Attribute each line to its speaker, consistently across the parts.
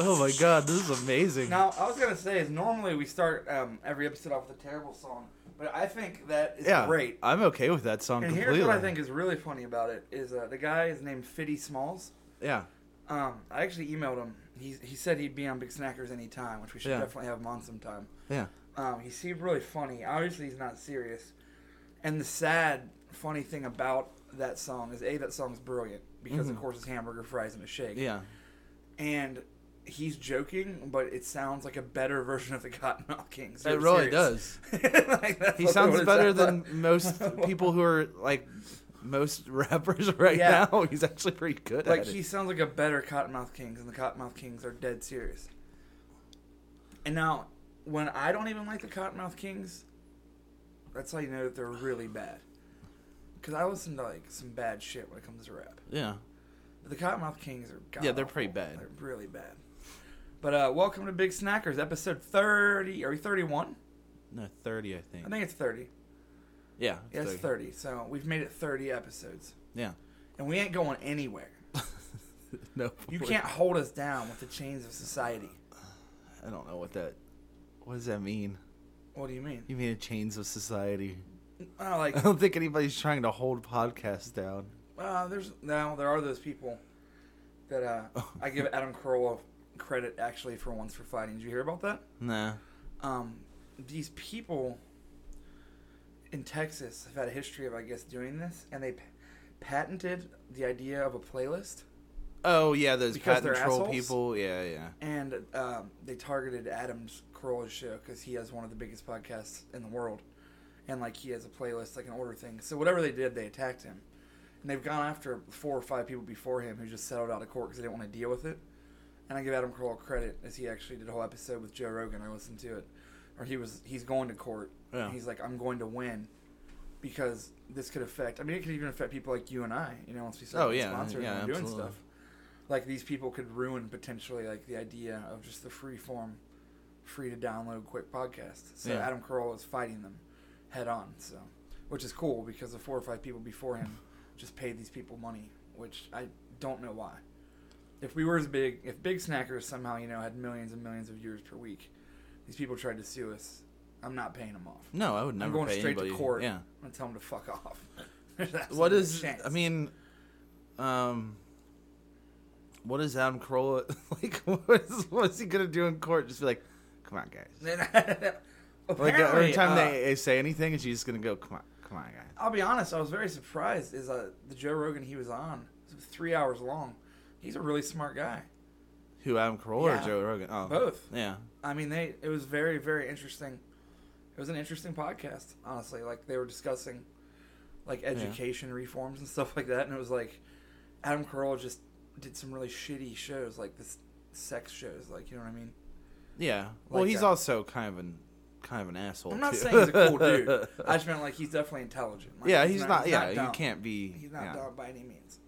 Speaker 1: Oh my god, this is amazing.
Speaker 2: Now, I was gonna say is normally we start um, every episode off with a terrible song, but I think that is
Speaker 1: yeah,
Speaker 2: great.
Speaker 1: I'm okay with that song
Speaker 2: And
Speaker 1: completely.
Speaker 2: here's what I think is really funny about it is uh, the guy is named Fitty Smalls.
Speaker 1: Yeah,
Speaker 2: Um, I actually emailed him. He he said he'd be on Big Snackers anytime, which we should
Speaker 1: Yeah.
Speaker 2: definitely have him on sometime.
Speaker 1: yeah,
Speaker 2: Um, he seemed really funny. Obviously, he's not serious. And the sad, funny thing about that song is a that song's brilliant because of
Speaker 1: Mhm.
Speaker 2: course it's hamburger fries and a shake.
Speaker 1: yeah.
Speaker 2: And he's joking, but it sounds like a better version of the Cottonmouth Kings.
Speaker 1: It
Speaker 2: I'm
Speaker 1: really
Speaker 2: serious.
Speaker 1: does.
Speaker 2: Like,
Speaker 1: He sounds better than
Speaker 2: like.
Speaker 1: most people who are like most rappers right
Speaker 2: Yeah.
Speaker 1: now. He's actually pretty good
Speaker 2: Like
Speaker 1: at it.
Speaker 2: he sounds like a better Cottonmouth Kings, and the Cottonmouth Kings are dead serious. And now, when I don't even like the Cottonmouth Kings, that's how you know that they're really bad. Because I listen to like some bad shit when it comes to rap.
Speaker 1: Yeah.
Speaker 2: But the Cottonmouth Kings are
Speaker 1: Yeah, they're pretty bad.
Speaker 2: They're really bad. But uh, welcome to Big Snackers, episode thirty. Are we thirty-one?
Speaker 1: No, thirty, I think.
Speaker 2: I think it's thirty.
Speaker 1: yeah,
Speaker 2: Yeah, it's thirty. So we've made it thirty episodes,
Speaker 1: Yeah.
Speaker 2: and we ain't going anywhere.
Speaker 1: no,
Speaker 2: You can't hold us down with the chains of society.
Speaker 1: I don't know what that. What does that mean?
Speaker 2: What do you mean?
Speaker 1: You mean the chains of society?
Speaker 2: Oh, like
Speaker 1: I don't think anybody's trying to hold podcasts down.
Speaker 2: Uh, there's now there are those people that uh, I give Adam Carolla credit actually for once for fighting. Did you hear about that?
Speaker 1: Nah.
Speaker 2: Um, these people in Texas have had a history of I guess doing this, and they p- patented the idea of a playlist,
Speaker 1: Oh yeah, those
Speaker 2: Because
Speaker 1: patent troll
Speaker 2: assholes?
Speaker 1: people. Yeah, yeah.
Speaker 2: and um, they targeted Adam's Carolla's show because he has one of the biggest podcasts in the world, and like he has a playlist like an order thing. So whatever they did, they attacked him, and they've gone after four or five people before him who just settled out of court because they didn't want to deal with it. And I give Adam Carolla credit as he actually did a whole episode with Joe Rogan. I listened to it, or he was he's going to court.
Speaker 1: Yeah.
Speaker 2: He's like, I'm going to win. Because this could affect. I mean, it could even affect people like you and I. You know, once we start
Speaker 1: Oh, yeah,
Speaker 2: sponsored
Speaker 1: yeah,
Speaker 2: and doing stuff like these people could ruin potentially like the idea of just the free form, free to download quick podcast. So
Speaker 1: Yeah.
Speaker 2: Adam Carolla is fighting them head on. So, which is cool because the four or five people before him just paid these people money, which I don't know why. If we were as big, if Big Snackers somehow you know had millions and millions of viewers per week, these people tried to sue us. I'm not paying them off.
Speaker 1: No, I would never
Speaker 2: I'm going
Speaker 1: pay
Speaker 2: straight
Speaker 1: anybody.
Speaker 2: to court.
Speaker 1: Yeah.
Speaker 2: I'm gonna tell them to fuck off.
Speaker 1: What is?
Speaker 2: chance.
Speaker 1: I mean, um, what is Adam Carolla like? What is, what is he gonna do in court? Just be like, come on, guys. Like every time
Speaker 2: uh,
Speaker 1: they say anything, is she just gonna go, come on, come on, guys.
Speaker 2: I'll be honest, I was very surprised. Is uh, the Joe Rogan he was on? It was three hours long. He's a really smart guy.
Speaker 1: Who Adam Carolla
Speaker 2: Yeah.
Speaker 1: or Joe Rogan? Oh,
Speaker 2: Both.
Speaker 1: Yeah.
Speaker 2: I mean, they. It was very, very interesting. It was an interesting podcast, honestly. Like they were discussing, like education reforms and stuff like that, and it was like, Adam Carolla just did some really shitty shows, like this sex shows, like you know what I mean.
Speaker 1: Yeah. Well, he's
Speaker 2: uh,
Speaker 1: also kind of an kind of an asshole.
Speaker 2: I'm not
Speaker 1: too.
Speaker 2: saying he's a cool dude. I just meant like he's definitely intelligent. Like,
Speaker 1: yeah, he's, not. yeah, you can't be.
Speaker 2: He's not
Speaker 1: yeah.
Speaker 2: dumb by any means.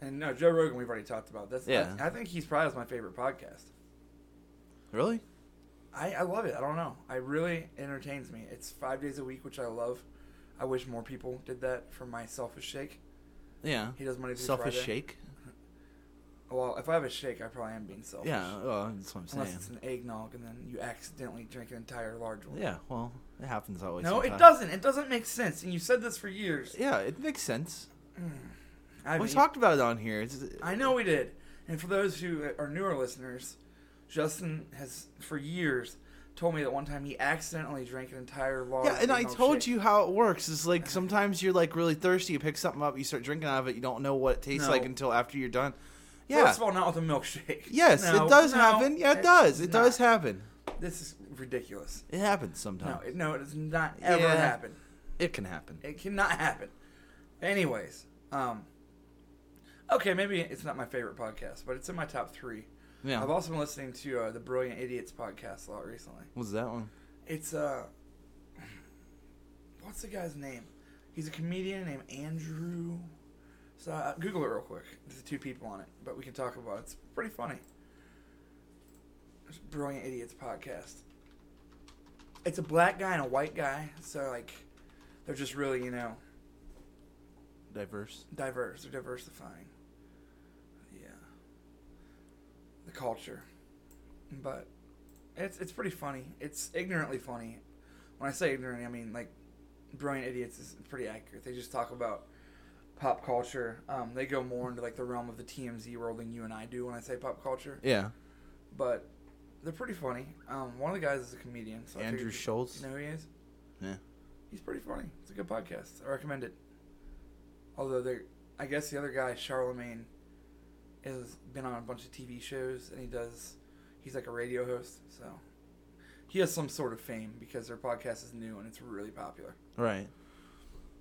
Speaker 2: And no, Joe Rogan, we've already talked about. That's
Speaker 1: Yeah.
Speaker 2: I, I think he's probably my favorite podcast.
Speaker 1: Really?
Speaker 2: I, I love it. I don't know. I really entertains me. It's five days a week, which I love. I wish more people did that for my selfish shake.
Speaker 1: Yeah.
Speaker 2: He does Monday through
Speaker 1: Selfish
Speaker 2: Friday.
Speaker 1: shake.
Speaker 2: Well, if I have a shake, I probably am being selfish.
Speaker 1: Yeah. Well, that's what I'm saying.
Speaker 2: Unless it's an eggnog and then you accidentally drink an entire large one.
Speaker 1: Yeah. Well, it happens always.
Speaker 2: No, it doesn't. It doesn't make sense. And you said this for years.
Speaker 1: Yeah, it makes sense. Mm.
Speaker 2: I
Speaker 1: we
Speaker 2: mean,
Speaker 1: talked about it on here. It's,
Speaker 2: I know we did. And for those who are newer listeners, Justin has for years told me that one time he accidentally drank an entire large.
Speaker 1: Yeah, and I told
Speaker 2: shake.
Speaker 1: you how it works. It's like sometimes you're like really thirsty, you pick something up, you start drinking out of it, you don't know what it tastes
Speaker 2: No.
Speaker 1: like until after you're done. Yeah.
Speaker 2: First of all, not with a milkshake.
Speaker 1: yes,
Speaker 2: No,
Speaker 1: it does
Speaker 2: no,
Speaker 1: happen. Yeah, it, does. It
Speaker 2: not.
Speaker 1: does happen.
Speaker 2: This is ridiculous.
Speaker 1: It happens
Speaker 2: No,
Speaker 1: sometimes.
Speaker 2: it, no, it does not ever
Speaker 1: Yeah.
Speaker 2: happen.
Speaker 1: it can happen.
Speaker 2: It cannot happen. Anyways, um, okay, maybe it's not my favorite podcast, but it's in my top three.
Speaker 1: Yeah.
Speaker 2: I've also been listening to uh, the Brilliant Idiots podcast a lot recently.
Speaker 1: What's that one?
Speaker 2: It's uh, what's the guy's name? He's a comedian named Andrew. So uh, Google it real quick. There's two people on it, but we can talk about it. It's pretty funny. It's Brilliant Idiots podcast. It's a black guy and a white guy, so like, they're just really you know
Speaker 1: diverse.
Speaker 2: diverse. They're diversifying. Yeah. The culture, but it's it's pretty funny. It's ignorantly funny. When I say ignorant, I mean like brilliant idiots is pretty accurate. They just talk about pop culture. Um, they go more into like the realm of the TMZ world than you and I do when I say pop culture.
Speaker 1: Yeah.
Speaker 2: But they're pretty funny. Um, one of the guys is a comedian. So
Speaker 1: Andrew Schulz.
Speaker 2: You know who he is?
Speaker 1: Yeah.
Speaker 2: He's pretty funny. It's a good podcast. I recommend it. Although they're, I guess the other guy, Charlemagne, has been on a bunch of TV shows and he does. He's like a radio host, so he has some sort of fame because their podcast is new and it's really popular.
Speaker 1: Right.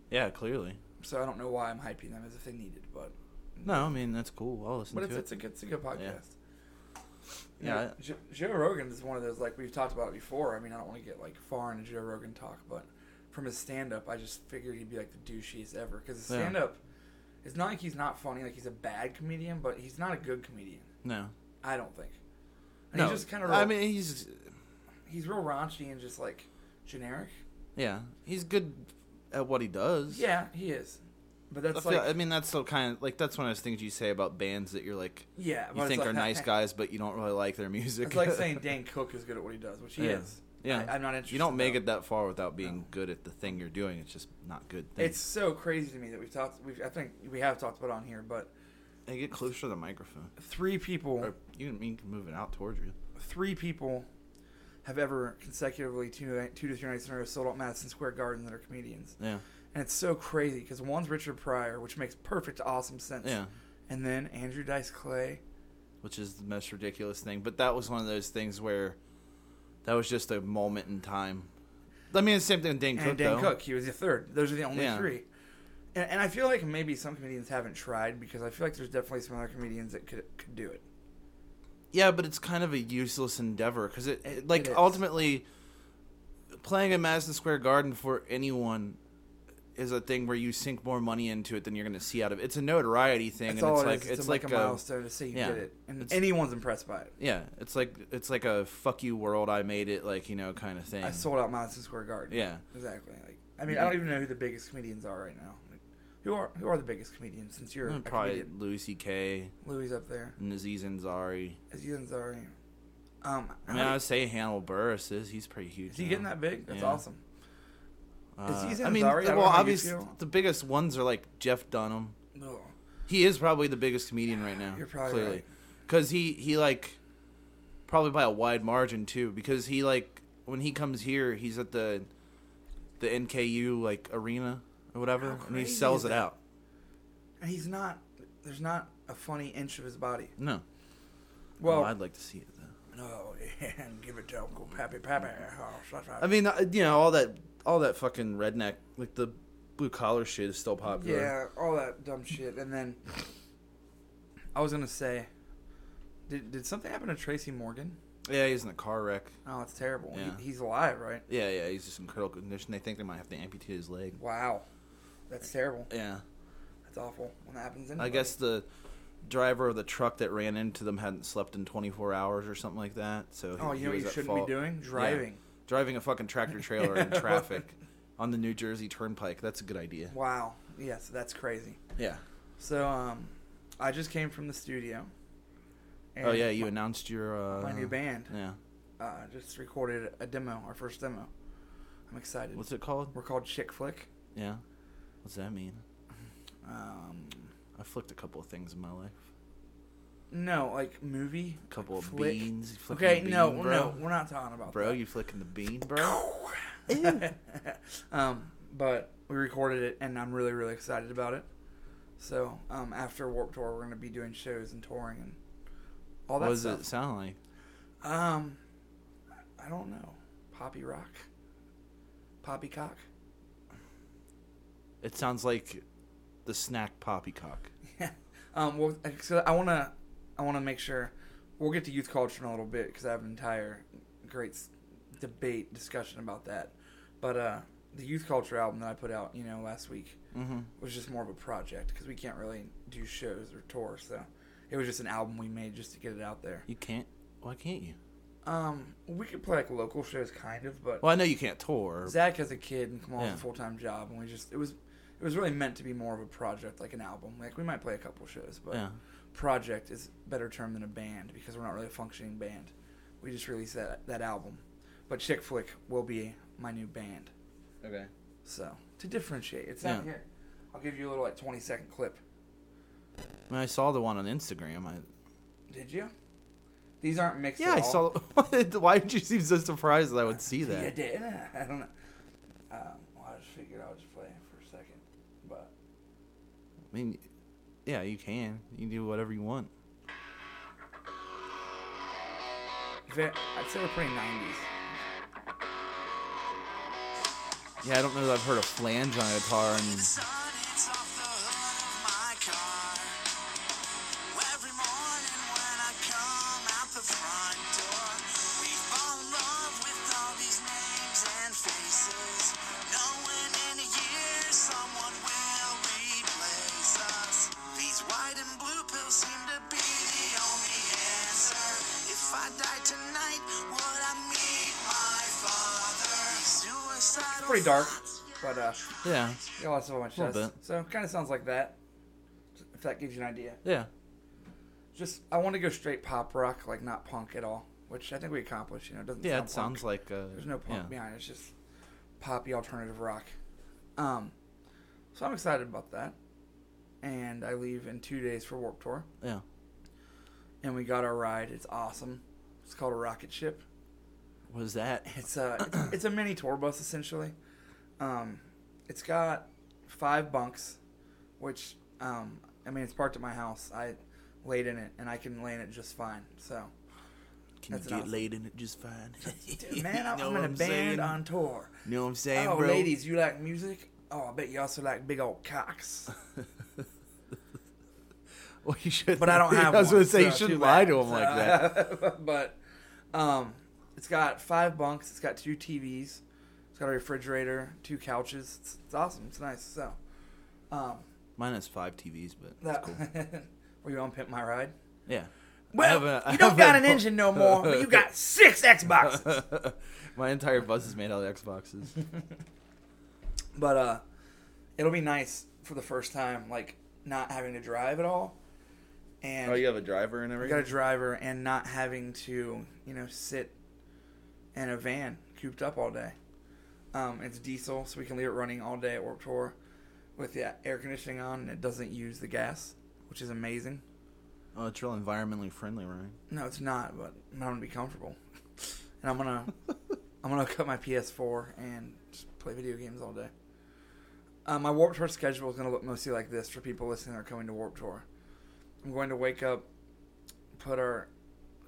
Speaker 1: Yeah, clearly.
Speaker 2: So I don't know why I'm hyping them as if they needed, but
Speaker 1: No, I mean that's cool. I'll listen
Speaker 2: but
Speaker 1: to
Speaker 2: it's,
Speaker 1: it.
Speaker 2: it's a good, it's a good podcast. You
Speaker 1: Yeah, I-
Speaker 2: Joe, Joe Rogan is one of those like we've talked about it before. I mean, I don't want to get like far into Joe Rogan talk, but from his stand up, I just figured he'd be like the douchiest ever because his
Speaker 1: Yeah.
Speaker 2: stand up, it's not like he's not funny, like he's a bad comedian, but he's not a good comedian.
Speaker 1: no.
Speaker 2: I don't think. And
Speaker 1: No.
Speaker 2: he's just kind of.
Speaker 1: I mean, he's
Speaker 2: he's real raunchy and just like generic.
Speaker 1: yeah, he's good at what he does.
Speaker 2: Yeah, he is. But
Speaker 1: I,
Speaker 2: that's
Speaker 1: feel,
Speaker 2: like
Speaker 1: I mean, that's so kind of like that's one of those things you say about bands that you're like
Speaker 2: yeah,
Speaker 1: you think
Speaker 2: like-
Speaker 1: are nice guys, but you don't really like their music.
Speaker 2: It's like saying Dan Cook is good at what he does, which he
Speaker 1: Yeah.
Speaker 2: is.
Speaker 1: Yeah,
Speaker 2: I, am not interested.
Speaker 1: you don't make
Speaker 2: though.
Speaker 1: it that far without being
Speaker 2: No.
Speaker 1: good at the thing you're doing. It's just not good. Thing.
Speaker 2: It's so crazy to me that we've talked. We've, I think we have talked about it on here, but
Speaker 1: Hey, get closer to the microphone.
Speaker 2: three people,
Speaker 1: Or you can, you can move it out towards you.
Speaker 2: three people have ever consecutively two, two to three nights in a row sold out Madison Square Garden that are comedians,
Speaker 1: Yeah,
Speaker 2: and it's so crazy because one's Richard Pryor, which makes perfect, awesome sense,
Speaker 1: yeah.
Speaker 2: and then Andrew Dice Clay.
Speaker 1: Which is the most ridiculous thing, but that was one of those things where that was just a moment in time. I mean, the same thing with Dane
Speaker 2: and
Speaker 1: Cook.
Speaker 2: Dan
Speaker 1: though.
Speaker 2: Cook, he was the third. Those are the only
Speaker 1: Yeah.
Speaker 2: three. And, and I feel like maybe some comedians haven't tried because I feel like there's definitely some other comedians that could could do it.
Speaker 1: Yeah, but it's kind of a useless endeavor because it,
Speaker 2: It-
Speaker 1: like
Speaker 2: it is.
Speaker 1: ultimately playing at Madison Square Garden for anyone is a thing where you sink more money into it than you're going to see out of it. It's a notoriety thing,
Speaker 2: That's
Speaker 1: and
Speaker 2: all
Speaker 1: it's
Speaker 2: it
Speaker 1: like it's,
Speaker 2: It's,
Speaker 1: like
Speaker 2: a,
Speaker 1: a,
Speaker 2: milestone to see you
Speaker 1: yeah,
Speaker 2: did it, and
Speaker 1: it's-
Speaker 2: anyone's impressed by it.
Speaker 1: yeah, it's like it's like a fuck you world. I made it, like you know, kind of thing.
Speaker 2: I sold out Madison Square Garden.
Speaker 1: Yeah,
Speaker 2: exactly. Like, I mean, I don't even know who the biggest comedians are right now. Like, who are who are the biggest comedians? Since you're a
Speaker 1: probably
Speaker 2: comedian,
Speaker 1: Louis C.K.
Speaker 2: Louis up there,
Speaker 1: and Aziz Ansari.
Speaker 2: Aziz Ansari. Um,
Speaker 1: I mean, I would say Hannibal Buress is. He's pretty huge.
Speaker 2: is he
Speaker 1: now.
Speaker 2: getting that big? That's
Speaker 1: Yeah.
Speaker 2: awesome.
Speaker 1: Uh,
Speaker 2: Aziz
Speaker 1: I mean,
Speaker 2: Ansari, I don't know
Speaker 1: well, obviously, the biggest ones are like Jeff Dunham.
Speaker 2: Ugh.
Speaker 1: He is probably the biggest comedian right now.
Speaker 2: You're probably
Speaker 1: clearly.
Speaker 2: right.
Speaker 1: because he he like probably by a wide margin too because he like when he comes here he's at the the NKU like arena or whatever and he sells it out.
Speaker 2: And he's not. There's not a funny inch of his body.
Speaker 1: No,
Speaker 2: Well,
Speaker 1: well, I'd like to see it though.
Speaker 2: no, and give it to Uncle Pappy Pappy. Oh.
Speaker 1: I mean, uh, you know all that all that fucking redneck like the blue collar shit is still popular.
Speaker 2: Yeah, all that dumb shit. And then I was gonna say, did did something happen to Tracy Morgan?
Speaker 1: yeah, he's in a car wreck.
Speaker 2: Oh, it's terrible.
Speaker 1: Yeah.
Speaker 2: He, he's alive, right?
Speaker 1: Yeah, yeah, he's just in critical condition. They think they might have to amputate his leg.
Speaker 2: Wow, that's terrible.
Speaker 1: Yeah,
Speaker 2: That's awful when that happens.
Speaker 1: I guess the driver of the truck that ran into them hadn't slept in 24 hours or something like that. So
Speaker 2: Oh,
Speaker 1: he-
Speaker 2: you know what you shouldn't
Speaker 1: fault.
Speaker 2: be doing? Driving.
Speaker 1: Driving a fucking tractor trailer in traffic on the New Jersey Turnpike. That's a good idea.
Speaker 2: Wow. Yes, that's crazy.
Speaker 1: Yeah.
Speaker 2: So, um, I just came from the studio.
Speaker 1: Oh yeah,
Speaker 2: my-
Speaker 1: you announced your uh,
Speaker 2: my new band.
Speaker 1: Yeah.
Speaker 2: Uh, just recorded a demo, our first demo. I'm excited.
Speaker 1: What's it called?
Speaker 2: We're called Chick Flick.
Speaker 1: Yeah. What's that mean?
Speaker 2: Um,
Speaker 1: I flicked a couple of things in my life.
Speaker 2: No, like movie.
Speaker 1: A couple of
Speaker 2: Flick.
Speaker 1: beans. You flicking
Speaker 2: Okay,
Speaker 1: the bean,
Speaker 2: no,
Speaker 1: bro?
Speaker 2: no, we're not talking about
Speaker 1: Bro, you flicking the bean, bro?
Speaker 2: um, but we recorded it, and I'm really, really excited about it. So, um, after Warp Tour, we're gonna be doing shows and touring and all that
Speaker 1: what does
Speaker 2: stuff.
Speaker 1: it sound like?
Speaker 2: Um, I don't know. Poppy rock, poppycock.
Speaker 1: It sounds like the snack poppycock.
Speaker 2: Um, well, so I wanna, I wanna make sure we'll get to youth culture in a little bit because I have an entire great debate discussion about that. But uh, the youth culture album that I put out, you know, last week
Speaker 1: Mm-hmm.
Speaker 2: was just more of a project because we can't really do shows or tours, so it was just an album we made just to get it out there.
Speaker 1: You can't. Why can't you?
Speaker 2: Um, we could play like local shows, kind of, but
Speaker 1: Well, I know you can't tour.
Speaker 2: Zach has a kid and Kamal's
Speaker 1: Yeah.
Speaker 2: a full time job, and we just it was it was really meant to be more of a project, like an album. Like we might play a couple shows, but
Speaker 1: Yeah.
Speaker 2: Project is a better term than a band because we're not really a functioning band. We just released that that album, but Chick Flick will be my new band.
Speaker 1: Okay.
Speaker 2: So to differentiate, it's not
Speaker 1: Yeah.
Speaker 2: here. I'll give you a little like twenty second clip.
Speaker 1: When I saw the one on Instagram, I
Speaker 2: Did you? These aren't mixed.
Speaker 1: yeah,
Speaker 2: at
Speaker 1: I
Speaker 2: all.
Speaker 1: saw. Why did you seem so surprised that I would see
Speaker 2: You
Speaker 1: that?
Speaker 2: did. I don't know. Um, well, I just figured I would just play for a second, but
Speaker 1: I mean, yeah, you can. You can do whatever you want.
Speaker 2: I'd say we're pretty nineties.
Speaker 1: Yeah, I don't know that I've heard a flange on a guitar and
Speaker 2: uh,
Speaker 1: yeah,
Speaker 2: got lots of on my
Speaker 1: Little
Speaker 2: chest. So kind of sounds like that. If that gives you an idea.
Speaker 1: yeah.
Speaker 2: Just I want to go straight pop rock, like not punk at all, which I think we accomplished. You know, it doesn't.
Speaker 1: Yeah,
Speaker 2: sound
Speaker 1: it sounds like uh,
Speaker 2: There's no punk
Speaker 1: yeah.
Speaker 2: behind it. It's just poppy alternative rock. Um, so I'm excited about that. And I leave in two days for Warp Tour.
Speaker 1: Yeah.
Speaker 2: And we got our ride. It's awesome. It's called a rocket ship.
Speaker 1: What is that?
Speaker 2: It's a it's, it's a mini tour bus essentially. Um, it's got five bunks, which um, I mean it's parked at my house. I laid in it and I can lay in it just fine. So,
Speaker 1: Can
Speaker 2: That's
Speaker 1: you get
Speaker 2: awesome.
Speaker 1: laid in it just fine?
Speaker 2: dude, man, I'm, I'm in a band
Speaker 1: saying?
Speaker 2: on tour.
Speaker 1: You know what I'm saying,
Speaker 2: oh,
Speaker 1: bro?
Speaker 2: ladies, you like music? Oh, I bet you also like big old cocks.
Speaker 1: Well, you should.
Speaker 2: But I don't have.
Speaker 1: I was gonna say you shouldn't lie
Speaker 2: bad.
Speaker 1: to him like that.
Speaker 2: but um, it's got five bunks. It's got two TVs. It's got a refrigerator, two couches. It's, it's awesome. It's nice. So, um,
Speaker 1: Mine has five TVs, but
Speaker 2: that
Speaker 1: that's cool.
Speaker 2: were you on Pimp My Ride?
Speaker 1: Yeah.
Speaker 2: Well,
Speaker 1: have a- I
Speaker 2: you don't got
Speaker 1: a-
Speaker 2: an engine no more, but you got six Xboxes.
Speaker 1: My entire bus is made out of Xboxes.
Speaker 2: But uh, it'll be nice for the first time, like not having to drive at all, and
Speaker 1: oh, you have a driver and
Speaker 2: I
Speaker 1: everything.
Speaker 2: got a driver and not having to, you know, sit in a van cooped up all day. Um, it's diesel, so we can leave it running all day at Warp Tour with the air conditioning on, and it doesn't use the gas, which is amazing.
Speaker 1: Oh, it's real environmentally friendly, right?
Speaker 2: No, it's not, but I'm gonna be comfortable, and I'm gonna I'm gonna cut my PS4 and just play video games all day. Uh, my Warp Tour schedule is gonna look mostly like this for people listening that are coming to Warp Tour. I'm going to wake up, put our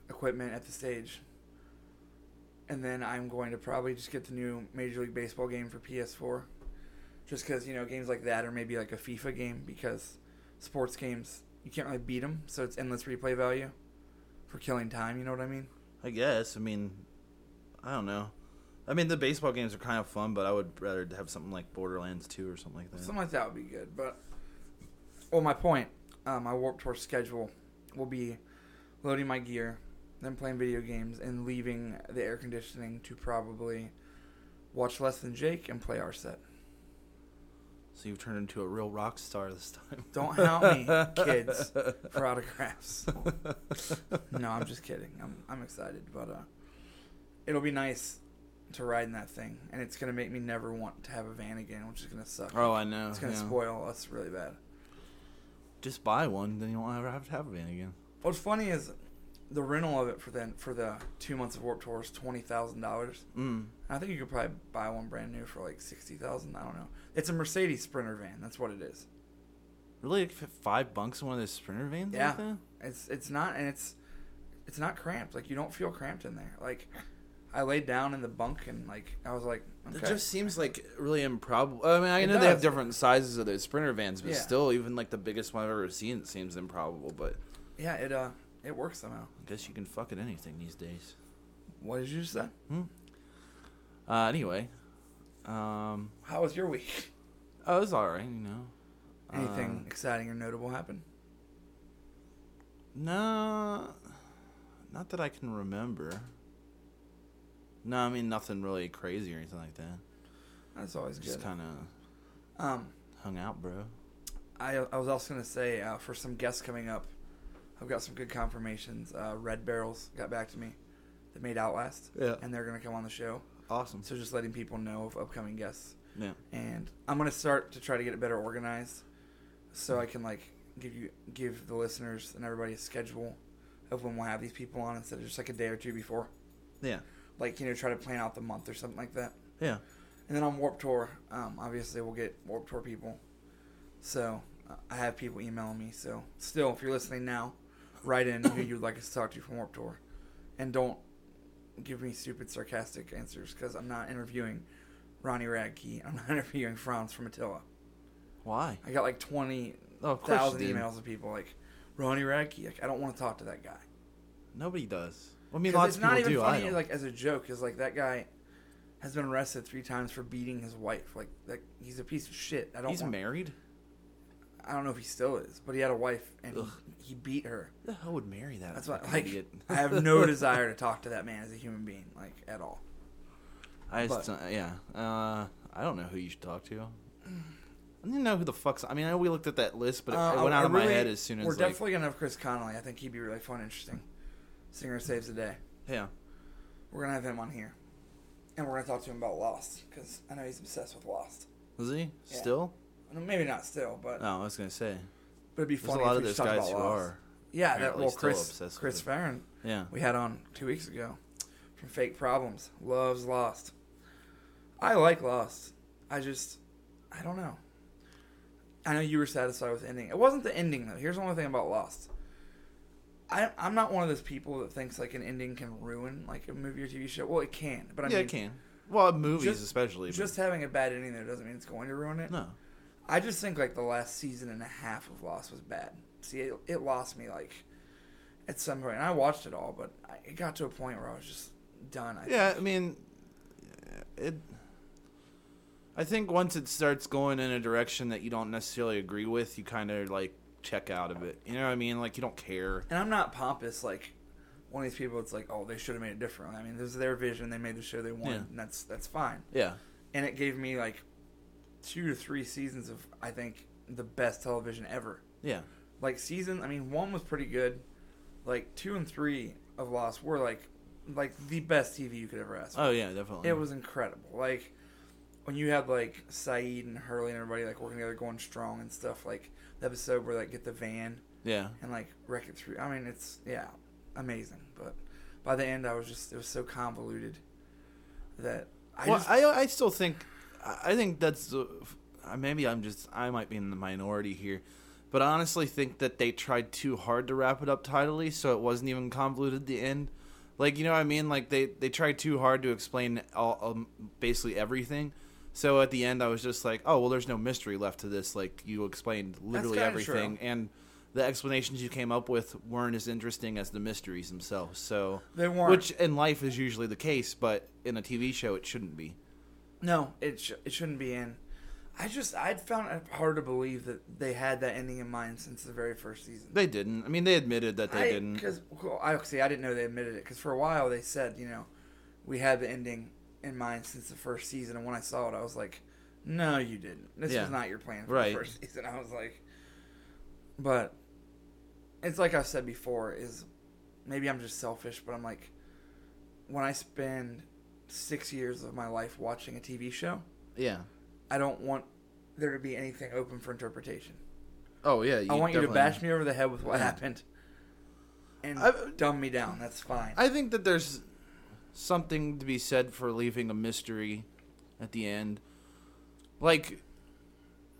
Speaker 2: equipment at the stage, and then I'm going to probably just get the new Major League Baseball game for PS4, just because you know games like that or maybe like a FIFA game because sports games you can't really beat them, so it's endless replay value for killing time. You know what I mean?
Speaker 1: I guess. I mean, I don't know. I mean, the baseball games are kind of fun, but I would rather have something like Borderlands 2 or something like that.
Speaker 2: Something like that would be good. But well, my point, uh, my Warp Tour schedule will be loading my gear, then playing video games, and leaving the air conditioning to probably watch Less Than Jake and play our set.
Speaker 1: So you've turned into a real rock star this time.
Speaker 2: Don't hound me, kids, for autographs. no, I'm just kidding. I'm I'm excited, but uh, it'll be nice to ride in that thing, and it's gonna make me never want to have a van again, which is gonna suck.
Speaker 1: Oh, I know.
Speaker 2: it's gonna
Speaker 1: yeah.
Speaker 2: spoil us really bad.
Speaker 1: Just buy one, then you won't ever have to have a van again.
Speaker 2: What's funny is the rental of it for then for the two months of Warp Tour is twenty thousand dollars.
Speaker 1: Mm.
Speaker 2: I think you could probably buy one brand new for like sixty thousand. I don't know. It's a Mercedes Sprinter van. That's what it is.
Speaker 1: Really, like five bunks in one of those sprinter vans?
Speaker 2: Yeah.
Speaker 1: Like?
Speaker 2: It's it's not and it's it's not cramped. Like you don't feel cramped in there. Like I laid down in the bunk and like I was like,
Speaker 1: It just seems like really improbable. I mean, I
Speaker 2: It
Speaker 1: know they have different sizes of those sprinter vans, but
Speaker 2: Yeah.
Speaker 1: still, even like the biggest one I've ever seen it seems improbable. But
Speaker 2: yeah, it uh it works somehow.
Speaker 1: I guess you can fuck at anything these days.
Speaker 2: What did you say?
Speaker 1: Uh, anyway, um,
Speaker 2: How was your week?
Speaker 1: oh, it was all right, you know.
Speaker 2: Anything
Speaker 1: Uh,
Speaker 2: exciting or notable happen?
Speaker 1: no, not that I can remember. No, I mean nothing really crazy or anything like that.
Speaker 2: That's always good.
Speaker 1: Just kind of.
Speaker 2: Um,
Speaker 1: hung out, bro.
Speaker 2: I I was also gonna say uh, for some guests coming up, I've got some good confirmations. Uh, Red Barrels got back to me. They made Outlast,
Speaker 1: Yeah.
Speaker 2: and they're gonna come on the show.
Speaker 1: Awesome.
Speaker 2: So just letting people know of upcoming guests.
Speaker 1: Yeah.
Speaker 2: and I'm gonna start to try to get it better organized, so I can like give you give the listeners and everybody a schedule of when we'll have these people on instead of just like a day or two before.
Speaker 1: Yeah.
Speaker 2: Like you know, try to plan out the month or something like that.
Speaker 1: Yeah.
Speaker 2: And then on Warp Tour, um, obviously we'll get Warp Tour people. So uh, I have people emailing me. So still, if you're listening now, write in who you'd like us to talk to from Warp Tour, and don't give me stupid sarcastic answers because I'm not interviewing Ronnie Radke. I'm not interviewing Fronz from Attila.
Speaker 1: Why?
Speaker 2: I got like twenty
Speaker 1: Oh,
Speaker 2: thousand emails of people like Ronnie Radke. Like I don't want to talk to that guy.
Speaker 1: Nobody does. I mean, lots
Speaker 2: it's
Speaker 1: of
Speaker 2: not
Speaker 1: people
Speaker 2: even
Speaker 1: do. I
Speaker 2: funny
Speaker 1: don't.
Speaker 2: like as a joke. Is like that guy has been arrested three times for beating his wife. Like like he's a piece of shit. I don't.
Speaker 1: He's
Speaker 2: want,
Speaker 1: married.
Speaker 2: I don't know if he still is, but he had a wife and he, he beat her.
Speaker 1: Who the hell would marry that?
Speaker 2: That's why, like,
Speaker 1: idiot?
Speaker 2: I have no desire to talk to that man as a human being, like at all.
Speaker 1: I just,
Speaker 2: but-
Speaker 1: yeah. Uh, I don't know who you should talk to. I didn't know who the fuck's. I mean, I know we looked at that list, but it,
Speaker 2: Uh,
Speaker 1: it went
Speaker 2: I-
Speaker 1: out
Speaker 2: I
Speaker 1: of my head as soon as
Speaker 2: we're
Speaker 1: like,
Speaker 2: definitely gonna have Chris Conley. I think he'd be really fun, and interesting. Singer saves the day.
Speaker 1: yeah.
Speaker 2: We're gonna have him on here, and we're gonna talk to him about Lost because I know he's obsessed with Lost.
Speaker 1: Is he
Speaker 2: Yeah.
Speaker 1: still?
Speaker 2: Maybe not still, but
Speaker 1: No, I was gonna say.
Speaker 2: but it'd be
Speaker 1: There's
Speaker 2: funny
Speaker 1: a lot
Speaker 2: if
Speaker 1: of
Speaker 2: we
Speaker 1: those
Speaker 2: talked
Speaker 1: guys
Speaker 2: about
Speaker 1: who
Speaker 2: Lost.
Speaker 1: are.
Speaker 2: Yeah, that
Speaker 1: apparently still
Speaker 2: Chris
Speaker 1: obsessed with
Speaker 2: Chris
Speaker 1: it.
Speaker 2: Farren
Speaker 1: Yeah.
Speaker 2: we had on two weeks ago from Fake Problems loves Lost. I like Lost. I just I don't know. I know you were satisfied with the ending. It wasn't the ending though. Here's the only thing about Lost. I, I'm not one of those people that thinks like an ending can ruin like a movie or TV show. Well, it can, but I
Speaker 1: yeah,
Speaker 2: mean,
Speaker 1: it can. Well, movies
Speaker 2: just-
Speaker 1: especially. but-
Speaker 2: just having a bad ending there doesn't mean it's going to ruin it.
Speaker 1: no.
Speaker 2: I just think like the last season and a half of Lost was bad. See, it, it lost me like at some point. And I watched it all, but I, it got to a point where I was just done. I
Speaker 1: Yeah,
Speaker 2: think.
Speaker 1: I mean, it. I think once it starts going in a direction that you don't necessarily agree with, you kind of like check out of it. You know what I mean? Like you don't care.
Speaker 2: And I'm not pompous like one of these people. It's like, oh, they should have made it different. I mean, this is their vision. They made the show they wanted,
Speaker 1: Yeah.
Speaker 2: and that's that's fine.
Speaker 1: Yeah.
Speaker 2: And it gave me like two to three seasons of I think the best television ever.
Speaker 1: Yeah.
Speaker 2: like season i mean one was pretty good like two and three of lost were like like the best tv you could ever ask for.
Speaker 1: Oh yeah, definitely.
Speaker 2: it was incredible like when you had like sayid and hurley and everybody like working together going strong and stuff like the episode where like get the van
Speaker 1: Yeah.
Speaker 2: and like wreck it through i mean it's yeah amazing but by the end i was just it was so convoluted that i
Speaker 1: well,
Speaker 2: just
Speaker 1: I I still think I think that's uh, maybe I'm just I might be in the minority here, but I honestly think that they tried too hard to wrap it up tidily, so it wasn't even convoluted at the end. Like you know what I mean? Like they they tried too hard to explain all um, basically everything. So at the end, I was just like, oh well, there's no mystery left to this. Like you explained literally everything,
Speaker 2: true.
Speaker 1: and the explanations you came up with weren't as interesting as the mysteries themselves. So
Speaker 2: They weren't.
Speaker 1: which in life is usually the case, but in a TV show it shouldn't be.
Speaker 2: No, it sh- it shouldn't be in. I just I'd found it hard to believe that they had that ending in mind since the very first season.
Speaker 1: They didn't. I mean, they admitted that they didn't.
Speaker 2: Because well, I see, I didn't know they admitted it. Because for a while they said, you know, we had the ending in mind since the first season, and when I saw it, I was like, no, you didn't. This
Speaker 1: Yeah.
Speaker 2: was not your plan for
Speaker 1: Right.
Speaker 2: the first season. I was like, but it's like I've said before. Is maybe I'm just selfish, but I'm like, when I spend six years of my life watching a TV show.
Speaker 1: Yeah.
Speaker 2: I don't want there to be anything open for interpretation.
Speaker 1: Oh yeah.
Speaker 2: I want you to bash me over the head with what happened and
Speaker 1: I-
Speaker 2: dumb me down. That's fine.
Speaker 1: I think that there's something to be said for leaving a mystery at the end, like,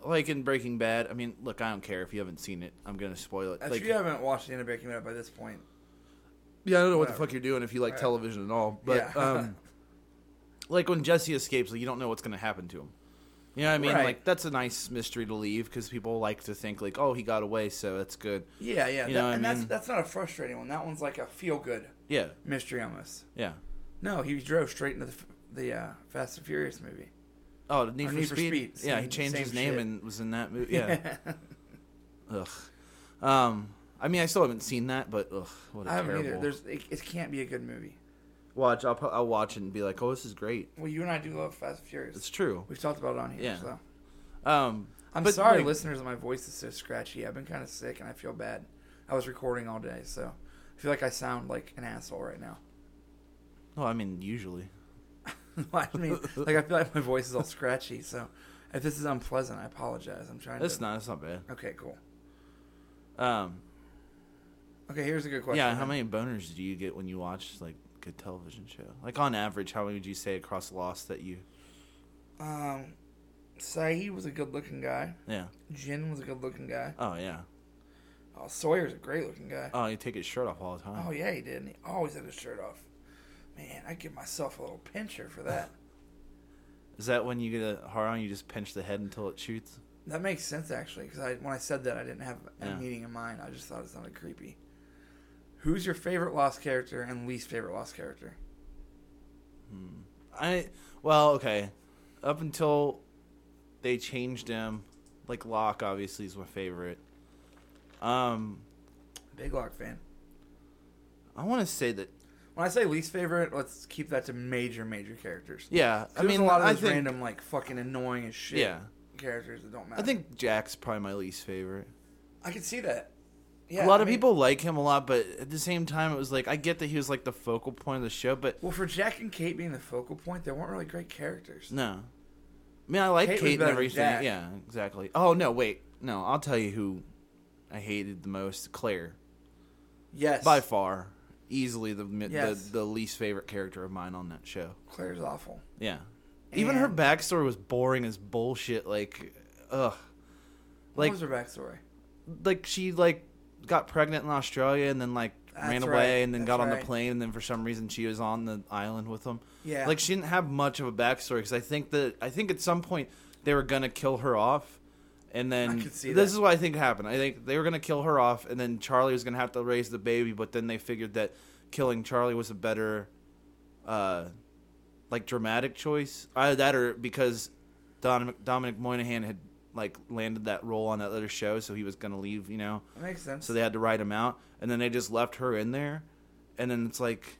Speaker 1: like in Breaking Bad. I mean, look, I don't care if you haven't seen it. I'm gonna spoil it.
Speaker 2: if
Speaker 1: Like,
Speaker 2: you haven't watched the end of Breaking Bad by this point,
Speaker 1: yeah, I don't know what the fuck you're doing if you like
Speaker 2: Right.
Speaker 1: television at all. But
Speaker 2: Yeah.
Speaker 1: um, like when Jesse escapes, like you don't know what's gonna happen to him. You know what I mean?
Speaker 2: Right.
Speaker 1: Like that's a nice mystery to leave because people like to think like, oh, he got away, so that's good.
Speaker 2: yeah, yeah,
Speaker 1: You
Speaker 2: that-
Speaker 1: know what I
Speaker 2: and that's that's not a frustrating one. That one's like a feel good
Speaker 1: Yeah,
Speaker 2: mystery almost.
Speaker 1: yeah.
Speaker 2: No, he drove straight into the the uh, Fast and Furious movie.
Speaker 1: Oh, Need,
Speaker 2: Or
Speaker 1: for,
Speaker 2: Need for
Speaker 1: Speed.
Speaker 2: Speed.
Speaker 1: Yeah, he changed his name
Speaker 2: shit.
Speaker 1: and was in that movie. Yeah. ugh. Um, I mean, I still haven't seen that, but ugh, what a
Speaker 2: I haven't
Speaker 1: terrible.
Speaker 2: either. There's it, it can't be a good movie.
Speaker 1: Watch. I'll I'll watch it and be like, oh, this is great.
Speaker 2: Well, you and I do love Fast and Furious.
Speaker 1: It's true.
Speaker 2: We've talked about it on here.
Speaker 1: Yeah.
Speaker 2: So
Speaker 1: Um,
Speaker 2: I'm
Speaker 1: But,
Speaker 2: sorry,
Speaker 1: like-
Speaker 2: listeners, my voice is so scratchy. I've been kind of sick and I feel bad. I was recording all day, so I feel like I sound like an asshole right now.
Speaker 1: Well, I mean, usually.
Speaker 2: I mean, like I feel like my voice is all scratchy. So if this is unpleasant, I apologize. I'm trying
Speaker 1: It's
Speaker 2: to.
Speaker 1: not. It's not bad.
Speaker 2: Okay, cool.
Speaker 1: Um,
Speaker 2: Okay, here's a good question.
Speaker 1: yeah. How many boners do you get when you watch like television show? Like on average, how many would you say across Lost that you?
Speaker 2: Um, Sayid was a good-looking guy.
Speaker 1: Yeah.
Speaker 2: Jin was a good-looking guy.
Speaker 1: Oh yeah.
Speaker 2: Oh, Sawyer's a great-looking guy.
Speaker 1: Oh, you take his shirt off all the time.
Speaker 2: Oh yeah, he did. And he always had his shirt off. Man, I give myself a little pincher for that.
Speaker 1: Is that when you get a hard on, you just pinch the head until it shoots?
Speaker 2: That makes sense actually, because I when I said that I didn't have a
Speaker 1: Yeah.
Speaker 2: meaning in mind. I just thought it sounded creepy. Who's your favorite Lost character and least favorite Lost character?
Speaker 1: Hmm. I well, okay. Up until they changed him, like Locke obviously is my favorite. Um,
Speaker 2: Big Locke fan.
Speaker 1: I want to say that
Speaker 2: When I say least favorite, let's keep that to major, major characters.
Speaker 1: yeah. I mean,
Speaker 2: a lot of those
Speaker 1: think
Speaker 2: random, like fucking annoying as shit
Speaker 1: yeah.
Speaker 2: characters that don't matter.
Speaker 1: I think Jack's probably my least favorite.
Speaker 2: I can see that. Yeah,
Speaker 1: a lot
Speaker 2: I
Speaker 1: of
Speaker 2: mean-
Speaker 1: people like him a lot, but at the same time, it was like I get that he was like the focal point of the show, but
Speaker 2: Well, for Jack and Kate being the focal point, they weren't really great characters.
Speaker 1: no. I mean, I like
Speaker 2: Kate
Speaker 1: Kate,
Speaker 2: was
Speaker 1: and
Speaker 2: better than
Speaker 1: everything. Yeah, exactly. Oh no, wait, no. I'll tell you who I hated the most: Claire.
Speaker 2: Yes,
Speaker 1: by far, easily the
Speaker 2: Yes.
Speaker 1: the the least favorite character of mine on that show.
Speaker 2: Claire's awful.
Speaker 1: Yeah, even her backstory was boring as bullshit. Like, ugh,
Speaker 2: What
Speaker 1: like
Speaker 2: was her backstory?
Speaker 1: like she like got pregnant in Australia and then like ran away
Speaker 2: right,
Speaker 1: and then
Speaker 2: that's
Speaker 1: got on the plane and then for some reason she was on the island with them.
Speaker 2: Yeah,
Speaker 1: Like she didn't have much of a backstory because I think that I think at some point they were gonna kill her off, and then this is what I think happened. I think they were gonna kill her off, and then Charlie was gonna have to raise the baby, but then they figured that killing Charlie was a better, uh, like dramatic choice. Either that or because Don, Dominic Monaghan had like landed that role on that other show, so he was gonna leave. You know,
Speaker 2: that makes sense.
Speaker 1: so they had to write him out, and then they just left her in there, and then it's like,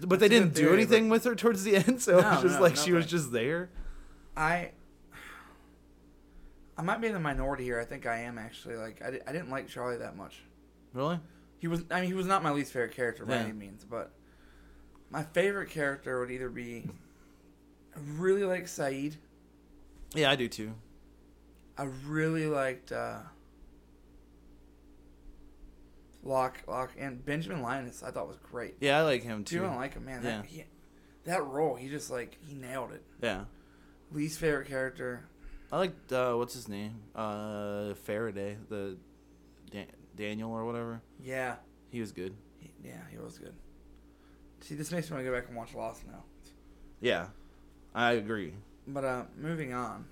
Speaker 1: but they didn't
Speaker 2: good
Speaker 1: do
Speaker 2: theory,
Speaker 1: anything with her towards the end, so it was just
Speaker 2: no,
Speaker 1: like she was just there.
Speaker 2: I I might be in the minority here. I think I am actually. Like I, di- I didn't like Charlie that much.
Speaker 1: Really?
Speaker 2: He was I mean he was not my least favorite character by
Speaker 1: Yeah.
Speaker 2: any means, but my favorite character would either be I really like Sayid.
Speaker 1: Yeah, I do too.
Speaker 2: I really liked uh Locke, Locke, and Benjamin Linus. I thought was great.
Speaker 1: Yeah, I like him
Speaker 2: If you
Speaker 1: too.
Speaker 2: don't like him, man,
Speaker 1: Yeah.
Speaker 2: that he, that role, he just like he nailed it.
Speaker 1: Yeah,
Speaker 2: Least favorite character,
Speaker 1: I like uh, what's his name? Uh, Faraday, the Dan- Daniel or whatever.
Speaker 2: yeah,
Speaker 1: He was good.
Speaker 2: he, yeah, he was good. See, this makes me want to go back and watch Lost now.
Speaker 1: Yeah, I agree.
Speaker 2: But uh, moving on,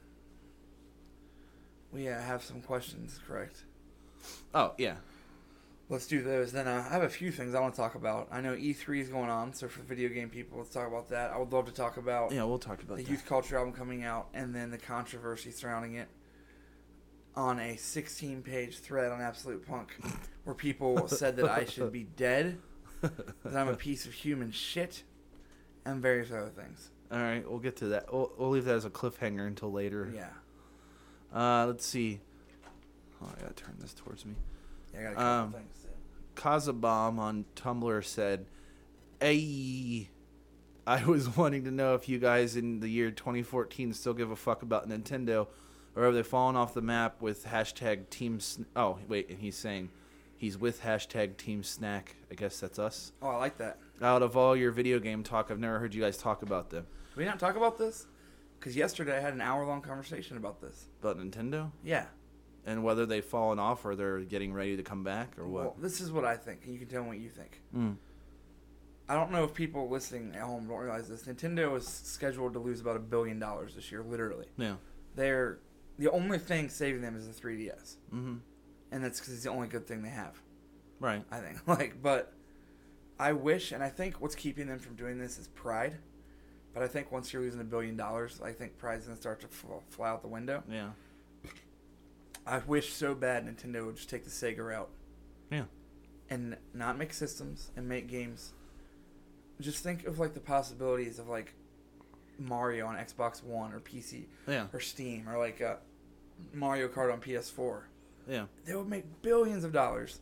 Speaker 2: we uh, have some questions, correct?
Speaker 1: Oh yeah,
Speaker 2: Let's do those. Then uh, I have a few things I want to talk about. I know E3 is going on, so for video game people, let's talk about that. I would love to talk about
Speaker 1: yeah. We'll talk about
Speaker 2: the
Speaker 1: that.
Speaker 2: youth culture album coming out and then the controversy surrounding it on a 16 page thread on Absolute Punk where people said that I should be dead, that I'm a piece of human shit, and various other things.
Speaker 1: All right, we'll get to that. We'll, we'll leave that as a cliffhanger until later.
Speaker 2: Yeah.
Speaker 1: Uh, let's see. Oh, I gotta turn this towards me.
Speaker 2: Yeah, I got a couple
Speaker 1: Um,
Speaker 2: things.
Speaker 1: Kazabomb on Tumblr said, "Hey, I was wanting to know if you guys in the year 2014 still give a fuck about Nintendo, or have they fallen off the map with hashtag Team? Sn- oh, wait, and he's saying he's with hashtag Team Snack. I guess that's us.
Speaker 2: Oh, I like that.
Speaker 1: Out of all your video game talk, I've never heard you guys talk about them.
Speaker 2: Did we not talk about this? Because yesterday I had an hour long conversation about this.
Speaker 1: About Nintendo
Speaker 2: Yeah.
Speaker 1: and whether they've fallen off or they're getting ready to come back or what."
Speaker 2: Well, this is what I think, and you can tell me what you think.
Speaker 1: Mm.
Speaker 2: I don't know if people listening at home don't realize this. Nintendo is scheduled to lose about a billion dollars this year, literally.
Speaker 1: Yeah.
Speaker 2: They're the only thing saving them is the 3DS,
Speaker 1: Mm-hmm.
Speaker 2: and that's because it's the only good thing they have.
Speaker 1: Right.
Speaker 2: I think. Like, but I wish, and I think what's keeping them from doing this is pride. But I think once you're losing a billion dollars, I think pride's gonna start to fl- fly out the window.
Speaker 1: Yeah.
Speaker 2: I wish so bad Nintendo would just take the Sega route.
Speaker 1: Yeah.
Speaker 2: And not make systems and make games. Just think of like the possibilities of like Mario on Xbox One or PC
Speaker 1: Yeah.
Speaker 2: or Steam or like uh, Mario Kart on PS4,
Speaker 1: Yeah.
Speaker 2: they would make billions of dollars.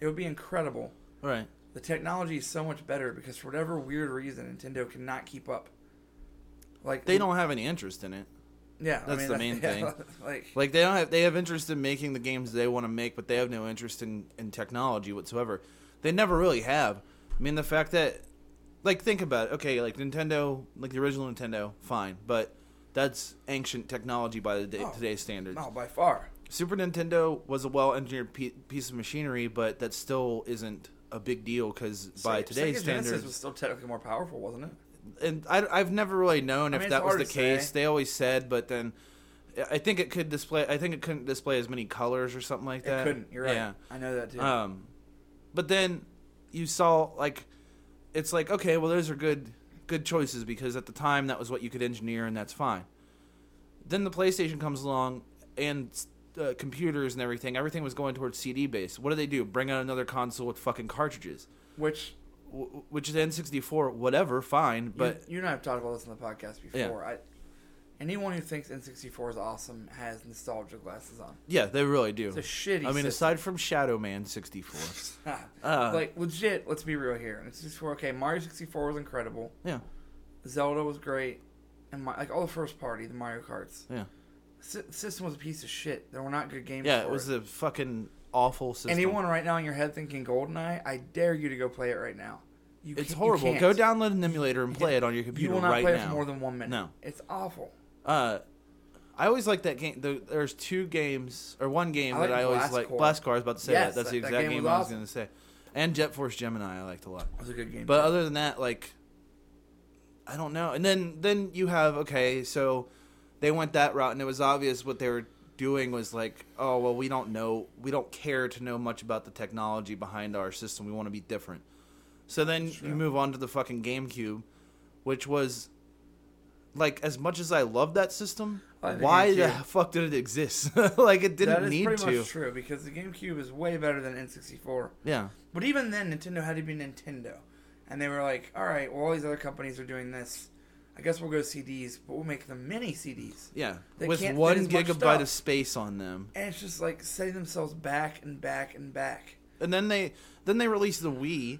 Speaker 2: It would be incredible.
Speaker 1: Right.
Speaker 2: The technology is so much better because for whatever weird reason, Nintendo cannot keep up. Like
Speaker 1: They don't have any interest in it.
Speaker 2: Yeah, I
Speaker 1: That's
Speaker 2: mean,
Speaker 1: the main
Speaker 2: yeah,
Speaker 1: thing.
Speaker 2: Like,
Speaker 1: Like they don't have they have interest in making the games they want to make, but they have no interest in in technology whatsoever. They never really have. I mean, the fact that like think about it. Okay, like Nintendo, like the original Nintendo, fine, but that's ancient technology by the day,
Speaker 2: Oh.
Speaker 1: today's standards.
Speaker 2: no, by far.
Speaker 1: Super Nintendo was a well-engineered pe- piece of machinery, but that still isn't a big deal because by
Speaker 2: Sega-
Speaker 1: today's
Speaker 2: Sega Genesis
Speaker 1: standards,
Speaker 2: was still technically more powerful, wasn't it?
Speaker 1: And I, I've never really known
Speaker 2: I
Speaker 1: if
Speaker 2: mean,
Speaker 1: that was the case.
Speaker 2: say.
Speaker 1: They always said, but then I think it could display. I think it couldn't display as many colors or something like
Speaker 2: It
Speaker 1: that.
Speaker 2: couldn't. You're right.
Speaker 1: Yeah.
Speaker 2: I know that too.
Speaker 1: Um, but then you saw like it's like okay, well those are good good choices because at the time that was what you could engineer and that's fine. Then the PlayStation comes along and uh, computers and everything. Everything was going towards CD based. What do they do? Bring out another console with fucking cartridges,
Speaker 2: Which
Speaker 1: which is N64. Whatever, fine. But
Speaker 2: you, you and I have talked about this on the podcast before. I, anyone who thinks N64 is awesome has nostalgia glasses on.
Speaker 1: yeah, they really do.
Speaker 2: It's a shitty.
Speaker 1: I mean,
Speaker 2: system.
Speaker 1: aside from Shadow Man 64. Uh,
Speaker 2: like legit, let's be real here. N64, okay, Mario 64 was incredible.
Speaker 1: yeah,
Speaker 2: Zelda was great, and my, like all the first party, the Mario Karts.
Speaker 1: yeah,
Speaker 2: Sy- system was a piece of shit. There were not good games.
Speaker 1: yeah.
Speaker 2: for
Speaker 1: It was
Speaker 2: it.
Speaker 1: a fucking awful system.
Speaker 2: Anyone right now in your head thinking GoldenEye, I dare you to go play it right now. You
Speaker 1: It's horrible. Go download an emulator and play it on your computer.
Speaker 2: You will not
Speaker 1: right
Speaker 2: play
Speaker 1: now.
Speaker 2: it for more than one minute.
Speaker 1: No.
Speaker 2: it's awful.
Speaker 1: uh, I always like that game. There's two games or one game
Speaker 2: I like
Speaker 1: that I always like. Blast Corps. I was about to say
Speaker 2: Yes,
Speaker 1: that. That's the
Speaker 2: that- that
Speaker 1: exact
Speaker 2: game
Speaker 1: game,
Speaker 2: was
Speaker 1: I was
Speaker 2: awesome.
Speaker 1: going to say. And Jet Force Gemini, I liked a lot.
Speaker 2: It was a good game.
Speaker 1: But other than that, like, I don't know. And then then you have okay, so they went that route, and it was obvious what they were doing was like, oh well, we don't know, we don't care to know much about the technology behind our system. We want to be different. So then
Speaker 2: Sure.
Speaker 1: you move on to the fucking GameCube, which was like as much as I love that system,
Speaker 2: I like the
Speaker 1: why the fuck did it exist? like it didn't
Speaker 2: that is
Speaker 1: need
Speaker 2: pretty
Speaker 1: to.
Speaker 2: much true because the GameCube is way better than N64.
Speaker 1: Yeah.
Speaker 2: But even then, Nintendo had to be Nintendo, and they were like, "All right, well, all these other companies are doing this. I guess we'll go CDs, but we'll make them mini CDs."
Speaker 1: Yeah.
Speaker 2: They
Speaker 1: With one gigabyte of space on them.
Speaker 2: And it's just like setting themselves back and back and back.
Speaker 1: and then they then they released the Wii,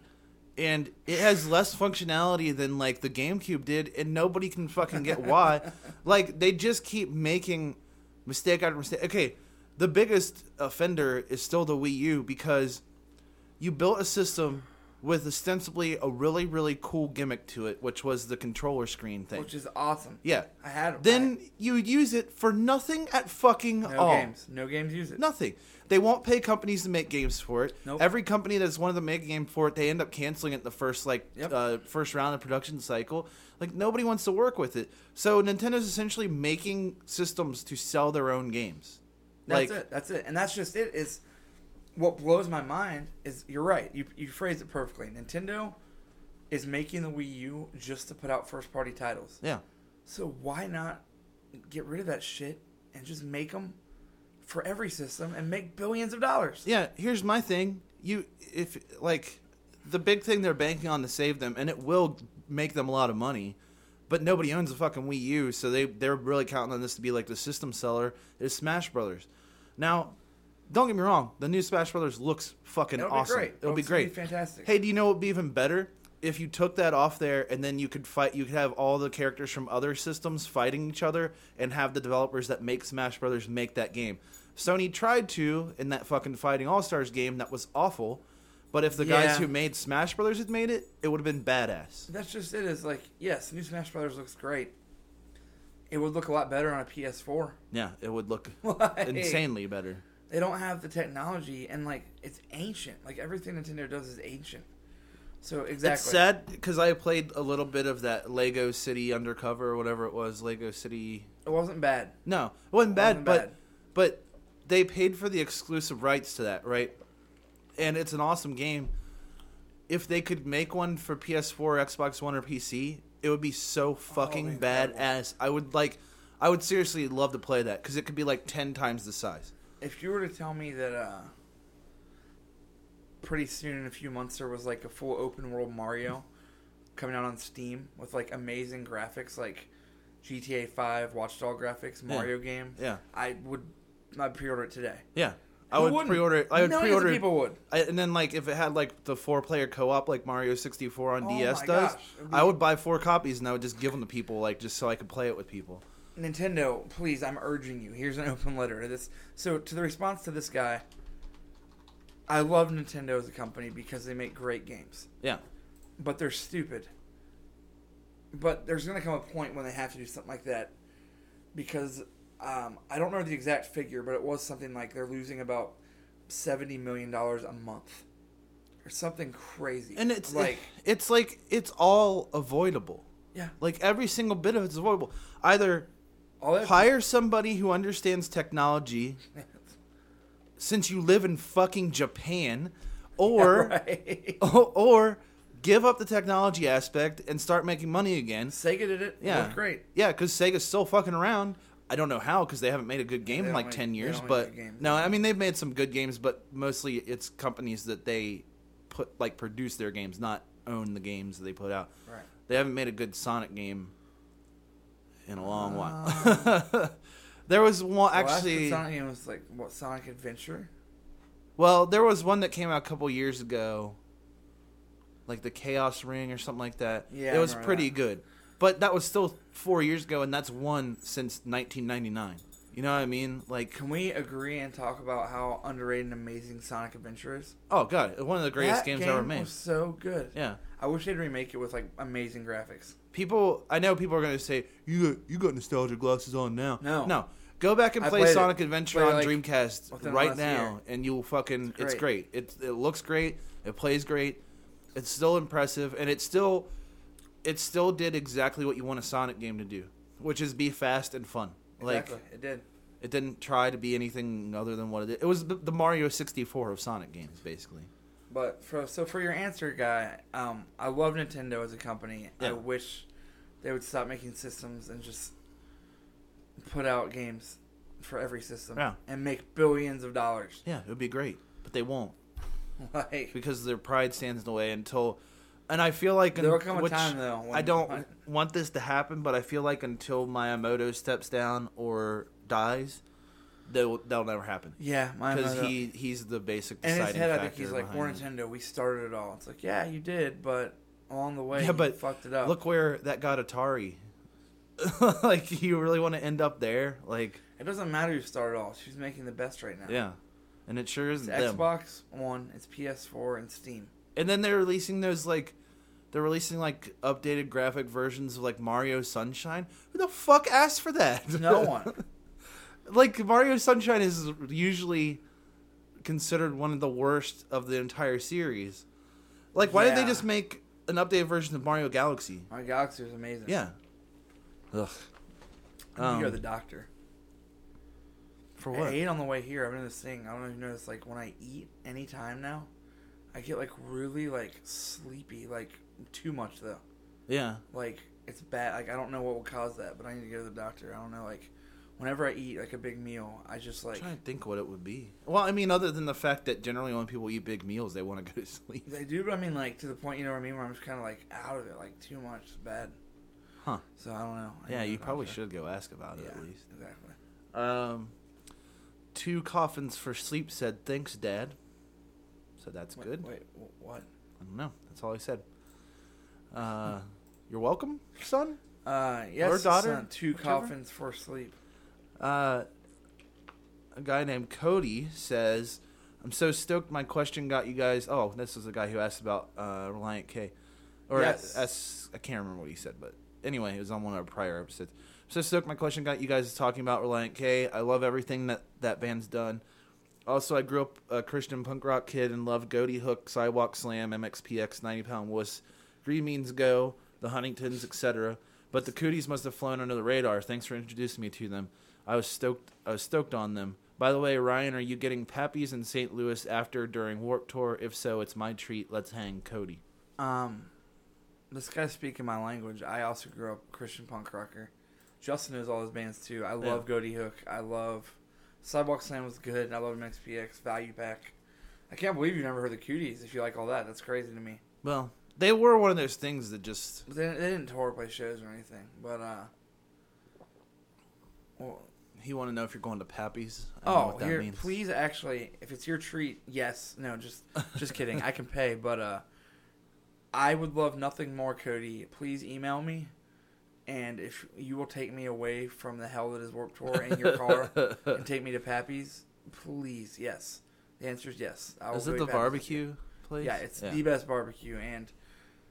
Speaker 1: and it has less functionality than like the GameCube did, and nobody can fucking get why. like they just keep making mistake after mistake. Okay, the biggest offender is still the Wii U because you built a system with ostensibly a really really cool gimmick to it, which was the controller screen thing.
Speaker 2: which is awesome.
Speaker 1: yeah.
Speaker 2: I had
Speaker 1: Then you use it for nothing at fucking
Speaker 2: I, no
Speaker 1: all.
Speaker 2: games, no games use it.
Speaker 1: Nothing. They won't pay companies to make games for it.
Speaker 2: Nope.
Speaker 1: Every company that's wanted to make a game for it, they end up canceling it the first like
Speaker 2: Yep.
Speaker 1: uh, first round of production cycle. Like nobody wants to work with it. So Nintendo's essentially making systems to sell their own games.
Speaker 2: That's
Speaker 1: like
Speaker 2: it. That's it. And that's just it. Is what blows my mind is you're right. You you phrased it perfectly. Nintendo is making the Wii U just to put out first party titles.
Speaker 1: yeah.
Speaker 2: So why not get rid of that shit and just make them for every system and make billions of dollars?
Speaker 1: Yeah, here's my thing. You if like the big thing they're banking on to save them and it will make them a lot of money. But nobody owns a fucking Wii U, so they they're really counting on this to be like the system seller is Smash Brothers. Now, don't get me wrong, the new Smash Brothers looks fucking awesome.
Speaker 2: It'll
Speaker 1: awesome.
Speaker 2: be great.
Speaker 1: It'll be great.
Speaker 2: be fantastic.
Speaker 1: Hey, do you know what would be even better? If you took that off there and then you could fight, you could have all the characters from other systems fighting each other and have the developers that make Smash Brothers make that game. Sony tried to in that fucking Fighting All Stars game that was awful, but if the guys who made Smash Brothers had made it, it would have been badass.
Speaker 2: That's just it. Is like yes, new Smash Brothers looks great. It would look a lot better on a PS4.
Speaker 1: Yeah, it would look
Speaker 2: Like,
Speaker 1: insanely better.
Speaker 2: They don't have the technology, and like it's ancient. Like everything Nintendo does is ancient. So exactly.
Speaker 1: It's sad because I played a little bit of that Lego City Undercover or whatever it was. Lego City.
Speaker 2: It wasn't bad.
Speaker 1: No, it wasn't bad,
Speaker 2: wasn't
Speaker 1: but
Speaker 2: bad.
Speaker 1: but they paid for the exclusive rights to that, right? And it's an awesome game. If they could make one for PS4, Xbox One, or PC, it would be so oh, fucking
Speaker 2: incredible.
Speaker 1: badass. I would like, I would seriously love to play that because it could be like ten times the size.
Speaker 2: If you were to tell me that uh, pretty soon in a few months there was like a full open world Mario coming out on Steam with like amazing graphics, like GTA Five, Watchdog graphics, Mario game,
Speaker 1: Yeah,
Speaker 2: I would I'd pre-order it today.
Speaker 1: Yeah, I
Speaker 2: Who
Speaker 1: would
Speaker 2: wouldn't?
Speaker 1: pre-order. It. I would
Speaker 2: Millions
Speaker 1: pre-order.
Speaker 2: of people would.
Speaker 1: I, and then like if it had like the four player co op like Mario sixty four on
Speaker 2: Oh
Speaker 1: DS does,
Speaker 2: be-
Speaker 1: I would buy four copies and I would just give them to people like just so I could play it with people.
Speaker 2: Nintendo, please, I'm urging you. Here's an open letter to this. So, to the response to this guy, I love Nintendo as a company because they make great games,
Speaker 1: Yeah,
Speaker 2: but they're stupid. But there's going to come a point when they have to do something like that because um, I don't know the exact figure, but it was something like they're losing about seventy million dollars a month or something crazy.
Speaker 1: and it's
Speaker 2: like,
Speaker 1: it's like it's all avoidable.
Speaker 2: yeah,
Speaker 1: Like every single bit of it's avoidable. Either
Speaker 2: that.
Speaker 1: hire somebody who understands technology since you live in fucking Japan, or
Speaker 2: right.
Speaker 1: or give up the technology aspect and start making money again.
Speaker 2: Sega did it.
Speaker 1: Yeah,
Speaker 2: Worked great.
Speaker 1: Yeah, because Sega's still fucking around. I don't know how because they haven't made a good game
Speaker 2: They
Speaker 1: in
Speaker 2: don't
Speaker 1: like
Speaker 2: make-
Speaker 1: ten
Speaker 2: they
Speaker 1: years.
Speaker 2: don't make
Speaker 1: But
Speaker 2: good games.
Speaker 1: no, I mean they've made some good games, but mostly it's companies that they put like produce their games, not own the games that they put out.
Speaker 2: Right.
Speaker 1: They haven't made a good Sonic game in a long while. Oh. there was one actually.
Speaker 2: good Sonic game was like what Sonic Adventure.
Speaker 1: Well, there was one that came out a couple years ago, like the Chaos Ring or something like that.
Speaker 2: Yeah,
Speaker 1: it was pretty
Speaker 2: that.
Speaker 1: good, but that was still four years ago, and that's one since 1999. You know what I mean? Like,
Speaker 2: Can we agree and talk about how underrated and amazing Sonic Adventure is?
Speaker 1: oh god, one of the greatest
Speaker 2: that
Speaker 1: games
Speaker 2: game
Speaker 1: ever made.
Speaker 2: Was so good.
Speaker 1: Yeah,
Speaker 2: I wish they'd remake it with like amazing graphics.
Speaker 1: people. I know people are going to say you got you got nostalgia glasses on now.
Speaker 2: No.
Speaker 1: no. Go back and
Speaker 2: I
Speaker 1: play
Speaker 2: played it.
Speaker 1: Sonic Adventure
Speaker 2: Played it,
Speaker 1: on
Speaker 2: like,
Speaker 1: Dreamcast
Speaker 2: within the
Speaker 1: right
Speaker 2: last
Speaker 1: now,
Speaker 2: year.
Speaker 1: and you'll fucking.
Speaker 2: It's
Speaker 1: It's great. It it looks great. It plays great. It's still impressive, and it still, it still did exactly what you want a Sonic game to do, which is be fast and fun. Like
Speaker 2: Exactly. it did.
Speaker 1: it didn't try to be anything other than what it did. It was the, the Mario 64 of Sonic games, basically.
Speaker 2: But for so for your answer, guy, um, I love Nintendo as a company. I wish they would stop making systems and just put out games for every system
Speaker 1: Yeah.
Speaker 2: and make billions of dollars.
Speaker 1: Yeah, it would be great, but they won't
Speaker 2: like
Speaker 1: because their pride stands in the way until. And I feel like
Speaker 2: There'll come a time, though, when-
Speaker 1: I don't
Speaker 2: when-
Speaker 1: want this to happen, but I feel like until Miyamoto steps down or dies, they'll that'll never happen
Speaker 2: yeah,
Speaker 1: because he he's the basic
Speaker 2: in his
Speaker 1: deciding
Speaker 2: head, I
Speaker 1: factor
Speaker 2: think he's like, "We're. Nintendo. We started it all." It's like, yeah, you did, but along the way,
Speaker 1: Yeah,
Speaker 2: you
Speaker 1: but
Speaker 2: fucked it up.
Speaker 1: Look where that got Atari. like you really want to end up there? Like
Speaker 2: it doesn't matter who started all. She's making the best right now.
Speaker 1: yeah, and it sure isn't them.
Speaker 2: Xbox One, it's PS4, and Steam.
Speaker 1: And then they're releasing those like they're releasing like updated graphic versions of like Mario Sunshine. Who the fuck asked for that?
Speaker 2: No one.
Speaker 1: Like Mario Sunshine is usually considered one of the worst of the entire series. Like why did they just make an updated version of Mario Galaxy?
Speaker 2: Mario Galaxy was amazing.
Speaker 1: Yeah. Ugh. Um,
Speaker 2: are the doctor.
Speaker 1: for
Speaker 2: I
Speaker 1: what?
Speaker 2: ate on the way here. I'm in this thing. I don't know if you noticed. Like when I eat anytime now, I get like really like sleepy. Like too much though.
Speaker 1: Yeah.
Speaker 2: Like it's bad. Like I don't know what will cause that, but I need to go to the doctor. I don't know. Like whenever I eat like a big meal, I just like I'm
Speaker 1: trying to think what it would be. Well, I mean, other than the fact that generally when people eat big meals, they want to go to sleep.
Speaker 2: they do. But I mean, like to the point you know what I mean, where I'm just kind of like out of it. Like too much. It's bad.
Speaker 1: Huh.
Speaker 2: So I don't know. I
Speaker 1: Yeah, you probably should go ask about it
Speaker 2: Yeah,
Speaker 1: at least.
Speaker 2: exactly.
Speaker 1: Um, two coffins for sleep said, "Thanks, Dad." So that's
Speaker 2: Wait,
Speaker 1: good.
Speaker 2: Wait, what?
Speaker 1: I don't know. That's all I said. Uh, you're welcome, son.
Speaker 2: Uh, yes,
Speaker 1: daughter,
Speaker 2: son, two
Speaker 1: whichever.
Speaker 2: coffins for sleep.
Speaker 1: Uh, a guy named Cody says, "I'm so stoked. My question got you guys. Oh, this is the guy who asked about uh, Relient K, or
Speaker 2: Yes.
Speaker 1: S. I can't remember what he said, but anyway, it was on one of our prior episodes. So stoked. My question got you guys talking about Relient K. I love everything that that band's done. Also, I grew up a Christian punk rock kid and loved Ghoti Hook, Sidewalk Slam, MXPX, 90 Pound Wuss, Green Means Go, the Huntingtons, etc. But the Cooties must have flown under the radar. Thanks for introducing me to them. I was stoked. I was stoked on them. By the way, Ryan, are you getting Pappy's in St. Louis after during Warp Tour? If so, it's my treat. Let's hang, Cody.
Speaker 2: Um, this guy's speaking my language. I also grew up Christian punk rocker. Justin knows all his bands too. I love Ghoti Hook. I love Sidewalk Slam was good. I love MXPX Value Pack. I can't believe you never heard the Cuties. If you like all that, that's crazy to me.
Speaker 1: Well, they were one of those things that just
Speaker 2: They, they didn't tour play shows or anything. But uh, well,
Speaker 1: You want to know if you're going to Pappy's? I don't know
Speaker 2: Oh,
Speaker 1: what that
Speaker 2: here,
Speaker 1: means.
Speaker 2: please actually, if it's your treat, yes. No, just just kidding. I can pay, but uh, I would love nothing more, Cody. Please email me, and if you will take me away from the hell that is Warp Tour in your car and take me to Pappy's, please, yes. The answer is yes. I will
Speaker 1: Is it the barbecue place?
Speaker 2: Yeah, it's the best barbecue, and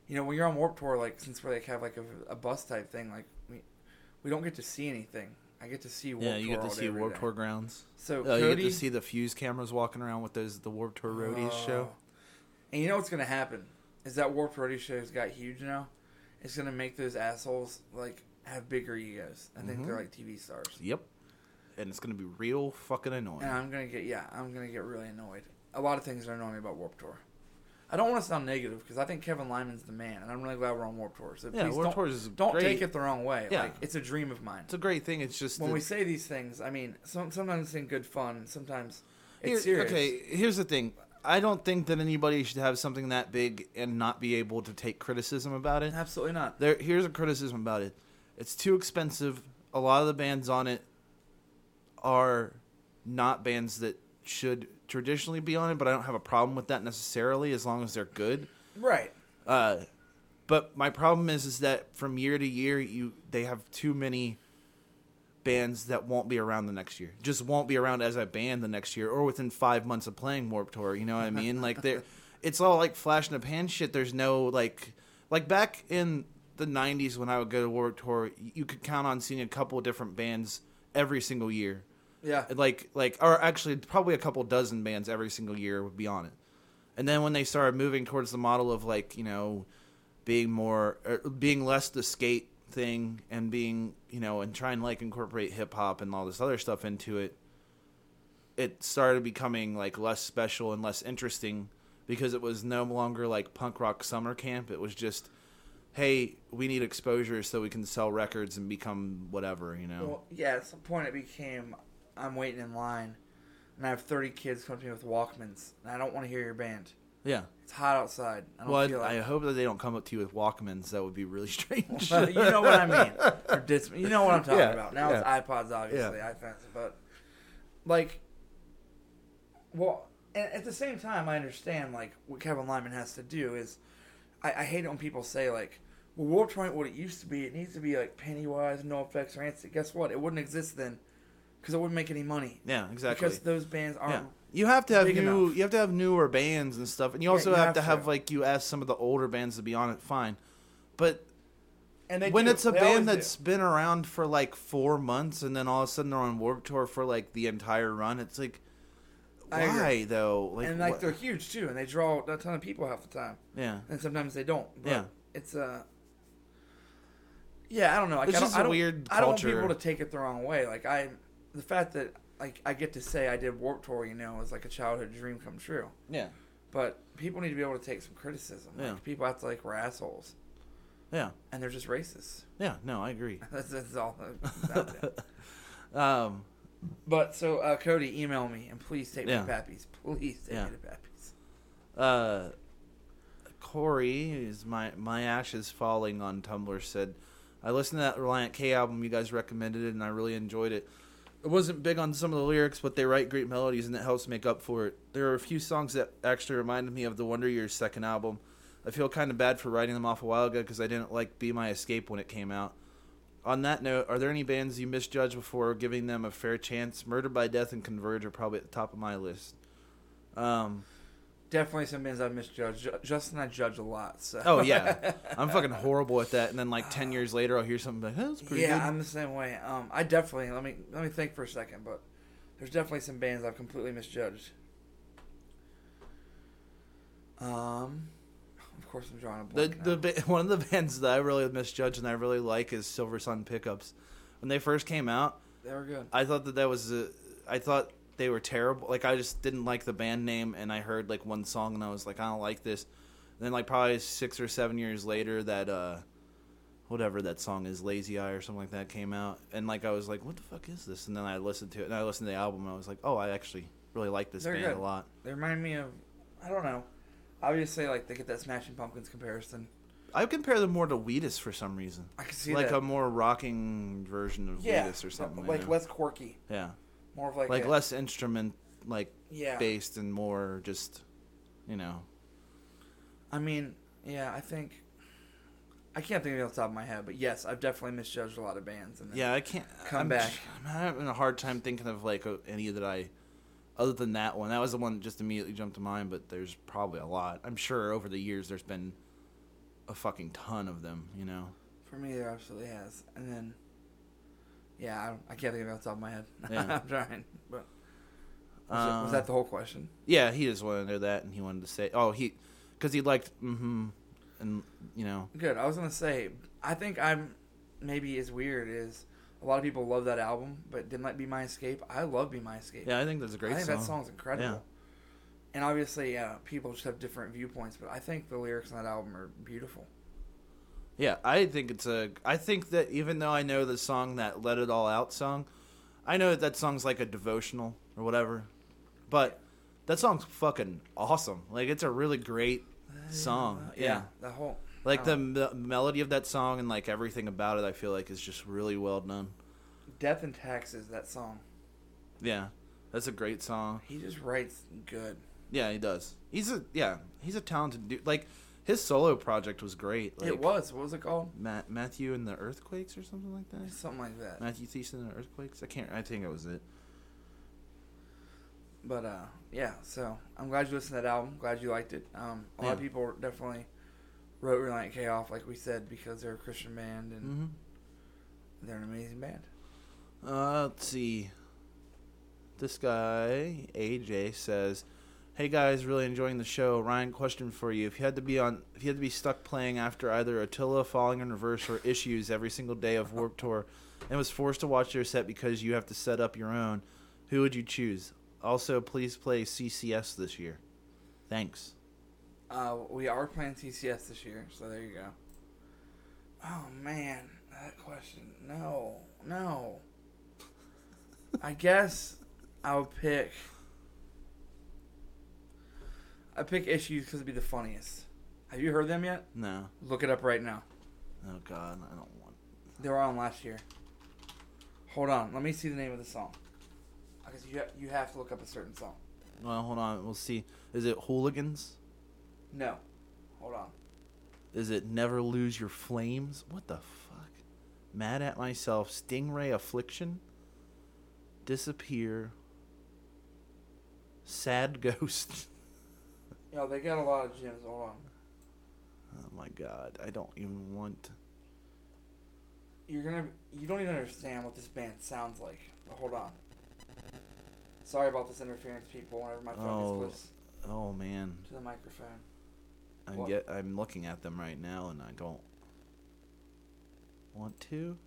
Speaker 2: you know when you're on Warp Tour, like since we like have like a, a bus type thing, like we we don't get to see anything. I get to see Warp
Speaker 1: Yeah, you
Speaker 2: Tour
Speaker 1: get to
Speaker 2: all day,
Speaker 1: see
Speaker 2: every
Speaker 1: Warp
Speaker 2: day.
Speaker 1: Tour grounds.
Speaker 2: So
Speaker 1: Oh, you
Speaker 2: Cody,
Speaker 1: get to see the fuse cameras walking around with those the Warp Tour Roadies show.
Speaker 2: Oh. And you know what's gonna happen is that Warped Roadies show's got huge now. It's gonna make those assholes like have bigger egos. I think they're mm-hmm. like TV stars.
Speaker 1: Yep. And it's gonna be real fucking annoying.
Speaker 2: And I'm gonna get yeah, I'm gonna get really annoyed. A lot of things are annoying me about Warp Tour. I don't want to sound negative because I think Kevin Lyman's the man, and I'm really glad we're on Warp Tour. So
Speaker 1: yeah,
Speaker 2: please
Speaker 1: Warp
Speaker 2: don't,
Speaker 1: Tour is
Speaker 2: don't
Speaker 1: great.
Speaker 2: take it the wrong way.
Speaker 1: Yeah.
Speaker 2: Like it's a dream of mine.
Speaker 1: It's a great thing. It's just
Speaker 2: when
Speaker 1: that-
Speaker 2: we say these things, I mean, some, sometimes it's in good fun. Sometimes it's
Speaker 1: Here-
Speaker 2: serious.
Speaker 1: Okay, here's the thing. I don't think that anybody should have something that big and not be able to take criticism about it.
Speaker 2: Absolutely not.
Speaker 1: There, here's a criticism about it. It's too expensive. A lot of the bands on it are not bands that should traditionally be on it, but I don't have a problem with that necessarily as long as they're good.
Speaker 2: Right.
Speaker 1: Uh, but my problem is is that from year to year, you they have too many bands that won't be around the next year. Just won't be around as a band the next year, or within five months of playing Warp Tour. You know what I mean? like they, it's all like flash in the pan shit. There's no like, like back in the '90s when I would go to Warp Tour, you could count on seeing a couple of different bands every single year
Speaker 2: Yeah.
Speaker 1: like like or actually probably a couple dozen bands every single year would be on it. And then when they started moving towards the model of like you know being more er, being less the skate thing and being you know and trying to like incorporate hip hop and all this other stuff into it it started becoming like less special and less interesting because it was no longer like punk rock summer camp. It was just hey we need exposure so we can sell records and become whatever you know?
Speaker 2: Well, yeah, at some point it became I'm waiting in line, and I have 30 kids come to me with Walkmans, and I don't want to hear your band.
Speaker 1: yeah
Speaker 2: It's hot outside. I don't
Speaker 1: Well,
Speaker 2: feel
Speaker 1: I, I hope that they don't come up to you with Walkmans. That would be really strange.
Speaker 2: Well, you know what I mean. Or dis- you know what I'm talking
Speaker 1: Yeah,
Speaker 2: about. Now it's iPods, obviously, iPhones, but like, well, and at the same time, I understand like what Kevin Lyman has to do is, I, I hate it when people say like, well, Tour ain't what it used to be. It needs to be like Pennywise, NOFX, Rancid. Guess what? It wouldn't exist then, because it wouldn't make any money.
Speaker 1: yeah, exactly.
Speaker 2: Because those bands aren't.
Speaker 1: yeah. You have to have new.
Speaker 2: enough.
Speaker 1: You have to have newer bands and stuff, and you
Speaker 2: Yeah,
Speaker 1: also
Speaker 2: you
Speaker 1: have,
Speaker 2: have
Speaker 1: to have like you ask some of the older bands to be on it. Fine, but
Speaker 2: And they
Speaker 1: when
Speaker 2: do.
Speaker 1: it's a
Speaker 2: They
Speaker 1: band
Speaker 2: do.
Speaker 1: that's been around for like four months and then all of a sudden they're on Warp Tour for like the entire run, it's like, why though? Like,
Speaker 2: and like
Speaker 1: what-
Speaker 2: they're huge too, and they draw a ton of people half the time,
Speaker 1: yeah,
Speaker 2: and sometimes they don't. But
Speaker 1: Yeah.
Speaker 2: it's uh Yeah, I don't know. Like,
Speaker 1: It's
Speaker 2: I don't,
Speaker 1: just
Speaker 2: I
Speaker 1: a
Speaker 2: don't,
Speaker 1: weird
Speaker 2: I don't want people to take it the wrong way. Like I, the fact that like I get to say I did Warp Tour, you know, is like a childhood dream come true.
Speaker 1: yeah,
Speaker 2: But people need to be able to take some criticism.
Speaker 1: Yeah.
Speaker 2: Like people have to like we're assholes,
Speaker 1: yeah,
Speaker 2: and they're just racist.
Speaker 1: yeah. No, I agree.
Speaker 2: that's, that's all. that's
Speaker 1: um,
Speaker 2: But so uh, Cody, email me and please take
Speaker 1: Yeah.
Speaker 2: me to Pappy's. Please take
Speaker 1: Yeah.
Speaker 2: me to Pappy's.
Speaker 1: uh, Corey is my my ashes falling on Tumblr said, I listened to that Relient K album you guys recommended it and I really enjoyed it. I wasn't big on some of the lyrics, but they write great melodies and it helps make up for it. There are a few songs that actually reminded me of the Wonder Years second album. I feel kind of bad for writing them off a while ago because I didn't like Be My Escape when it came out. On that note, are there any bands you misjudged before giving them a fair chance? Murder by Death and Converge are probably at the top of my list. Um,
Speaker 2: Definitely some bands I've misjudged. Justin, I judge a lot. So.
Speaker 1: Oh yeah, I'm fucking horrible at that. And then like ten years later, I'll hear something like, "Oh, that's pretty
Speaker 2: yeah,
Speaker 1: good."
Speaker 2: I'm the same way. Um, I definitely let me let me think for a second, but there's definitely some bands I've completely misjudged. Um, of course, I'm drawing a
Speaker 1: the
Speaker 2: blank.
Speaker 1: the ba- one of the bands that I really misjudge and I really like is Silver Sun Pickups. When they first came out,
Speaker 2: they were good.
Speaker 1: I thought that that was a, I thought they were terrible. Like I just didn't like the band name, and I heard like one song and I was like, I don't like this. And then like probably six or seven years later, that uh, whatever that song is, Lazy Eye or something like that came out, and like I was like, what the fuck is this? And then I listened to it, and I listened to the album, and I was like, oh, I actually really like this
Speaker 2: They're
Speaker 1: band
Speaker 2: good.
Speaker 1: a lot.
Speaker 2: They remind me of I don't know. Obviously, like they get that Smashing Pumpkins comparison.
Speaker 1: I compare them more to Wheatus for some reason.
Speaker 2: I can see
Speaker 1: like
Speaker 2: that.
Speaker 1: a more rocking version of
Speaker 2: yeah,
Speaker 1: Wheatus or something.
Speaker 2: like
Speaker 1: know?
Speaker 2: less quirky,
Speaker 1: yeah,
Speaker 2: more of like
Speaker 1: like
Speaker 2: a-
Speaker 1: less instrument like
Speaker 2: Yeah.
Speaker 1: based and more just you know.
Speaker 2: I mean, yeah, I think I can't think of it off the top of my head, but yes, I've definitely misjudged a lot of bands. And
Speaker 1: Yeah, I can't
Speaker 2: Come
Speaker 1: I'm,
Speaker 2: back.
Speaker 1: I'm having a hard time thinking of like any that I, other than that one. That was the one that just immediately jumped to mind. But there's probably a lot. I'm sure over the years there's been a fucking ton of them. You know.
Speaker 2: For me, there absolutely has. And then, yeah, I, I can't think of it off the top of my head.
Speaker 1: Yeah.
Speaker 2: I'm trying, but was, it- was that
Speaker 1: Uh,
Speaker 2: the whole question?
Speaker 1: Yeah, he just wanted to know that, and he wanted to say, oh, he, because he liked, mm-hmm, and you know,
Speaker 2: Good. I was gonna say, I think I'm maybe as weird as a lot of people love that album, but didn't like "Be My Escape." I love "Be My Escape."
Speaker 1: yeah, I think that's a great
Speaker 2: I think
Speaker 1: song.
Speaker 2: that song's incredible.
Speaker 1: Yeah.
Speaker 2: And obviously, uh, people just have different viewpoints, but I think the lyrics on that album are beautiful.
Speaker 1: Yeah, I think it's a. I think that even though I know the song that "Let It All Out" song, I know that that song's like a devotional or whatever, but that song's fucking awesome. Like it's a really great song.
Speaker 2: Uh, yeah, the whole
Speaker 1: like the me- melody of that song and like everything about it, I feel like is just really well done.
Speaker 2: "Death and Taxes." That song,
Speaker 1: Yeah, that's a great song.
Speaker 2: he just writes good.
Speaker 1: Yeah, he does. He's a yeah, he's a talented dude. Like his solo project was great. Like,
Speaker 2: it was. What was it called?
Speaker 1: Ma- Matthew and the Earthquakes or something like that.
Speaker 2: Something like that.
Speaker 1: Matthew Thiessen and the Earthquakes. I can't. I think it was it.
Speaker 2: But uh, yeah. So I'm glad you listened to that album. Glad you liked it. Um, a lot of people definitely wrote Relient K off, like we said, because they're a Christian band and
Speaker 1: Mm-hmm.
Speaker 2: they're an amazing band.
Speaker 1: Uh, let's see. This guy AJ says, "Hey guys, really enjoying the show. Ryan, question for you: If you had to be on, if you had to be stuck playing after either Attila, Falling in Reverse, or Issues every single day of Warp Tour, and was forced to watch their set because you have to set up your own, who would you choose? Also, please play CCS this year. Thanks."
Speaker 2: Uh, we are playing CCS this year, so there you go. Oh man, that question. No, no. I guess I would pick. I pick issues because it'd be the funniest. Have you heard them yet?
Speaker 1: No.
Speaker 2: Look it up right now.
Speaker 1: Oh God, I don't want.
Speaker 2: They were on last year. Hold on, let me see the name of the song. Because you ha- you have to look up a certain song.
Speaker 1: Well, hold on. We'll see. Is it Hooligans?
Speaker 2: No, hold on.
Speaker 1: Is it Never Lose Your Flames? What the fuck? Mad at Myself, Stingray Affliction, Disappear, Sad Ghost.
Speaker 2: Yo, they got a lot of gems. Hold on.
Speaker 1: Oh my god, I don't even want.
Speaker 2: You're gonna. You don't even understand what this band sounds like. But hold on. Sorry about this interference, people. Whenever my phone
Speaker 1: Oh.
Speaker 2: gets close
Speaker 1: Oh man,
Speaker 2: to the microphone.
Speaker 1: I'm
Speaker 2: What?
Speaker 1: get. I'm looking at them right now, and I don't want to.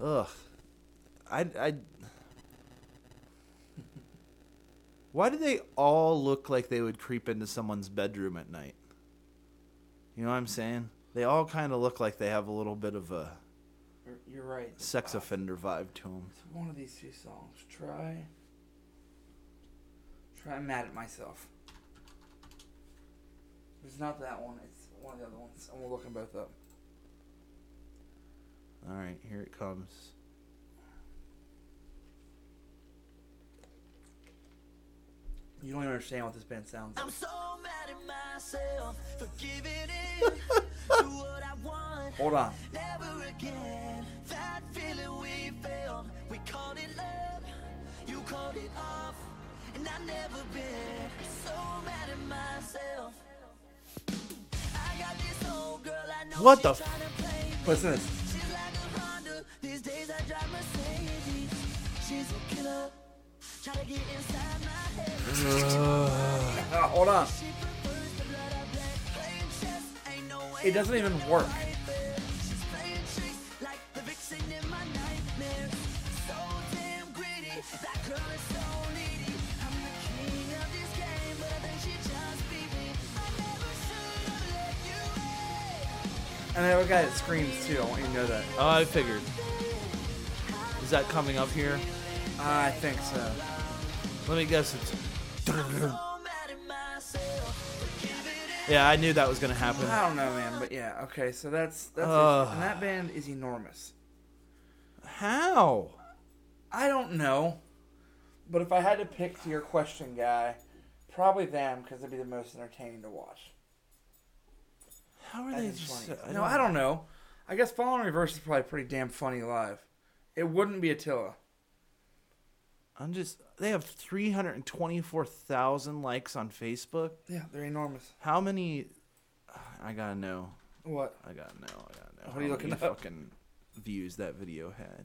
Speaker 1: Ugh, I I. Why do they all look like they would creep into someone's bedroom at night? You know what I'm saying? They all kind of look like they have a little bit of a
Speaker 2: You're, you're right.
Speaker 1: sex offender vibe to them.
Speaker 2: It's one of these two songs. Try. Try mad at myself. It's not that one. It's one of the other ones. And we'll look them both up.
Speaker 1: All right, here it comes.
Speaker 2: You don't even understand what this band sounds like.
Speaker 3: I'm so mad at myself for giving in to what I want.
Speaker 2: Hold on.
Speaker 3: Never again. That feeling we felt, we called it love. You called it off, and I never been so mad at myself. I got this old girl I know
Speaker 1: What the f-
Speaker 3: tryna play me.
Speaker 2: Listen to this. Uh, hold on.
Speaker 3: She prefers the blood of black. Playing chess ain't no way
Speaker 2: It doesn't even work.
Speaker 3: She's playing tricks like the vixen in my nightmares. So damn greedy, that girl is so needy. I'm the king of this game, but I think she just beat me. I never should have let you in.
Speaker 2: And they have a guy that screams too. I want you to know that.
Speaker 1: Oh, I figured. Is that coming up here?
Speaker 2: I think so.
Speaker 1: Let me guess. It's.
Speaker 3: So mad at myself for giving
Speaker 1: Yeah, I knew that was gonna happen.
Speaker 2: I don't know, man, but yeah, okay. So that's that's it. and that band is enormous.
Speaker 1: How?
Speaker 2: I don't know, but if I had to pick to your question, guy, probably them because they'd be the most entertaining to watch.
Speaker 1: How are
Speaker 2: I
Speaker 1: they just?
Speaker 2: funny. no, I don't know. I guess Fall in Reverse is probably pretty damn funny live. It wouldn't be Attila.
Speaker 1: I'm just. They have 324,000 likes on Facebook.
Speaker 2: Yeah, they're enormous.
Speaker 1: How many? I gotta know.
Speaker 2: What?
Speaker 1: I gotta know. I gotta know.
Speaker 2: What are you
Speaker 1: how
Speaker 2: looking
Speaker 1: many? Fucking views that video had.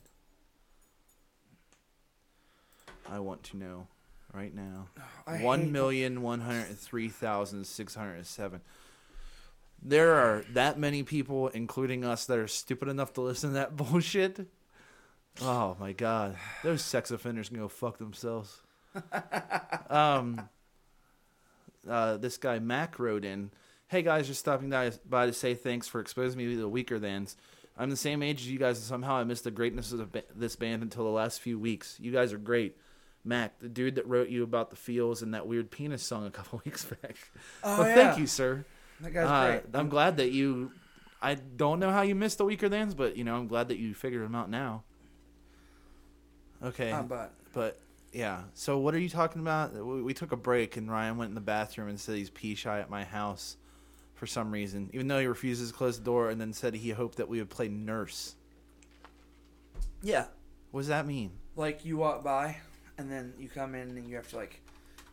Speaker 1: I want to know right now.
Speaker 2: I
Speaker 1: million one hundred three thousand six hundred seven. There are that many people, including us, that are stupid enough to listen to that bullshit. Oh my god, those sex offenders can go fuck themselves. um, uh, this guy Mac wrote in, "Hey guys, just stopping by, to say thanks for exposing me to the Weakerthans. I'm the same age as you guys, and somehow I missed the greatness of ba- this band until the last few weeks. You guys are great." Mac, the dude that wrote you about the feels and that weird penis song a couple weeks back.
Speaker 2: Oh,
Speaker 1: well,
Speaker 2: yeah.
Speaker 1: thank you, sir.
Speaker 2: That guy's
Speaker 1: Uh,
Speaker 2: great.
Speaker 1: I'm glad that you. I don't know how you missed the Weakerthans, but you know I'm glad that you figured them out now. Okay,
Speaker 2: but
Speaker 1: but yeah. So what are you talking about? We, we took a break and Ryan went in the bathroom and said he's pee shy at my house for some reason, even though he refuses to close the door, and then said he hoped that we would play nurse.
Speaker 2: yeah,
Speaker 1: What does that mean?
Speaker 2: like you walk by, and then you come in and you have to like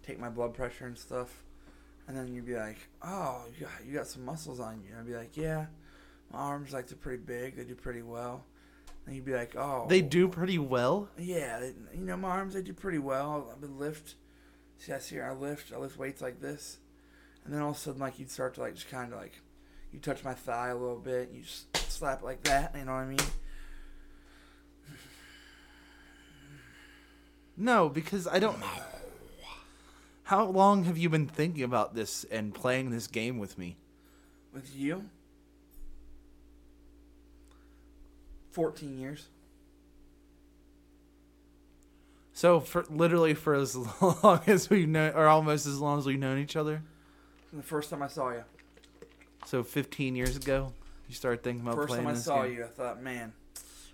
Speaker 2: take my blood pressure and stuff, and then you'd be like, "Oh, you got, you got some muscles on you." And I'd be like, "Yeah, my arms like they're pretty big. They do pretty well." And you'd be like, "Oh,
Speaker 1: They do pretty well.
Speaker 2: Yeah, you know my arms they do pretty well. I've been lift. See, I see here I lift. I lift weights like this, and then all of a sudden, like you'd start to like just kind of like, you touch my thigh a little bit. You just slap it like that. You know what I mean?
Speaker 1: No, because I don't. How long have you been thinking about this and playing this game with me?
Speaker 2: With you, fourteen years.
Speaker 1: So for literally for as long as we know, or almost as long as we've known each other.
Speaker 2: From the first time I saw you.
Speaker 1: So 15 years ago, you started thinking about
Speaker 2: First
Speaker 1: playing
Speaker 2: time I saw
Speaker 1: game.
Speaker 2: you, I thought, man,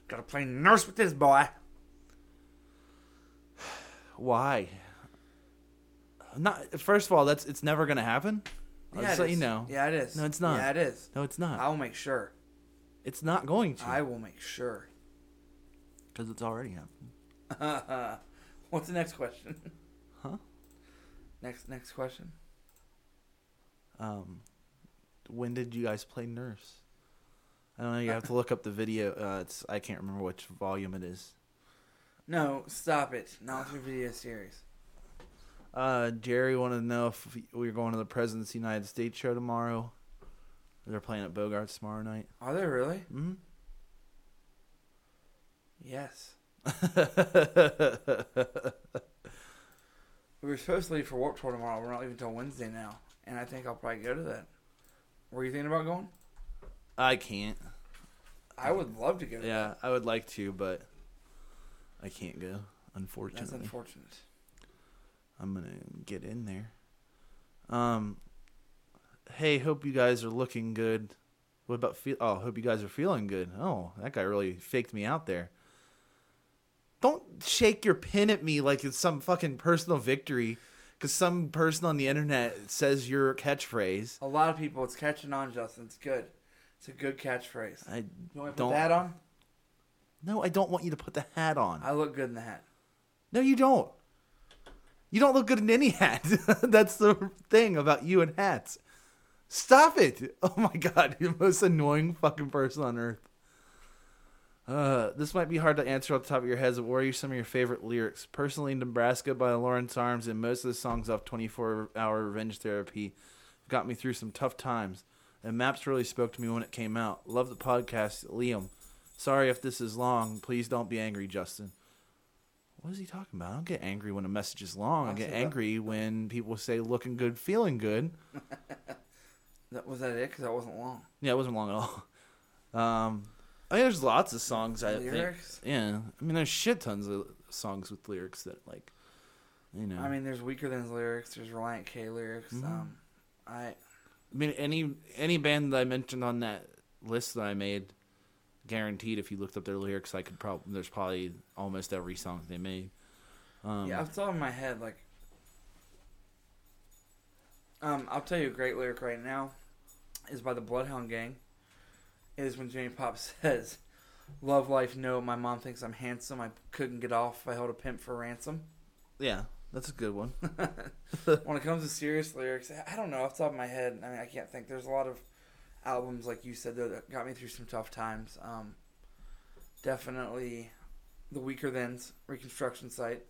Speaker 2: gotta play nurse with this boy.
Speaker 1: Why? Not first of all, that's it's never gonna happen. I'll
Speaker 2: Yeah,
Speaker 1: just let you know.
Speaker 2: Yeah, it is.
Speaker 1: No, it's not.
Speaker 2: Yeah, it is.
Speaker 1: No, it's not.
Speaker 2: I will make sure.
Speaker 1: It's not going to
Speaker 2: I will make sure.
Speaker 1: because it's already happened.
Speaker 2: What's the next question?
Speaker 1: Huh?
Speaker 2: Next next question.
Speaker 1: Um, when did you guys play Nurse? I don't know. You have to look up the video. Uh, it's I can't remember which volume it is.
Speaker 2: No, stop it. Not through video series.
Speaker 1: Uh, Jerry wanted to know if we are going to the President's United States show tomorrow. They're playing at Bogart's tomorrow night.
Speaker 2: Are they really?
Speaker 1: hmm
Speaker 2: Yes. We were supposed to leave for Warped Tour tomorrow. We're not leaving until Wednesday now, and I think I'll probably go to that. Were you thinking about going?
Speaker 1: I can't.
Speaker 2: I would love to go. To
Speaker 1: Yeah, I would like to, but I can't go. Unfortunately,
Speaker 2: that's unfortunate.
Speaker 1: I'm gonna get in there. Um, hey, hope you guys are looking good. What about feel? Oh, hope you guys are feeling good. Oh, that guy really faked me out there. Don't shake your pin at me like it's some fucking personal victory, because some person on the internet says your catchphrase.
Speaker 2: A lot of people, it's catching on, Justin. It's good. It's a good catchphrase.
Speaker 1: I
Speaker 2: You want to
Speaker 1: don't.
Speaker 2: put that on?
Speaker 1: No, I don't want you to put the hat on.
Speaker 2: I look good in the hat.
Speaker 1: No, you don't. You don't look good in any hat. That's the thing about you and hats. Stop it. Oh my god, you're the most annoying fucking person on earth. Uh, this might be hard to answer off the top of your heads, but what are some of your favorite lyrics? Personally, Nebraska by Lawrence Arms and most of the songs off 24 Hour Revenge Therapy got me through some tough times. And Maps really spoke to me when it came out. Love the podcast, Liam. Sorry if this is long. Please don't be angry, Justin. What is he talking about? I don't get angry when a message is long. I get angry when people say looking good, feeling good.
Speaker 2: That was that it? Because that wasn't long.
Speaker 1: Yeah, it wasn't long at all. Um, I mean, there's lots of songs. I
Speaker 2: Lyrics?
Speaker 1: think. Yeah, I mean, there's shit tons of songs with lyrics that like, you know.
Speaker 2: I mean, there's weaker than lyrics. There's Relient K lyrics.
Speaker 1: Mhm.
Speaker 2: Um, I
Speaker 1: I mean, any any band that I mentioned on that list that I made, guaranteed. If you looked up their lyrics, I could probably there's probably almost every song they made. Um,
Speaker 2: yeah, off the top of my head, like, um, I'll tell you a great lyric right now is by the Bloodhound Gang. It is when Jimmy Pop says, "Love life, no. My mom thinks I'm handsome. I couldn't get off. I held a pimp for ransom."
Speaker 1: yeah, that's a good one.
Speaker 2: when it comes to serious lyrics, I don't know off the top of my head. I mean, I can't think. There's a lot of albums, like you said, that got me through some tough times. Um, definitely, the Weakerthans Reconstruction Site.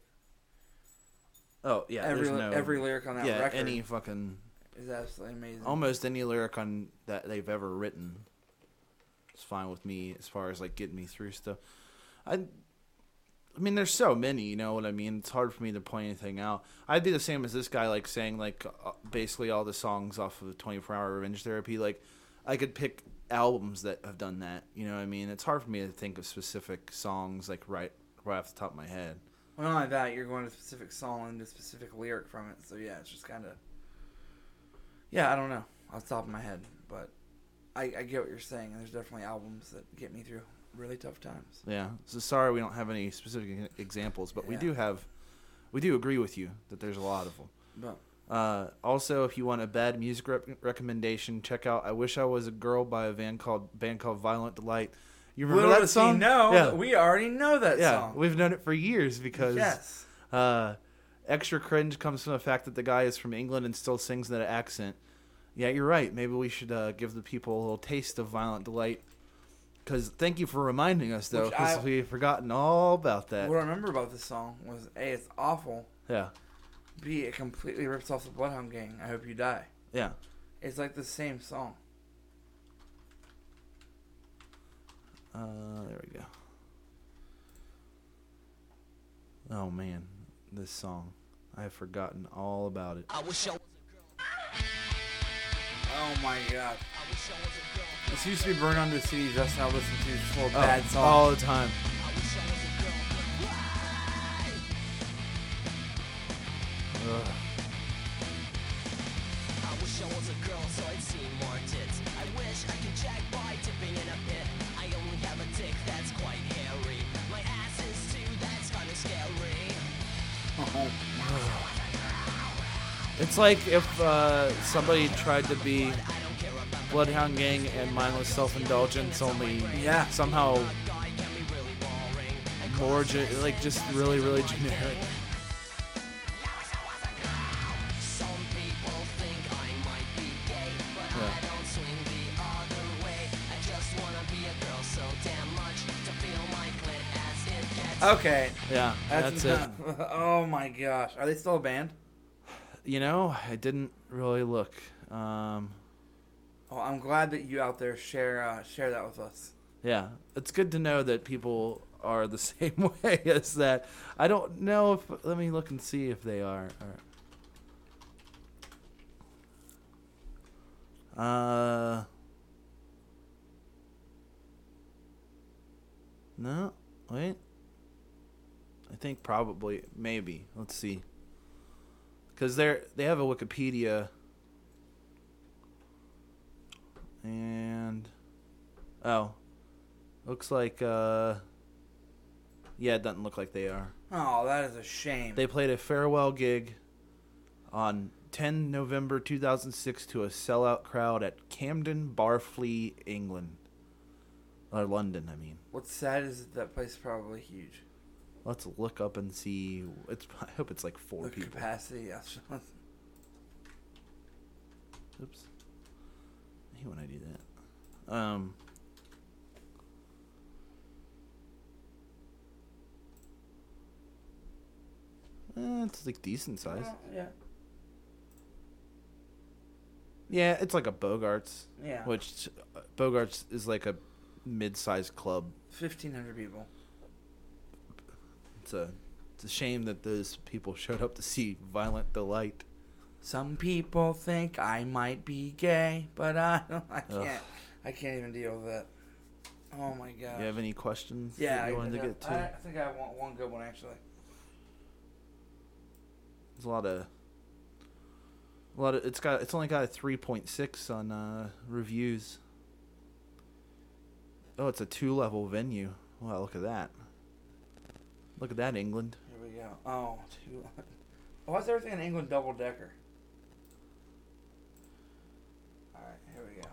Speaker 1: Oh yeah,
Speaker 2: every
Speaker 1: no,
Speaker 2: every lyric on that
Speaker 1: yeah
Speaker 2: record
Speaker 1: any fucking
Speaker 2: is absolutely amazing.
Speaker 1: almost any lyric on that they've ever written is fine with me as far as like getting me through stuff. I I mean there's so many, you know what I mean? It's hard for me to point anything out. I'd be the same as this guy like saying like uh, basically all the songs off of 24 Hour Revenge Therapy like I could pick albums that have done that, you know what I mean? It's hard for me to think of specific songs like right right off the top of my head.
Speaker 2: Well, not only that, you're going to a specific song and a specific lyric from it. So yeah, it's just kind of. Yeah, I don't know off the top of my head, but I, I get what you're saying. And there's definitely albums that get me through really tough times.
Speaker 1: Yeah. So sorry we don't have any specific examples, but we
Speaker 2: Yeah.
Speaker 1: do have we do agree with you that there's a lot of them.
Speaker 2: But
Speaker 1: Uh, also, if you want a bad music recommendation, check out "I Wish I Was a Girl" by a band called band called Violent Delight. You remember
Speaker 2: little
Speaker 1: that song?
Speaker 2: know,
Speaker 1: yeah,
Speaker 2: we already know that
Speaker 1: yeah.
Speaker 2: song.
Speaker 1: We've known it for years because
Speaker 2: yes.
Speaker 1: uh, extra cringe comes from the fact that the guy is from England and still sings in that accent. Yeah, you're right. Maybe we should uh, give the people a little taste of Violent Delight. Because thank you for reminding us, though, because we've forgotten all about that.
Speaker 2: What I remember about this song was A, it's awful.
Speaker 1: Yeah,
Speaker 2: B, it completely rips off the Bloodhound Gang. I hope you die.
Speaker 1: yeah.
Speaker 2: It's like the same song.
Speaker 1: Uh, there we go. Oh man, this song. I have forgotten all about it.
Speaker 4: I wish I was a girl.
Speaker 2: Oh my god.
Speaker 4: I wish I was a girl.
Speaker 2: This used to be burned onto a CD just now listen to just for a
Speaker 1: Oh,
Speaker 2: bad song.
Speaker 1: all the time.
Speaker 4: I wish I was a girl.
Speaker 1: Ugh. It's like if uh, somebody tried to be Bloodhound Gang and mindless self-indulgence, only
Speaker 2: Yeah.
Speaker 1: somehow
Speaker 4: Guy can be really boring.
Speaker 1: more ge- like just really really generic.
Speaker 2: Okay.
Speaker 1: Yeah, that's, it.
Speaker 2: oh my gosh. Are they still a band?
Speaker 1: You know, I didn't really look. Um,
Speaker 2: Oh, I'm glad that you out there share uh, share that with us.
Speaker 1: Yeah, it's good to know that people are the same way as that. I don't know if. Let me look and see if they are. Uh. No, wait. I think probably, maybe. Let's see. Because they're they have a Wikipedia. And oh, looks like uh, yeah, it doesn't look like they are.
Speaker 2: Oh, that is a shame.
Speaker 1: They played a farewell gig on 10 November 2006 to a sellout crowd at Camden Barfly, England. Or London, I mean.
Speaker 2: What's sad is that, that place is probably huge.
Speaker 1: Let's look up and see. It's. I hope it's like four
Speaker 2: The
Speaker 1: people.
Speaker 2: capacity. Yes.
Speaker 1: Oops. I hate when I do that. Um. eh, it's like decent size.
Speaker 2: yeah.
Speaker 1: Yeah, it's like a Bogarts,
Speaker 2: Yeah.
Speaker 1: which uh, Bogarts is like a mid-sized club.
Speaker 2: Fifteen hundred people.
Speaker 1: It's a it's a shame that those people showed up to see Violent Delight.
Speaker 2: Some people think I might be gay, but I I can't. I can't even deal with it. Oh my god.
Speaker 1: You have any questions
Speaker 2: yeah, I,
Speaker 1: wanted to get to?
Speaker 2: I, I think I want one good one actually.
Speaker 1: There's a lot of a lot of it's got it's only got a three point six on uh, reviews. Oh, it's a two level venue. Wow, look at that. Look at that, England.
Speaker 2: Here we go. Oh, two. Why is everything in England double decker? Alright, here we go.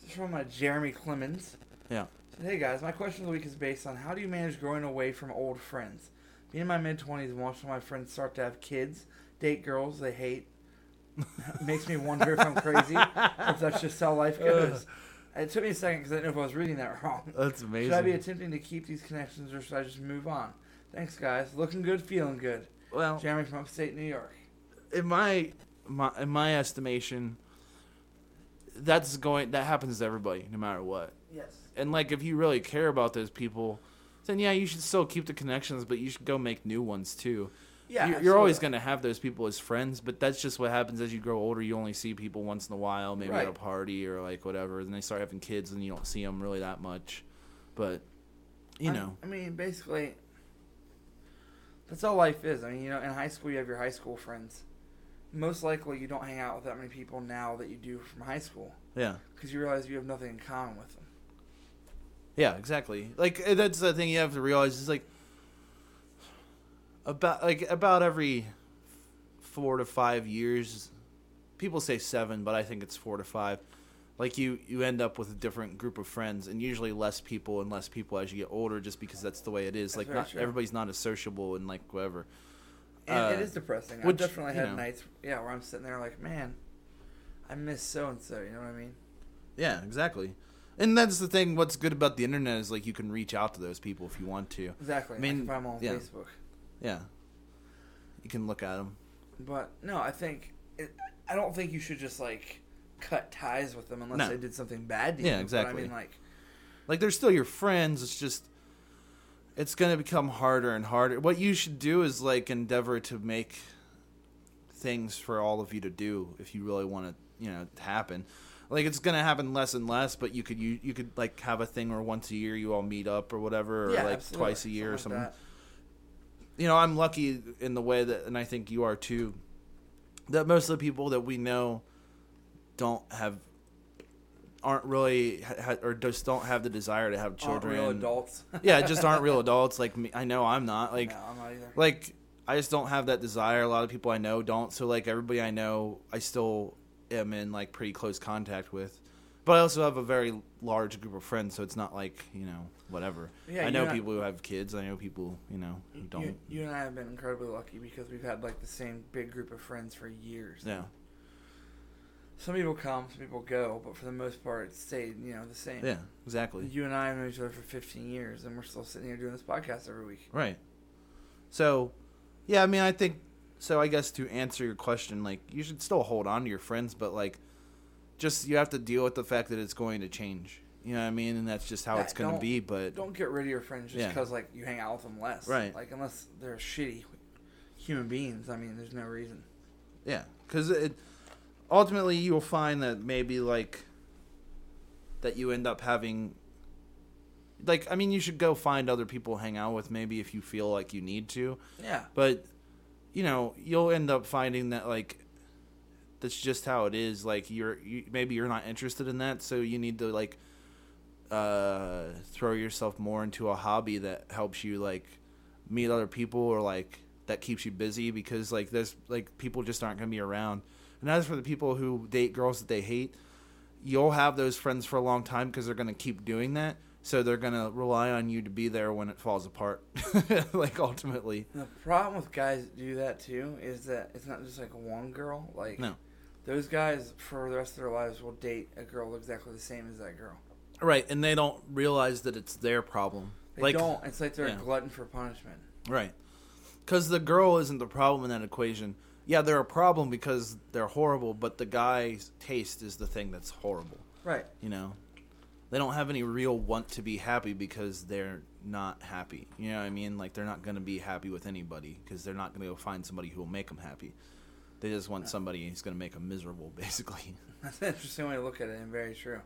Speaker 2: This is from uh, Jeremy Clemens.
Speaker 1: Yeah.
Speaker 2: Said, hey guys, my question of the week is based on how do you manage growing away from old friends? Being in my mid 20s and watching my friends start to have kids, date girls they hate, makes me wonder if I'm crazy, if that's just how life goes. It took me a second because I didn't know if I was reading that wrong.
Speaker 1: That's amazing.
Speaker 2: Should I be attempting to keep these connections or should I just move on? Thanks, guys. Looking good, feeling good.
Speaker 1: well,
Speaker 2: Jeremy from upstate New York.
Speaker 1: in my, my in my estimation, that's going that happens to everybody, no matter what.
Speaker 2: Yes.
Speaker 1: And like, if you really care about those people, then yeah, you should still keep the connections, but you should go make new ones too.
Speaker 2: Yeah.
Speaker 1: you're, you're always going to have those people as friends, but that's just what happens as you grow older. You only see people once in a while, maybe at a party or like whatever. Then they start having kids, and you don't see them really that much. But you
Speaker 2: I-
Speaker 1: know,
Speaker 2: I mean, basically, that's all life is. I mean, you know, in high school, you have your high school friends. Most likely, you don't hang out with that many people now that you do from high school
Speaker 1: yeah,
Speaker 2: because you realize you have nothing in common with them.
Speaker 1: yeah, exactly. Like uh, that's the thing you have to realize is like about like about every four to five years. People say seven, but I think it's four to five. Like you, you end up with a different group of friends, and usually less people and less people as you get older, just because that's the way it is. Like not everybody's not as sociable and like whatever.
Speaker 2: And
Speaker 1: Uh,
Speaker 2: it is depressing.
Speaker 1: which,
Speaker 2: I've definitely had
Speaker 1: know.
Speaker 2: nights, yeah, where I'm sitting there like, man, I miss so and so. You know what I mean?
Speaker 1: Yeah, exactly. And that's the thing. What's good about the internet is like you can reach out to those people if you want to.
Speaker 2: Exactly.
Speaker 1: I
Speaker 2: I
Speaker 1: mean,
Speaker 2: mean, I'm on
Speaker 1: yeah.
Speaker 2: Facebook.
Speaker 1: Yeah, you can look at them.
Speaker 2: But no, I think it, I don't think you should just like cut ties with them unless
Speaker 1: No.
Speaker 2: they did something bad to
Speaker 1: Yeah,
Speaker 2: you. But
Speaker 1: exactly.
Speaker 2: I mean, like,
Speaker 1: Like they're still your friends. It's just it's gonna become harder and harder. What you should do is like endeavor to make things for all of you to do if you really want to, you know, happen. Like it's gonna happen less and less, but you could you you could like have a thing where once a year you all meet up or whatever, or
Speaker 2: yeah,
Speaker 1: like
Speaker 2: absolutely.
Speaker 1: twice a year or
Speaker 2: Something like
Speaker 1: you know, I'm lucky in the way that, and I think you are too, that most of the people that we know don't have, aren't really, ha, or just don't have the desire to have
Speaker 2: that. Aren't
Speaker 1: children.
Speaker 2: real adults.
Speaker 1: yeah, just aren't real adults. Like me, I know I'm not. Like,
Speaker 2: no, I'm not either.
Speaker 1: like I just don't have that desire. A lot of people I know don't. So like everybody I know, I still am in like pretty close contact with. But I also have a very large group of friends, so it's not like you know whatever.
Speaker 2: Yeah,
Speaker 1: I know people who have kids. I know people you know who don't.
Speaker 2: You, you and I have been incredibly lucky because we've had like the same big group of friends for years.
Speaker 1: yeah.
Speaker 2: Some people come, some people go, but for the most part, it stayed, you know, the same.
Speaker 1: Yeah, exactly.
Speaker 2: You and I have known each other for 15 years, and we're still sitting here doing this podcast every week.
Speaker 1: Right. So, yeah, I mean, I think so. I guess to answer your question, like you should still hold on to your friends, but like, just you have to deal with the fact that it's going to change. You know what I mean? And that's just how
Speaker 2: Yeah,
Speaker 1: it's going to be. But
Speaker 2: Don't get rid of your friends just
Speaker 1: Yeah.
Speaker 2: because like you hang out with them less.
Speaker 1: Right.
Speaker 2: Like unless they're shitty human beings. I mean, there's no reason.
Speaker 1: yeah, because it ultimately you'll find that maybe like that you end up having. Like, I mean, you should go find other people to hang out with, maybe if you feel like you need to.
Speaker 2: Yeah.
Speaker 1: but you know you'll end up finding that like that's just how it is like you're you, maybe you're not interested in that so you need to like uh throw yourself more into a hobby that helps you like meet other people or like that keeps you busy because like there's like people just aren't going to be around and as for the people who date girls that they hate you'll have those friends for a long time because they're going to keep doing that so they're going to rely on you to be there when it falls apart like ultimately
Speaker 2: The problem with guys that do that too is that it's not just like one girl. Like
Speaker 1: No.
Speaker 2: those guys for the rest of their lives will date a girl exactly the same as that girl.
Speaker 1: Right, and they don't realize that it's their problem.
Speaker 2: They
Speaker 1: like,
Speaker 2: don't. It's like they're
Speaker 1: yeah.
Speaker 2: a glutton for punishment.
Speaker 1: Right. Because the girl isn't the problem in that equation. Yeah, they're a problem because they're horrible, but the guy's taste is the thing that's horrible.
Speaker 2: Right.
Speaker 1: You know? They don't have any real want to be happy because they're not happy. You know what I mean? Like, they're not going to be happy with anybody because they're not going to go find somebody who will make them happy. They just want somebody who's going to make them miserable, basically.
Speaker 2: That's an interesting way to look at it, and very true.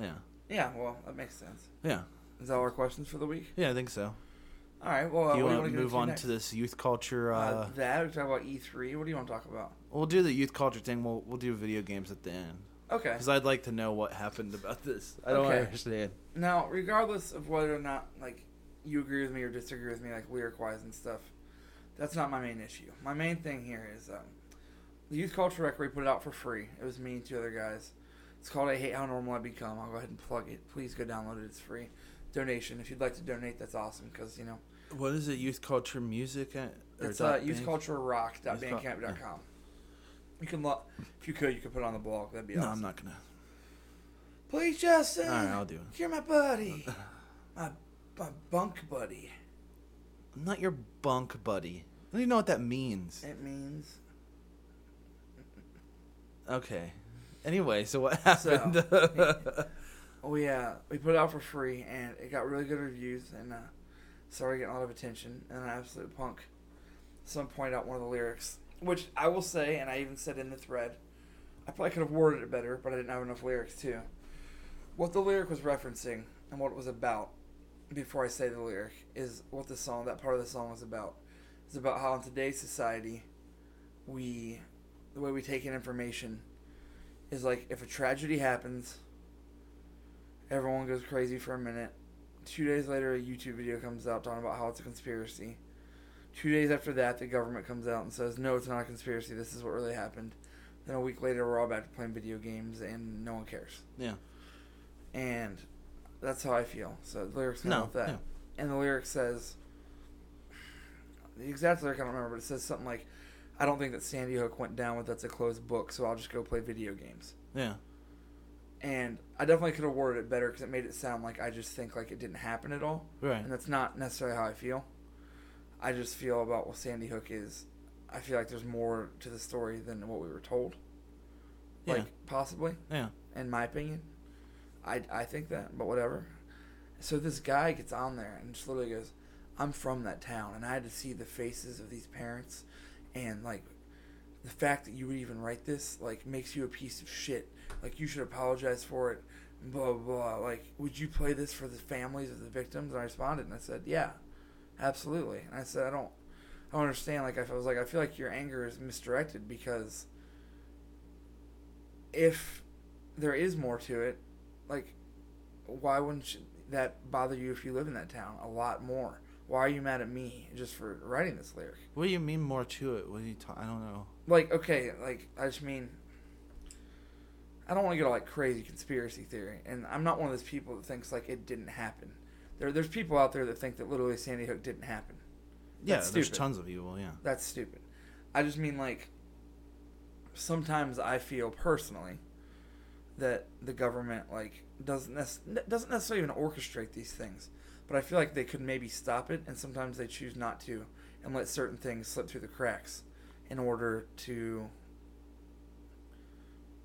Speaker 1: Yeah.
Speaker 2: Yeah. Well, that makes sense.
Speaker 1: Yeah.
Speaker 2: Is that all our questions for the week?
Speaker 1: Yeah, I think so.
Speaker 2: All right. Well, uh,
Speaker 1: Do you want to move on
Speaker 2: next?
Speaker 1: to this youth culture?
Speaker 2: Uh,
Speaker 1: Uh,
Speaker 2: that we talk about E3. What do you want to talk about?
Speaker 1: we'll do the youth culture thing. We'll we'll do video games at the end
Speaker 2: Okay.
Speaker 1: because I'd like to know what happened about this. I don't
Speaker 2: Okay.
Speaker 1: understand.
Speaker 2: Now, regardless of whether or not like you agree with me or disagree with me, like lyric wise and stuff, that's not my main issue. My main thing here is um, the Youth Culture Record. We put it out for free. It was me and two other guys. It's called "I Hate How Normal I Become." I'll go ahead and plug it. Please go download it. It's free. Donation. If you'd like to donate, that's awesome because you know
Speaker 1: What is it? Youth culture music? At, or
Speaker 2: it's uh, youthculturerock.bandcamp.com. You can lo- if you could, you could put it on the blog. That'd be awesome. No.
Speaker 1: I'm not gonna.
Speaker 2: Please, Justin.
Speaker 1: All right, I'll do it.
Speaker 2: You're my buddy. my my bunk buddy.
Speaker 1: I'm not your bunk buddy. I don't even know what that means.
Speaker 2: It means
Speaker 1: Okay. Anyway, so what happened?
Speaker 2: we uh we put it out for free and it got really good reviews and uh started getting a lot of attention and an AbsolutePunk. Someone pointed out one of the lyrics, which I will say, and I even said in the thread, I probably could have worded it better, but I didn't have enough lyrics too. What the lyric was referencing and what it was about, before I say the lyric, is what the song, that part of the song was about. It's about how in today's society, we, the way we take in information, is like if a tragedy happens, everyone goes crazy for a minute. Two days later, a YouTube video comes out talking about how it's a conspiracy. Two days after that, the government comes out and says, no, it's not a conspiracy. This is what really happened. Then a week later, we're all back to playing video games and no one cares.
Speaker 1: yeah.
Speaker 2: And that's how I feel. So the lyrics come
Speaker 1: No.
Speaker 2: with that.
Speaker 1: yeah.
Speaker 2: And the lyric says, the exact lyric I don't remember, but it says something like, I don't think that Sandy Hook went down with that's a closed book, so I'll just go play video games.
Speaker 1: Yeah.
Speaker 2: And I definitely could have worded it better because it made it sound like I just think like it didn't happen at all.
Speaker 1: Right.
Speaker 2: And that's not necessarily how I feel. I just feel about what Sandy Hook is. I feel like there's more to the story than what we were told.
Speaker 1: Yeah.
Speaker 2: Like, possibly,
Speaker 1: Yeah.
Speaker 2: in my opinion. I, I think that, but whatever. So this guy gets on there and just literally goes, I'm from that town, and I had to see the faces of these parents, and like the fact that you would even write this like makes you a piece of shit. Like you should apologize for it. Blah blah. blah. Like, would you play this for the families of the victims? And I responded and I said, Yeah, absolutely. And I said, I don't, I don't understand. Like I was like, I feel like your anger is misdirected because if there is more to it, like why wouldn't that bother you if you live in that town a lot more? Why are you mad at me just for writing this lyric?
Speaker 1: What do you mean more to it? What do you talk? I don't know.
Speaker 2: Like, okay, like I just mean I don't want to get all like crazy conspiracy theory, and I'm not one of those people that thinks like it didn't happen. There, there's people out there that think that literally Sandy Hook didn't happen.
Speaker 1: Yeah,
Speaker 2: That's
Speaker 1: there's
Speaker 2: stupid.
Speaker 1: tons of people. Yeah.
Speaker 2: That's stupid. I just mean like sometimes I feel personally that the government like doesn't nec- doesn't necessarily even orchestrate these things, but I feel like they could maybe stop it, and sometimes they choose not to and let certain things slip through the cracks in order to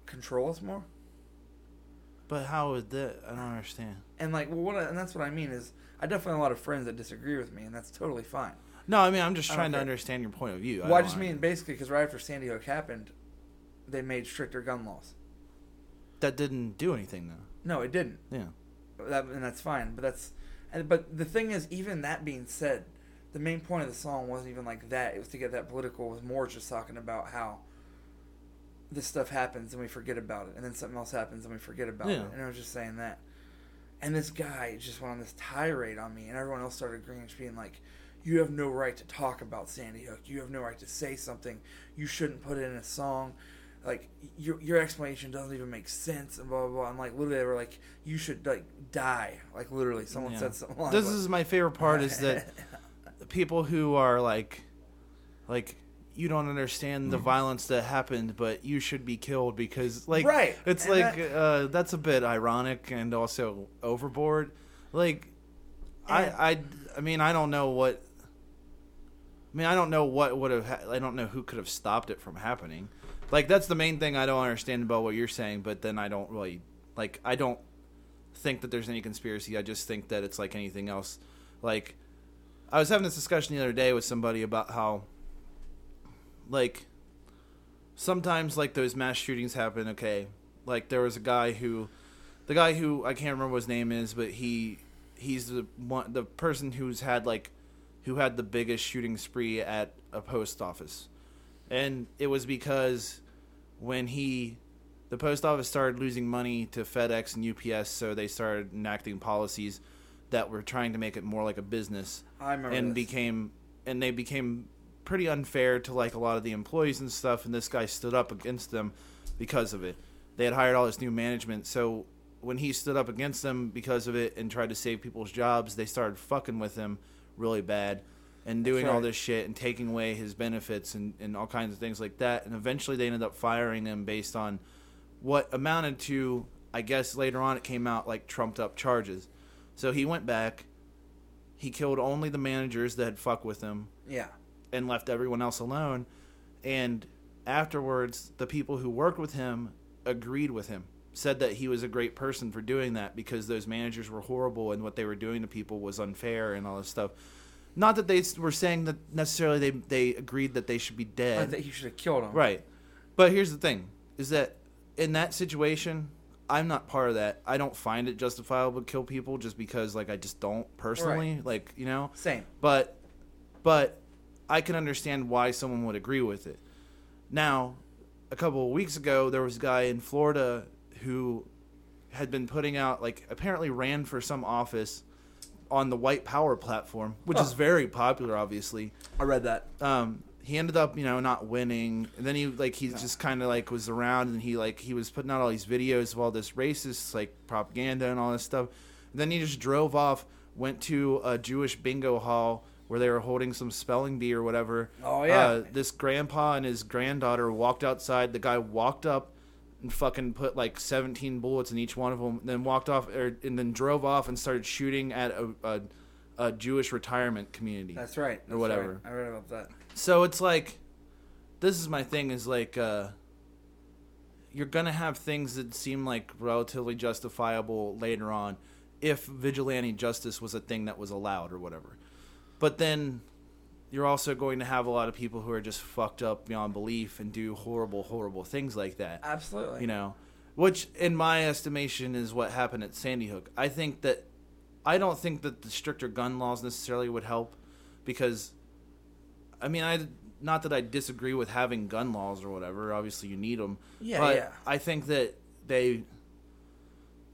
Speaker 2: control us more.
Speaker 1: But how is that? I don't understand.
Speaker 2: And like, well, what I, and that's what I mean is, I definitely have a lot of friends that disagree with me, and that's totally fine.
Speaker 1: No, I mean I'm just trying to
Speaker 2: care.
Speaker 1: understand your point of view.
Speaker 2: Well, I
Speaker 1: don't-
Speaker 2: just mean basically because right after Sandy Hook happened, they made stricter gun laws.
Speaker 1: that didn't do anything though.
Speaker 2: No, it didn't.
Speaker 1: Yeah.
Speaker 2: That, and that's fine. But that's, and, but the thing is, even that being said, the main point of the song wasn't even like that. It was to get that political. It was more just talking about how this stuff happens and we forget about it, and then something else happens and we forget about
Speaker 1: Yeah.
Speaker 2: it. And I was just saying that. And this guy just went on this tirade on me, and everyone else started agreeing, being like, "You have no right to talk about Sandy Hook. You have no right to say something. You shouldn't put it in a song." Like your your explanation doesn't even make sense, and blah blah blah. And like literally, they were like, "You should like die." Like literally, someone
Speaker 1: Yeah.
Speaker 2: said something. Along
Speaker 1: This
Speaker 2: like-
Speaker 1: is my favorite part is that the people who are like like you don't understand the violence that happened but you should be killed because like
Speaker 2: Right,
Speaker 1: it's
Speaker 2: and
Speaker 1: like
Speaker 2: that-
Speaker 1: uh that's a bit ironic and also overboard like
Speaker 2: And-
Speaker 1: i i i mean i don't know what i mean i don't know what would have ha- i don't know who could have stopped it from happening like that's the main thing i don't understand about what you're saying but then i don't really like i don't think that there's any conspiracy i just think that it's like anything else like I was having this discussion the other day with somebody about how, like, sometimes like those mass shootings happen. Okay, like there was a guy who, the guy who I can't remember what his name is, but he he's the one the person who's had like who had the biggest shooting spree at a post office. And it was because when he the post office started losing money to FedEx and UPS, so they started enacting policies that were trying to make it more like a business
Speaker 2: I remember
Speaker 1: and
Speaker 2: this.
Speaker 1: became and they became pretty unfair to like a lot of the employees and stuff and this guy stood up against them because of it they had hired all this new management so when he stood up against them because of it and tried to save people's jobs they started fucking with him really bad and doing all this shit and taking away his benefits and, and all kinds of things like that and eventually they ended up firing him based on what amounted to i guess later on it came out like trumped up charges so he went back he killed only the managers that had fucked with him
Speaker 2: Yeah.
Speaker 1: and left everyone else alone. And afterwards, the people who worked with him agreed with him, said that he was a great person for doing that because those managers were horrible and what they were doing to people was unfair and all this stuff. Not that they were saying that necessarily they they agreed that they should be dead.
Speaker 2: think he should have killed him.
Speaker 1: Right. But here's the thing is that in that situation, I'm not part of that. I don't find it justifiable to kill people just because like I just don't personally, like, you know.
Speaker 2: Same.
Speaker 1: But but I can understand why someone would agree with it. Now, a couple of weeks ago there was a guy in Florida who had been putting out like apparently ran for some office on the white power platform, which is
Speaker 2: Oh.
Speaker 1: very popular obviously
Speaker 2: I read that.
Speaker 1: um he ended up you know not winning and then he like he
Speaker 2: No.
Speaker 1: just kind of like was around and he like he was putting out all these videos of all this racist like propaganda and all this stuff and then he just drove off went to a jewish bingo hall where they were holding some spelling bee or whatever
Speaker 2: Oh, yeah.
Speaker 1: uh, this grandpa and his granddaughter walked outside the guy walked up and fucking put like 17 bullets in each one of them then walked off er, and then drove off and started shooting at a, a, a jewish retirement community
Speaker 2: That's right. That's
Speaker 1: whatever.
Speaker 2: right. I read about that.
Speaker 1: so it's like, this is my thing is like, uh, you're gonna have things that seem like relatively justifiable later on, if vigilante justice was a thing that was allowed or whatever. But then, you're also going to have a lot of people who are just fucked up beyond belief and do horrible, horrible things like that.
Speaker 2: Absolutely.
Speaker 1: You know, which in my estimation is what happened at Sandy Hook. I think that I don't think that the stricter gun laws necessarily would help because I mean, I not that I disagree with having gun laws or whatever. Obviously, you need them.
Speaker 2: Yeah,
Speaker 1: but
Speaker 2: yeah.
Speaker 1: I think that they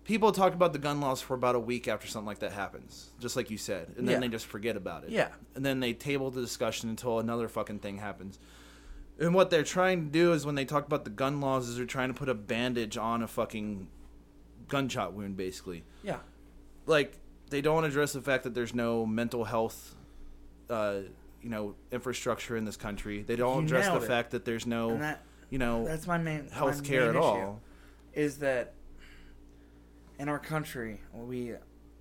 Speaker 1: people talk about the gun laws for about a week after something like that happens, just like you said, and then
Speaker 2: Yeah.
Speaker 1: they just forget about it.
Speaker 2: Yeah.
Speaker 1: and then they table the discussion until another fucking thing happens. And what they're trying to do is when they talk about the gun laws, is they're trying to put a bandage on a fucking gunshot wound, basically
Speaker 2: Yeah.
Speaker 1: like they don't address the fact that there's no mental health uh you know infrastructure in this country they don't
Speaker 2: You
Speaker 1: address the
Speaker 2: it.
Speaker 1: fact that there's no
Speaker 2: that
Speaker 1: you know
Speaker 2: that's my main
Speaker 1: health care at all
Speaker 2: Is that in our country we,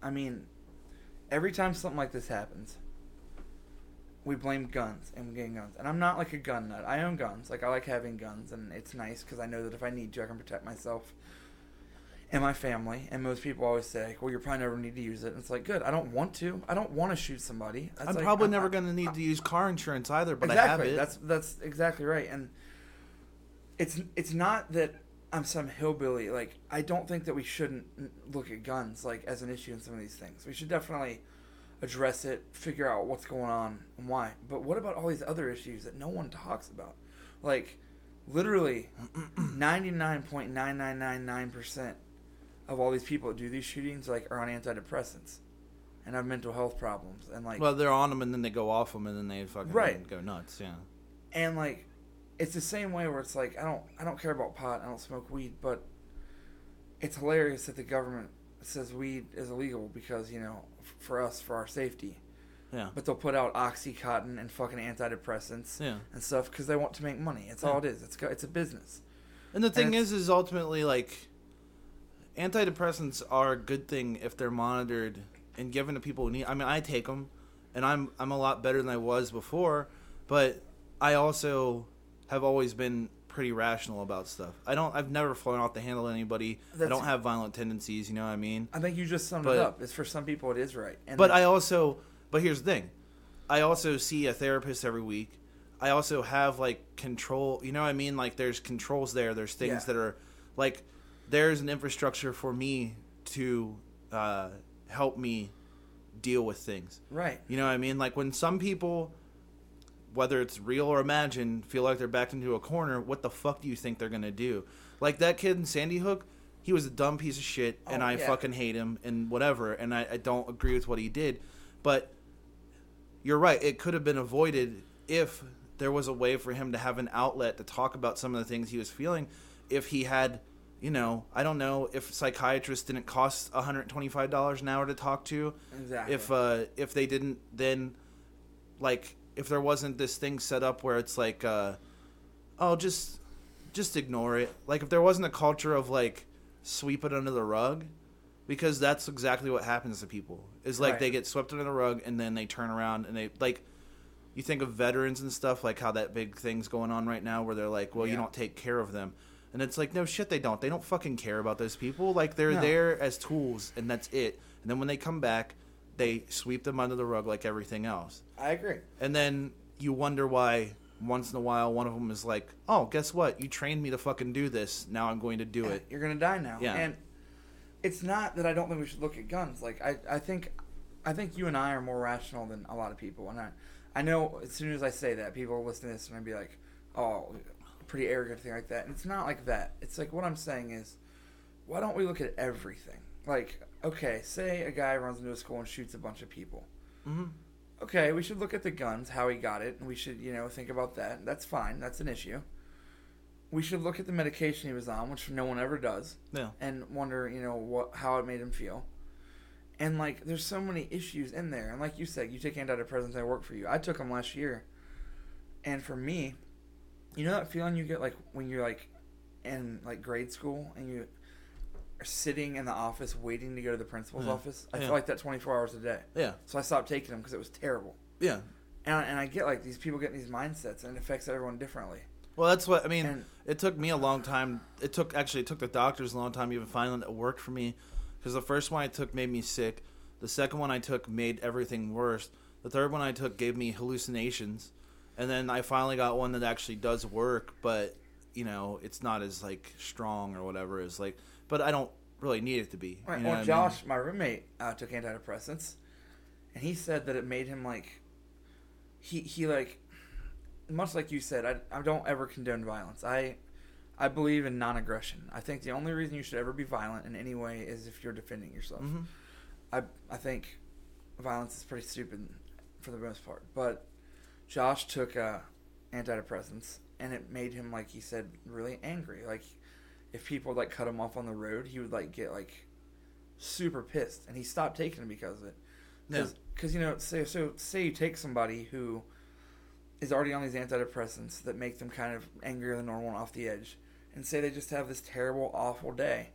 Speaker 2: I mean, every time something like this happens, we blame guns and we get guns. And I'm not like a gun nut. I own guns. Like I like having guns, and it's nice because I know that if I need to, I can protect myself and my family. And most people always say, "Well, you're probably never need to use it." And it's like, good. I don't want to. I don't want to shoot somebody. That's
Speaker 1: i'm
Speaker 2: like-
Speaker 1: probably
Speaker 2: I'm-
Speaker 1: never going to need to use car insurance either but
Speaker 2: exactly.
Speaker 1: i have it
Speaker 2: That's that's exactly right. And it's it's not that I'm some hillbilly. Like I don't think that we shouldn't look at guns like as an issue in some of these things. We should definitely address it, figure out what's going on and why. But what about all these other issues that no one talks about? Like literally 99.9999% of all these people that do these shootings like are on antidepressants and have mental health problems and like
Speaker 1: well they're on them and then they go off them and then they fucking
Speaker 2: Right.
Speaker 1: go nuts yeah
Speaker 2: and like it's the same way where it's like I don't I don't care about pot, I don't smoke weed, but it's hilarious that the government says weed is illegal because, you know, f- for us for our safety.
Speaker 1: yeah
Speaker 2: But they'll put out oxycontin and fucking antidepressants
Speaker 1: yeah
Speaker 2: and stuff cuz they want to make money. It's all it is. It's it's a business.
Speaker 1: and the thing
Speaker 2: And
Speaker 1: is is ultimately like antidepressants are a good thing if they're monitored and given to people who need i mean i take them and i'm i'm a lot better than i was before but i also have always been pretty rational about stuff i don't i've never flown off the handle at anybody i don't have violent tendencies you know what i mean
Speaker 2: I think you just summed
Speaker 1: But-
Speaker 2: it up. It's for some people it is right. And
Speaker 1: but I also, but here's the thing, I also see a therapist every week. I also have like control. You know what I mean? Like there's controls there. There's things
Speaker 2: Yeah.
Speaker 1: that are like there's an infrastructure for me to uh, help me deal with things.
Speaker 2: Right.
Speaker 1: You know what I mean? Like when some people, whether it's real or imagined, feel like they're backed into a corner, what the fuck do you think they're gonna do? Like that kid in Sandy Hook, he was a dumb piece of shit, and
Speaker 2: Oh,
Speaker 1: I
Speaker 2: yeah.
Speaker 1: fucking hate him and whatever, and I, I don't agree with what he did. But you're right; it could have been avoided if there was a way for him to have an outlet to talk about some of the things he was feeling. If he had, you know, I don't know, if psychiatrists didn't cost 125 dollars an hour to talk to,
Speaker 2: Exactly.
Speaker 1: if uh if they didn't then like if there wasn't this thing set up where it's like uh oh just just ignore it. Like if there wasn't a culture of like sweep it under the rug because that's exactly what happens to people. Is like
Speaker 2: Right.
Speaker 1: they get swept under the rug and then they turn around and they like you think of veterans and stuff like how that big thing's going on right now where they're like well you don't take care of them. And it's like no shit they don't. They don't fucking care about those people. Like they're
Speaker 2: No.
Speaker 1: there as tools and that's it. And then when they come back they sweep them under the rug like everything else
Speaker 2: I agree.
Speaker 1: and then you wonder why once in a while one of them is like oh guess what you trained me to fucking do this now i'm going to do it
Speaker 2: You're gonna die now.
Speaker 1: Yeah.
Speaker 2: And it's not that I don't think we should look at guns. Like I, I think, I think you and I are more rational than a lot of people. And I, I know as soon as I say that, people will listen to this and I'll be like, oh, pretty arrogant thing like that. And it's not like that. It's like what I'm saying is, why don't we look at everything? Like, okay, say a guy runs into a school and shoots a bunch of people.
Speaker 1: Mhm.
Speaker 2: Okay, we should look at the guns, how he got it, and we should, you know, think about that. That's fine. That's an issue. We should look at the medication he was on, which no one ever does
Speaker 1: yeah
Speaker 2: and wonder, you know, what how it made him feel. And like, there's so many issues in there. And like you said, you take antidepressants, they work for you. I took them last year, and for me, you know that feeling you get like when you're like in like grade school and you sitting in the office waiting to go to the principal's
Speaker 1: Yeah.
Speaker 2: office. I
Speaker 1: Yeah.
Speaker 2: feel like that 24 hours a day.
Speaker 1: yeah
Speaker 2: So I stopped taking them because it was terrible.
Speaker 1: yeah
Speaker 2: And I, and I get like these people get in these mindsets and it affects everyone differently.
Speaker 1: well that's what i mean
Speaker 2: And-
Speaker 1: it took me a long time it took actually it took the doctors a long time even finding one that worked for me because the first one i took made me sick the second one i took made everything worse the third one i took gave me hallucinations and then i finally got one that actually does work but you know it's not as like strong or whatever as like but i don't really need it to be
Speaker 2: Right.
Speaker 1: you know
Speaker 2: well,
Speaker 1: what I mean?
Speaker 2: Josh, my roommate, uh, took antidepressants, and he said that it made him like he he like much like you said. I I don't ever condone violence. I I believe in non-aggression. I think the only reason you should ever be violent in any way is if you're defending yourself.
Speaker 1: Mhm.
Speaker 2: I I think violence is pretty stupid for the most part. But Josh took uh, antidepressants, and it made him like he said really angry. Like if people like cut him off on the road, he would like get like super pissed, and he stopped taking them because of it. Because you know, say so say you take somebody who is already on these antidepressants that make them kind of angrier than normal and off the edge, and say they just have this terrible, awful day,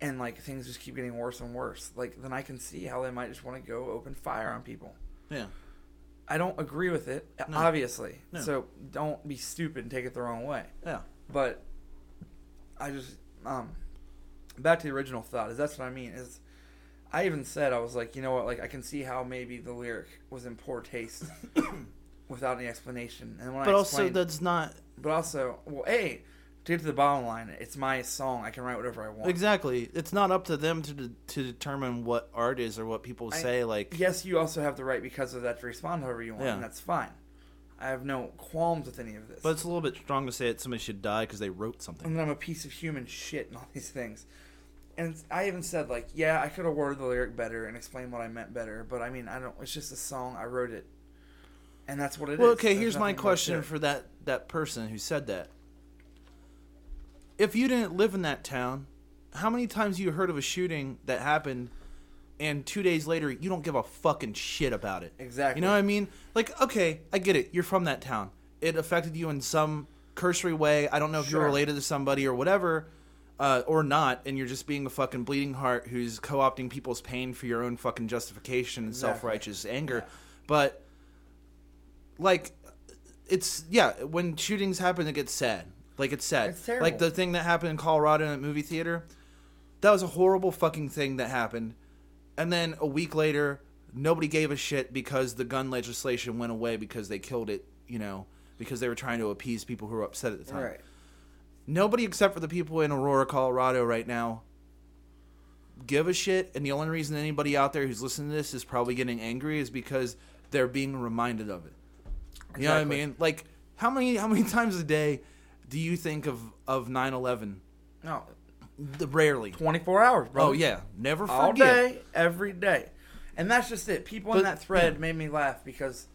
Speaker 2: and like things just keep getting worse and worse. Like then I can see how they might just want to go open fire on people.
Speaker 1: yeah
Speaker 2: I don't agree with it,
Speaker 1: No.
Speaker 2: obviously.
Speaker 1: No.
Speaker 2: So don't be stupid and take it the wrong way.
Speaker 1: yeah
Speaker 2: But I just um back to the original thought is that's what I mean is I even said I was like you know what like I can see how maybe the lyric was in poor taste without any explanation. And when
Speaker 1: but
Speaker 2: I
Speaker 1: also that's not
Speaker 2: but also well a to get to the bottom line it's my song I can write whatever I want.
Speaker 1: Exactly. It's not up to them to de- to determine what art is or what people
Speaker 2: I-
Speaker 1: say like
Speaker 2: yes you also have the right because of that to respond however you want
Speaker 1: Yeah.
Speaker 2: and that's fine I have no qualms with any of this
Speaker 1: But it's a little bit strong to say that somebody should die because they wrote something.
Speaker 2: and then I'm a piece of human shit and all these things. And I even said like, yeah, I could have worded the lyric better and explained what I meant better, but I mean, I don't. It's just a song. I wrote it, and that's what it is.
Speaker 1: Well, okay.
Speaker 2: There's
Speaker 1: Here's my question for that that person who said that. If you didn't live in that town, how many times you heard of a shooting that happened, and two days later you don't give a fucking shit about it?
Speaker 2: Exactly.
Speaker 1: You know what I mean? Like, okay, I get it. You're from that town. It affected you in some cursory way. I don't know if you're related to somebody or whatever, uh, or not, and you're just being a fucking bleeding heart who's co-opting people's pain for your own fucking justification and
Speaker 2: Exactly.
Speaker 1: self-righteous anger.
Speaker 2: Yeah.
Speaker 1: But like, it's yeah. When shootings happen, it gets sad. Like it's sad.
Speaker 2: It's terrible.
Speaker 1: Like the thing that happened in Colorado in a movie theater. That was a horrible fucking thing that happened. And then a week later, nobody gave a shit because the gun legislation went away because they killed it, you know, because they were trying to appease people who were upset at the time.
Speaker 2: Right.
Speaker 1: Nobody except for the people in Aurora, Colorado right now give a shit, and the only reason anybody out there who's listening to this is probably getting angry is because they're being reminded of it. You know what I mean? Like how many how many times a day do you think of of 9/11?
Speaker 2: No,
Speaker 1: The, rarely.
Speaker 2: 24 hours, bro.
Speaker 1: Oh yeah, never forget.
Speaker 2: all day, every day, and that's just it. People in that thread
Speaker 1: yeah.
Speaker 2: made me laugh because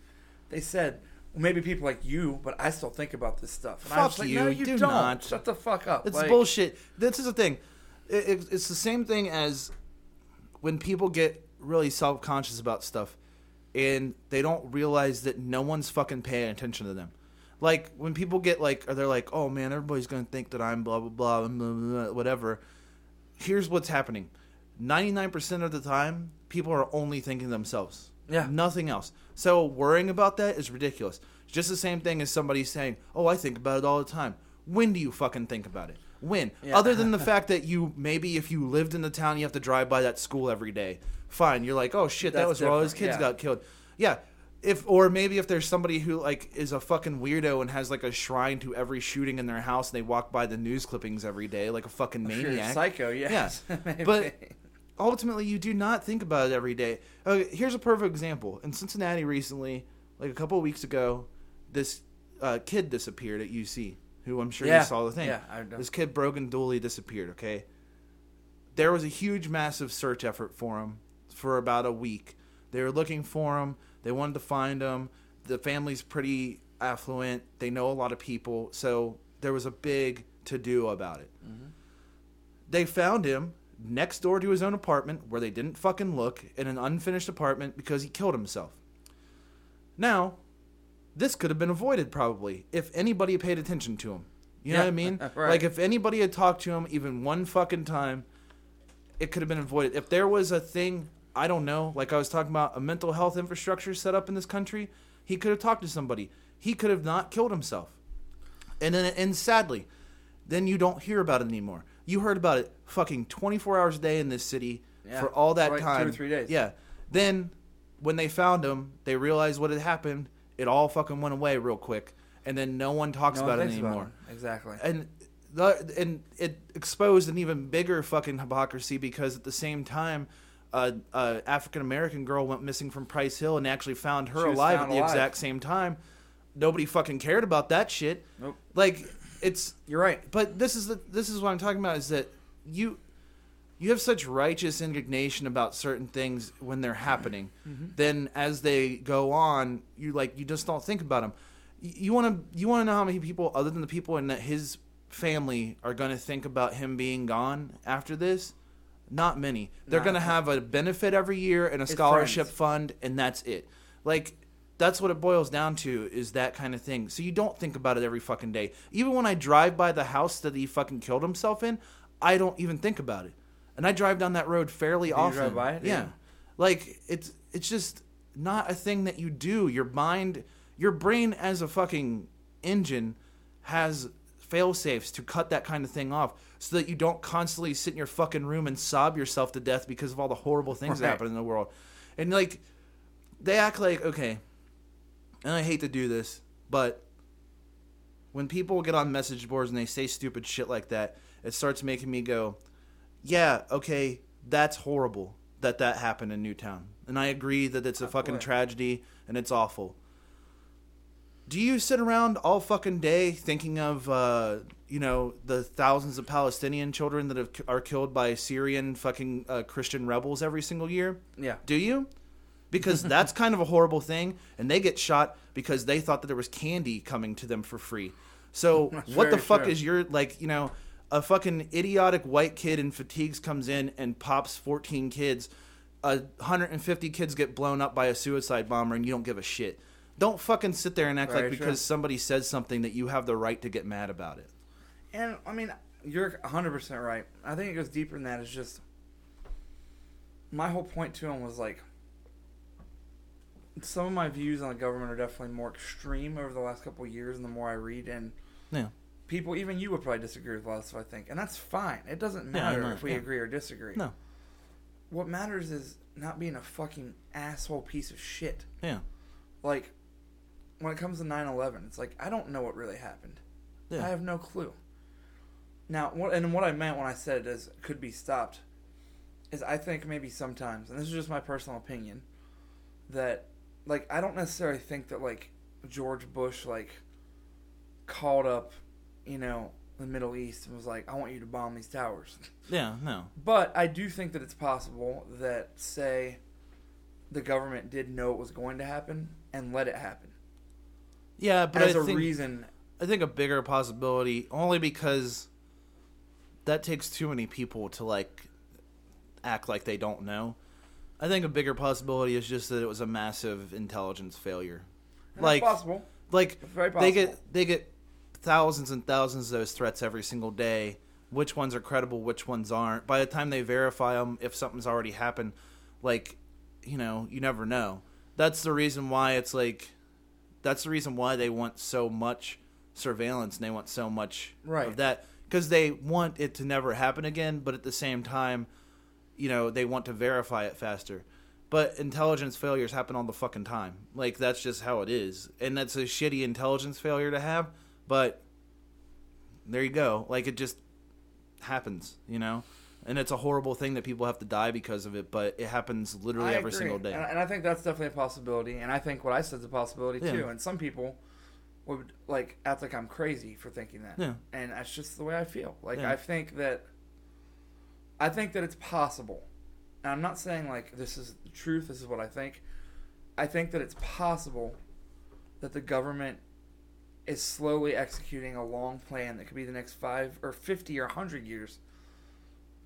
Speaker 2: they said. Well, maybe people like you, but I still think about this stuff. And I was
Speaker 1: Fuck
Speaker 2: like,
Speaker 1: you,
Speaker 2: No, you
Speaker 1: do
Speaker 2: don't.
Speaker 1: not.
Speaker 2: Shut the fuck up.
Speaker 1: It's
Speaker 2: Like,
Speaker 1: bullshit. This is the thing. It, it, it's the same thing as when people get really self conscious about stuff and they don't realize that no one's fucking paying attention to them. Like when people get like, or they're like, "Oh man, everybody's gonna think that I'm blah blah blah, blah, blah, blah whatever." Here's what's happening: ninety nine percent of the time, people are only thinking themselves.
Speaker 2: Yeah.
Speaker 1: nothing else. So worrying about that is ridiculous. Just the same thing as somebody saying, "Oh, I think about it all the time." When do you fucking think about it? When?
Speaker 2: Yeah.
Speaker 1: Other than the fact that you maybe if you lived in the town, you have to drive by that school every day. Fine, you're like, "Oh shit, that
Speaker 2: That's
Speaker 1: was where all those kids
Speaker 2: yeah.
Speaker 1: got killed." Yeah. If or maybe if there's somebody who like is a fucking weirdo and has like a shrine to every shooting in their house and they walk by the news clippings every day like a fucking maniac.
Speaker 2: psycho, yes.
Speaker 1: Yeah. But ultimately, you do not think about it every day. Okay, here's a perfect example. In Cincinnati recently, like a couple of weeks ago, this uh, kid disappeared at UC, who I'm sure
Speaker 2: Yeah.
Speaker 1: you saw the thing.
Speaker 2: Yeah, I know.
Speaker 1: This kid, Brogan Dulle, disappeared, okay? There was a huge, massive search effort for him for about a week. They were looking for him. They wanted to find him. The family's pretty affluent. They know a lot of people. So there was a big to do about it. Mm-hmm. They found him next door to his own apartment where they didn't fucking look in an unfinished apartment because he killed himself. Now, this could have been avoided probably if anybody had paid attention to him. You know
Speaker 2: Yeah,
Speaker 1: what I mean?
Speaker 2: right.
Speaker 1: Like if anybody had talked to him even one fucking time, it could have been avoided. If there was a thing, I don't know, like I was talking about a mental health infrastructure set up in this country, he could have talked to somebody. He could have not killed himself. And then and sadly, then you don't hear about it anymore. You heard about it fucking 24 hours a day in this city
Speaker 2: Yeah,
Speaker 1: for all that
Speaker 2: like two
Speaker 1: time.
Speaker 2: or three days.
Speaker 1: Yeah. Then when they found him, they realized what had happened. It all fucking went away real quick, and then no one talks
Speaker 2: No one
Speaker 1: about it
Speaker 2: thinks about
Speaker 1: anymore.
Speaker 2: it. Exactly.
Speaker 1: And the, and it exposed an even bigger fucking hypocrisy because at the same time, a, a African American girl went missing from Price Hill and actually found her
Speaker 2: She was
Speaker 1: alive at
Speaker 2: found
Speaker 1: the
Speaker 2: alive.
Speaker 1: exact same time. Nobody fucking cared about that shit.
Speaker 2: Nope.
Speaker 1: Like it's
Speaker 2: You're right.
Speaker 1: but this is the this is what I'm talking about is that you you have such righteous indignation about certain things when they're happening.
Speaker 2: Mm-hmm.
Speaker 1: Then as they go on, you like you just don't think about them. You want to you want to know how many people other than the people in that his family are going to think about him being gone after this? Not many. They're going to have a benefit every year and a scholarship
Speaker 2: friends.
Speaker 1: fund and that's it. Like that's what it boils down to is that kind of thing. So you don't think about it every fucking day. Even when I drive by the house that he fucking killed himself in, I don't even think about it. And I drive down that road fairly
Speaker 2: you
Speaker 1: often.
Speaker 2: drive by it?
Speaker 1: Yeah.
Speaker 2: Yeah.
Speaker 1: Like it's it's just not a thing that you do. Your mind, your brain as a fucking engine has fail safes to cut that kind of thing off so that you don't constantly sit in your fucking room and sob yourself to death because of all the horrible things that happen in the world. And like they act like okay, and I hate to do this, but when people get on message boards and they say stupid shit like that, it starts making me go, "Yeah, okay, that's horrible that that happened in Newtown." And I agree that it's a fucking tragedy and it's awful. Do you sit around all fucking day thinking of uh, you know, the thousands of Palestinian children that have, are killed by Syrian fucking uh, Christian rebels every single year?
Speaker 2: Yeah.
Speaker 1: Do you? Because that's kind of a horrible thing, and they get shot because they thought that there was candy coming to them for free. So
Speaker 2: That's
Speaker 1: what the fuck
Speaker 2: true.
Speaker 1: is your like? You know, a fucking idiotic white kid in fatigues comes in and pops fourteen kids. A hundred and fifty kids get blown up by a suicide bomber, and you don't give a shit. Don't fucking sit there and act
Speaker 2: Very
Speaker 1: like
Speaker 2: true.
Speaker 1: because somebody says something that you have the right to get mad about it.
Speaker 2: And I mean, you're 100% right. I think it goes deeper than that. It's just my whole point to him was like some of my views on the government are definitely more extreme over the last couple of years and the more I read and
Speaker 1: Yeah.
Speaker 2: people even you would probably disagree with a lot of stuff I think. And that's fine. It doesn't
Speaker 1: Yeah,
Speaker 2: matter
Speaker 1: no,
Speaker 2: if we
Speaker 1: yeah.
Speaker 2: agree or disagree.
Speaker 1: No.
Speaker 2: What matters is not being a fucking asshole piece of shit.
Speaker 1: Yeah.
Speaker 2: Like when it comes to 9/11, it's like I don't know what really happened.
Speaker 1: Yeah.
Speaker 2: I have no clue. Now, what and what I meant when I said it is could be stopped is I think maybe sometimes, and this is just my personal opinion, that like I don't necessarily think that like George Bush like called up, you know, the Middle East and was like, I want you to bomb these towers.
Speaker 1: Yeah, no.
Speaker 2: But I do think that it's possible that say the government did know it was going to happen and let it happen.
Speaker 1: Yeah, but
Speaker 2: as
Speaker 1: I
Speaker 2: a
Speaker 1: think,
Speaker 2: reason
Speaker 1: I think a bigger possibility only because that takes too many people to like act like they don't know. I think a bigger possibility is just that it was a massive intelligence failure.
Speaker 2: and
Speaker 1: like
Speaker 2: possible.
Speaker 1: like
Speaker 2: very
Speaker 1: they get they get thousands and thousands of those threats every single day. Which ones are credible? Which ones aren't? By the time they verify them, if something's already happened, like you know, you never know. That's the reason why it's like that's the reason why they want so much surveillance and they want so much
Speaker 2: Right.
Speaker 1: of that because they want it to never happen again, but at the same time, you know, they want to verify it faster. But intelligence failures happen all the fucking time. Like that's just how it is, and that's a shitty intelligence failure to have. But there you go. Like it just happens, you know. And it's a horrible thing that people have to die because of it, but it happens literally
Speaker 2: I
Speaker 1: every
Speaker 2: agree.
Speaker 1: single day.
Speaker 2: And, and I think that's definitely a possibility. And I think what I said is a possibility
Speaker 1: Yeah.
Speaker 2: too. And some people would like act like I'm crazy for thinking that.
Speaker 1: Yeah.
Speaker 2: And that's just the way I feel. Like
Speaker 1: Yeah.
Speaker 2: I think that I think that it's possible. And I'm not saying like this is the truth, this is what I think. I think that it's possible that the government is slowly executing a long plan that could be the next 5 or 50 or 100 years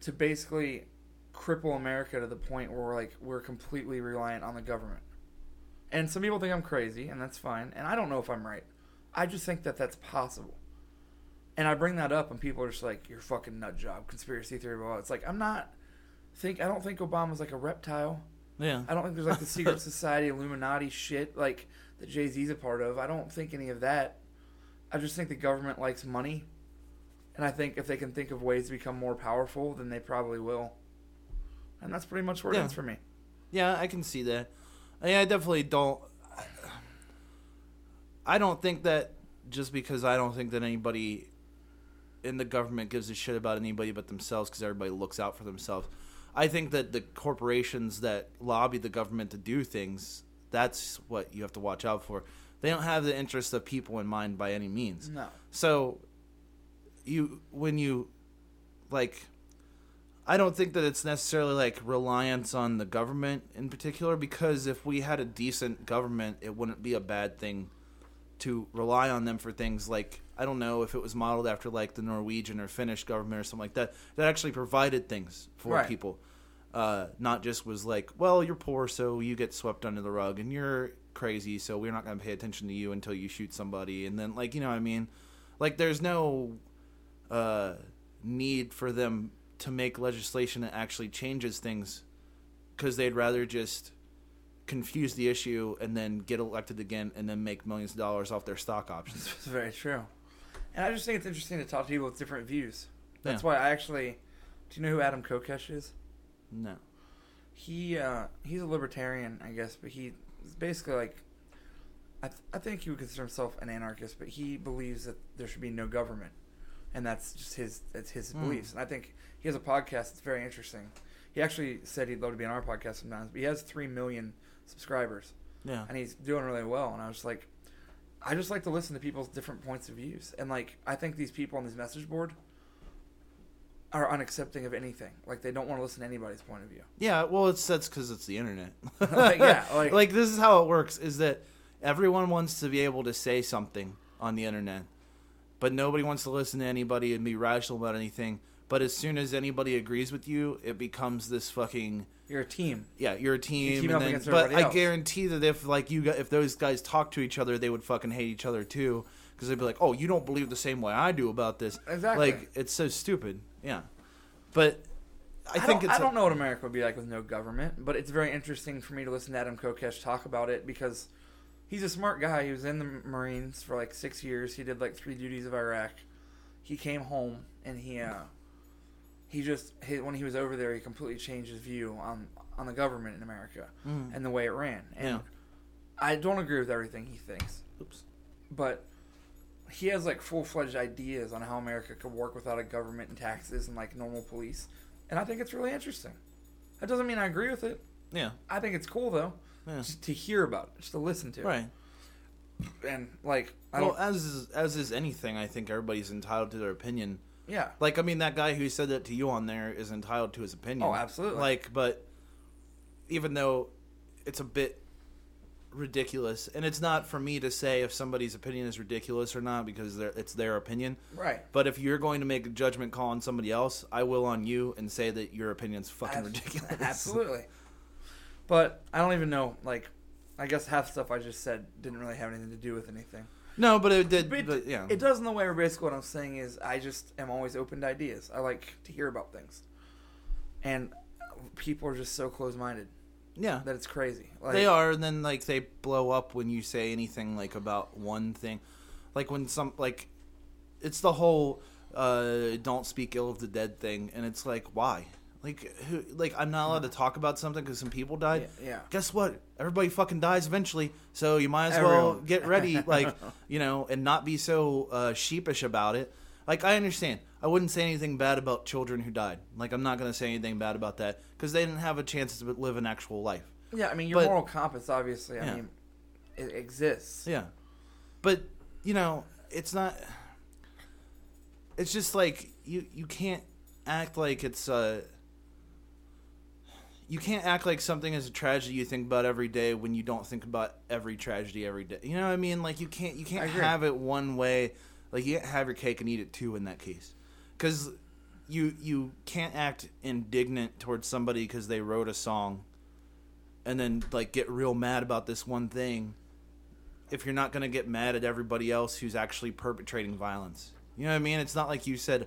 Speaker 2: to basically cripple America to the point where we're like we're completely reliant on the government. And some people think I'm crazy, and that's fine. And I don't know if I'm right. I just think that that's possible. And I bring that up, and people are just like, "You're fucking nut job, conspiracy theory." Blah, blah. It's like I'm not. Think I don't think Obama's like a reptile.
Speaker 1: yeah,
Speaker 2: I don't think there's like the secret society Illuminati shit like that Jay Z's a part of. I don't think any of that. I just think the government likes money, and I think if they can think of ways to become more powerful, then they probably will. And that's pretty much where it ends for me.
Speaker 1: Yeah, I can see that. I, I definitely don't. I don't think that just because I don't think that anybody in the government gives a shit about anybody but themselves because everybody looks out for themselves. I think that the corporations that lobby the government to do things, that's what you have to watch out for. They don't have the interest of people in mind by any means.
Speaker 2: No.
Speaker 1: So you when you like I don't think that it's necessarily like reliance on the government in particular because if we had a decent government, it wouldn't be a bad thing to rely on them for things like I don't know if it was modeled after like the Norwegian or Finnish government or something like that that actually provided things for
Speaker 2: Right.
Speaker 1: people. Uh, not just was like, well, you're poor, so you get swept under the rug, and you're crazy, so we're not going to pay attention to you until you shoot somebody, and then like you know what I mean, like there's no uh, need for them to make legislation that actually changes things because they'd rather just confuse the issue and then get elected again and then make millions of dollars off their stock options.
Speaker 2: It's very true. And I just think it's interesting to talk to people with different views. That's
Speaker 1: Yeah.
Speaker 2: why I actually. Do you know who Adam Kokesh is?
Speaker 1: No.
Speaker 2: He uh, he's a libertarian, I guess, but he's basically like. I, th- I think he would consider himself an anarchist, but he believes that there should be no government, and that's just his that's his
Speaker 1: Hmm.
Speaker 2: beliefs. And I think he has a podcast that's very interesting. He actually said he'd love to be on our podcast sometimes, but he has three million subscribers,
Speaker 1: Yeah.
Speaker 2: and he's doing really well. And I was like, I just like to listen to people's different points of views, and like I think these people on this message board are unaccepting of anything. Like they don't want to listen to anybody's point of view.
Speaker 1: Yeah, well, it's that's because it's the internet.
Speaker 2: Like, yeah, like-
Speaker 1: this is how it works: is that everyone wants to be able to say something on the internet, but nobody wants to listen to anybody and be rational about anything. But as soon as anybody agrees with you, it becomes this fucking
Speaker 2: You're a team.
Speaker 1: yeah, you're a team.
Speaker 2: team
Speaker 1: and then- but I
Speaker 2: else.
Speaker 1: guarantee that if like you if those guys talk to each other, they would fucking hate each other too because they'd be like, "Oh, you don't believe the same way I do about this."
Speaker 2: Exactly.
Speaker 1: Like it's so stupid. Yeah, but I,
Speaker 2: I,
Speaker 1: think
Speaker 2: don't, I
Speaker 1: a-
Speaker 2: don't know what America would be like with no government, but it's very interesting for me to listen to Adam Kokesh talk about it because he's a smart guy. He was in the Marines for like six years. He did like three duties of Iraq. He came home and he uh, he just he, when he was over there, he completely changed his view on on the government in America
Speaker 1: Mm.
Speaker 2: and the way it ran. And
Speaker 1: Yeah.
Speaker 2: I don't agree with everything he thinks,
Speaker 1: Oops.
Speaker 2: but he has like full fledged ideas on how America could work without a government and taxes and like normal police, and I think it's really interesting. That doesn't mean I agree with it.
Speaker 1: Yeah.
Speaker 2: I think it's cool though,
Speaker 1: Yeah.
Speaker 2: just to hear about it, just to listen to. it.
Speaker 1: Right.
Speaker 2: And like, I
Speaker 1: Well,
Speaker 2: don't.
Speaker 1: as is, as is anything, I think everybody's entitled to their opinion.
Speaker 2: yeah.
Speaker 1: Like, I mean, that guy who said that to you on there is entitled to his opinion.
Speaker 2: Oh, absolutely.
Speaker 1: Like, but even though it's a bit ridiculous, and it's not for me to say if somebody's opinion is ridiculous or not because it's their opinion.
Speaker 2: Right.
Speaker 1: But if you're going to make a judgment call on somebody else, I will on you and say that your opinion's fucking ridiculous.
Speaker 2: Absolutely. But I don't even know. Like, I guess half the stuff I just said didn't really have anything to do with anything.
Speaker 1: No, but it did.
Speaker 2: But,
Speaker 1: But, yeah.
Speaker 2: it does in the way where basically what I'm saying is I just am always open to ideas. I like to hear about things, and people are just so close minded
Speaker 1: yeah.
Speaker 2: that it's crazy. Like,
Speaker 1: they are, and then like they blow up when you say anything like about one thing, like when some like, it's the whole uh, "don't speak ill of the dead" thing, and it's like why? Like who? Like I'm not allowed to talk about something because some people died.
Speaker 2: Yeah, yeah.
Speaker 1: Guess what? Everybody fucking dies eventually, so you might as well get ready, like you know, and not be so uh, sheepish about it. Like I understand, I wouldn't say anything bad about children who died. Like I'm not gonna say anything bad about that because they didn't have a chance to live an actual life.
Speaker 2: Yeah, I mean your
Speaker 1: But-
Speaker 2: moral compass, obviously. I
Speaker 1: Yeah.
Speaker 2: mean, it exists.
Speaker 1: Yeah. But, you know, it's not it's just like you you can't act like it's uh you can't act like something is a tragedy you think about every day when you don't think about every tragedy every day. You know what I mean? Like you can't you can't have it one way. Like you can't have your cake and eat it too in that case. Cuz you you can't act indignant towards somebody cuz they wrote a song and then like get real mad about this one thing if you're not going to get mad at everybody else who's actually perpetrating violence. You know what I mean? It's not like you said,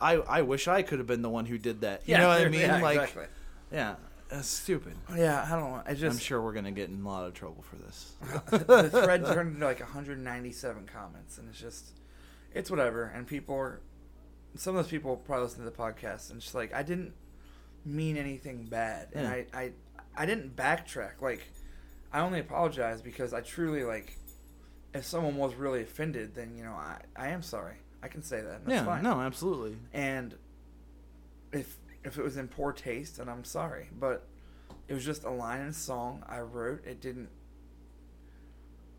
Speaker 1: "I I wish I could have been the one who did that." You know what I mean?
Speaker 2: yeah,
Speaker 1: like,
Speaker 2: exactly.
Speaker 1: yeah, that's stupid.
Speaker 2: Yeah, I don't know. I just
Speaker 1: I'm sure we're gonna get in a lot of trouble for this.
Speaker 2: the thread turned into like 197 comments, and it's just, it's whatever. And people are, some of those people probably listen to the podcast, and just like I didn't mean anything bad, and
Speaker 1: Yeah.
Speaker 2: I, I, I didn't backtrack. Like, I only apologize because I truly like, if someone was really offended, then you know I, I am sorry. I can say that. That's
Speaker 1: yeah,
Speaker 2: fine.
Speaker 1: no, absolutely.
Speaker 2: And if if it was in poor taste, and I'm sorry. But it was just a line in a song I wrote. It didn't.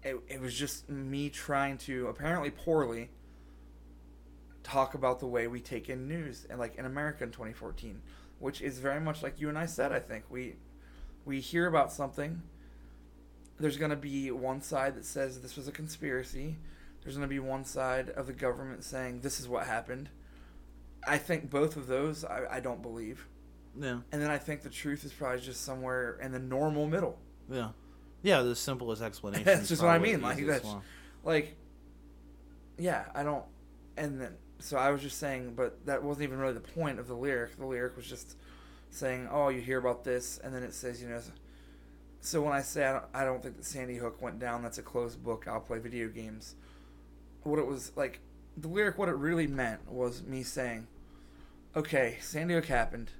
Speaker 2: It it was just me trying to apparently poorly talk about the way we take in news and like in America in 2014, which is very much like you and I said. I think we we hear about something. There's going to be one side that says this was a conspiracy. There's going to be one side of the government saying this is what happened. I think both of those I, I don't believe.
Speaker 1: Yeah,
Speaker 2: And then I think the truth is probably just somewhere in the normal middle.
Speaker 1: yeah, yeah. The simplest explanation.
Speaker 2: That's just what I mean, like, that's-
Speaker 1: one.
Speaker 2: Like, yeah, I don't. And then, so I was just saying, but that wasn't even really the point of the lyric. The lyric was just saying, oh, you hear about this, and then it says, you know. So when I say I don't, I don't think that Sandy Hook went down, that's a closed book. I'll play video games. What it was like, the lyric, what it really meant was me saying, okay, Sandy Hook happened.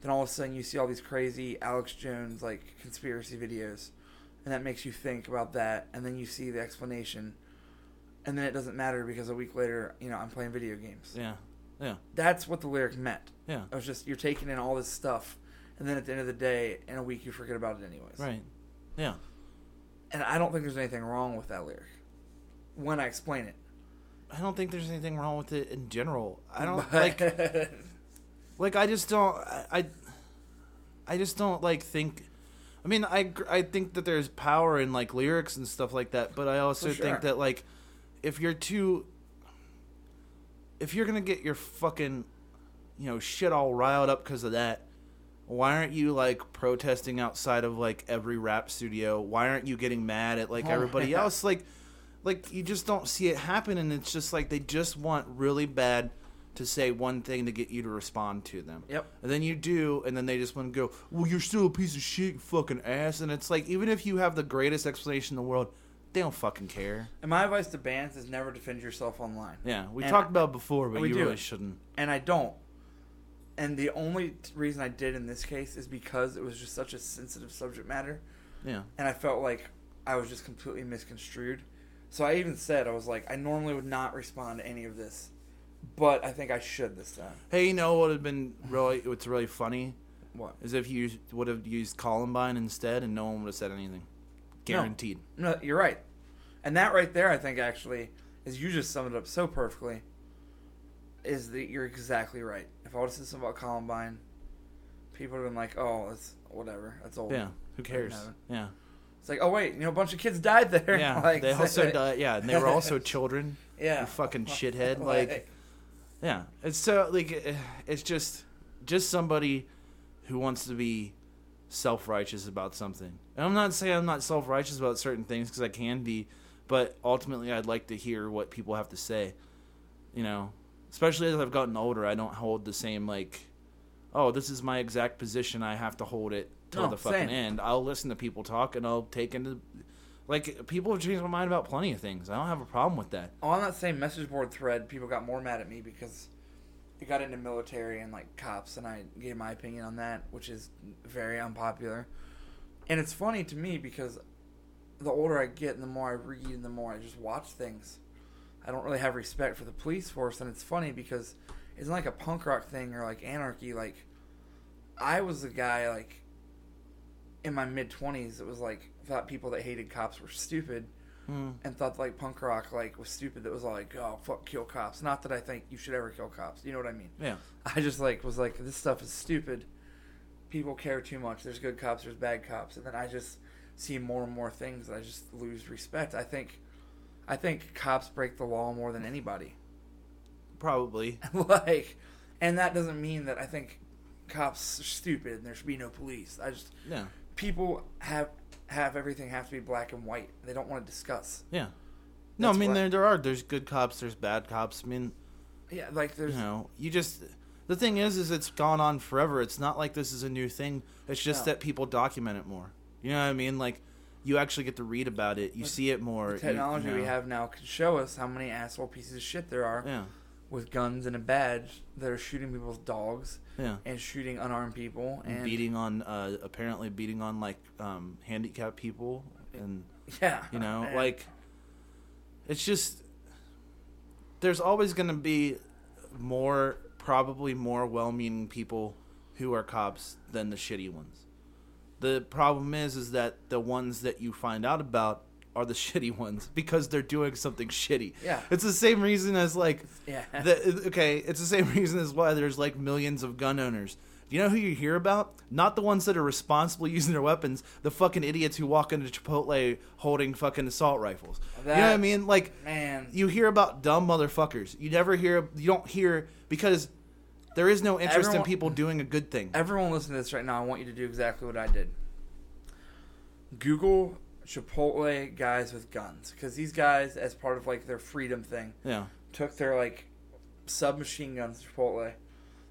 Speaker 2: Then all of a sudden you see all these crazy Alex Jones like conspiracy videos, and that makes you think about that. And then you see the explanation, and then it doesn't matter because a week later, you know, I'm playing video games.
Speaker 1: Yeah, yeah,
Speaker 2: That's what the lyric meant.
Speaker 1: yeah.
Speaker 2: It was just you're taking in all this stuff, and then at the end of the day, in a week, you forget about it anyways.
Speaker 1: Right. Yeah.
Speaker 2: And I don't think there's anything wrong with that lyric when I explain it.
Speaker 1: I don't think there's anything wrong with it in general. I don't like. like I just don't I, I just don't like think I mean I I think that there's power in like lyrics and stuff like that but I also
Speaker 2: sure.
Speaker 1: think that like if you're too if you're going to get your fucking you know shit all riled up cuz of that why aren't you like protesting outside of like every rap studio why aren't you getting mad at like everybody else like like you just don't see it happen and it's just like they just want really bad to say one thing to get you to respond to them
Speaker 2: Yep.
Speaker 1: and then you do and then they just want to go well you're still a piece of shit you fucking ass and it's like even if you have the greatest explanation in the world they don't fucking care
Speaker 2: and my advice to bands is never defend yourself online.
Speaker 1: yeah we
Speaker 2: And
Speaker 1: talked
Speaker 2: I-
Speaker 1: about it before but you
Speaker 2: do.
Speaker 1: really shouldn't
Speaker 2: and I don't. And the only reason I did in this case is because it was just such a sensitive subject matter,
Speaker 1: yeah
Speaker 2: and I felt like I was just completely misconstrued. So I even said I was like, I normally would not respond to any of this, but I think I should this time.
Speaker 1: hey you know what would have been really what's really funny
Speaker 2: What?
Speaker 1: Is if you would have used Columbine instead, and no one would have said anything. Guaranteed.
Speaker 2: No, you're right. And that right there, I think, actually, is you just summed it up so perfectly. Is that you're exactly right. If I would have said something about Columbine, people would have been like, "Oh, it's whatever. That's old."
Speaker 1: Yeah. Who cares? Yeah.
Speaker 2: It's like, "Oh wait, you know, a bunch of kids died there."
Speaker 1: Yeah.
Speaker 2: like,
Speaker 1: they also died. Yeah, and they were also children.
Speaker 2: Yeah.
Speaker 1: You fucking shithead. Like. Yeah, it's so like eh, it's just just somebody who wants to be self righteous about something. And I'm not saying I'm not self righteous about certain things because I can be, but ultimately I'd like to hear what people have to say. You know, especially as I've gotten older, I don't hold the same like, oh, this is my exact position. I have to hold it till
Speaker 2: No,
Speaker 1: the fucking
Speaker 2: same.
Speaker 1: end. I'll listen to people talk and I'll take into. Like people have changed my mind about plenty of things. I don't have a problem with that.
Speaker 2: on that same message board thread, people got more mad at me because it got into military and like cops, and I gave my opinion on that, which is very unpopular. And it's funny to me because the older I get, and the more I read, and the more I just watch things, I don't really have respect for the police force. And it's funny because it's not like a punk rock thing or like anarchy. Like I was the guy like in my mid twenties that was like thought people that hated cops were stupid
Speaker 1: Hmm.
Speaker 2: and thought like punk rock like was stupid that was all like oh fuck kill cops. Not that i think you should ever kill cops. You know what i mean?
Speaker 1: Yeah.
Speaker 2: i just like was like this stuff is stupid. People care too much. There's good cops there's bad cops. And then i just see more and more things that i just lose respect. I think i think cops break the law more than anybody.
Speaker 1: Probably.
Speaker 2: like and that doesn't mean that i think cops are stupid and there should be no police. I just
Speaker 1: Yeah.
Speaker 2: People have have everything have to be black and white they don't want to discuss
Speaker 1: Yeah. No, I mean
Speaker 2: what-
Speaker 1: there there are there's good cops, there's bad cops. I mean,
Speaker 2: yeah like there's
Speaker 1: you know, you just the thing is is it's gone on forever. It's not like this is a new thing. It's just
Speaker 2: No.
Speaker 1: that people document it more. You know what I mean? Like you actually get to read about it. You see it more.
Speaker 2: The
Speaker 1: you-
Speaker 2: technology
Speaker 1: you
Speaker 2: we
Speaker 1: know.
Speaker 2: have now can show us how many asshole pieces of shit there are
Speaker 1: Yeah.
Speaker 2: With guns and a badge that are shooting people's dogs
Speaker 1: Yeah.
Speaker 2: and shooting unarmed people
Speaker 1: And
Speaker 2: and
Speaker 1: beating on uh apparently beating on like um handicapped people and
Speaker 2: yeah,
Speaker 1: you know
Speaker 2: And
Speaker 1: like it's just there's always going to be more probably more well-meaning people who are cops than the shitty ones. The problem is is that the ones that you find out about are the shitty ones because they're doing something shitty
Speaker 2: Yeah.
Speaker 1: it's the same reason as like
Speaker 2: yeah,
Speaker 1: the, okay, it's the same reason as why there's like millions of gun owners. Do you know who you hear about? Not the ones that are responsible using their weapons, the fucking idiots who walk into Chipotle holding fucking assault rifles. you know what I mean? Like
Speaker 2: man.
Speaker 1: you hear about dumb motherfuckers. You never hear you don't hear because there is no interest in people doing a good thing.
Speaker 2: Everyone listening to this right now, I want you to do exactly what I did. Google Chipotle guys with guns because these guys, as part of like their freedom thing,
Speaker 1: Yeah.
Speaker 2: took their like submachine guns to Chipotle.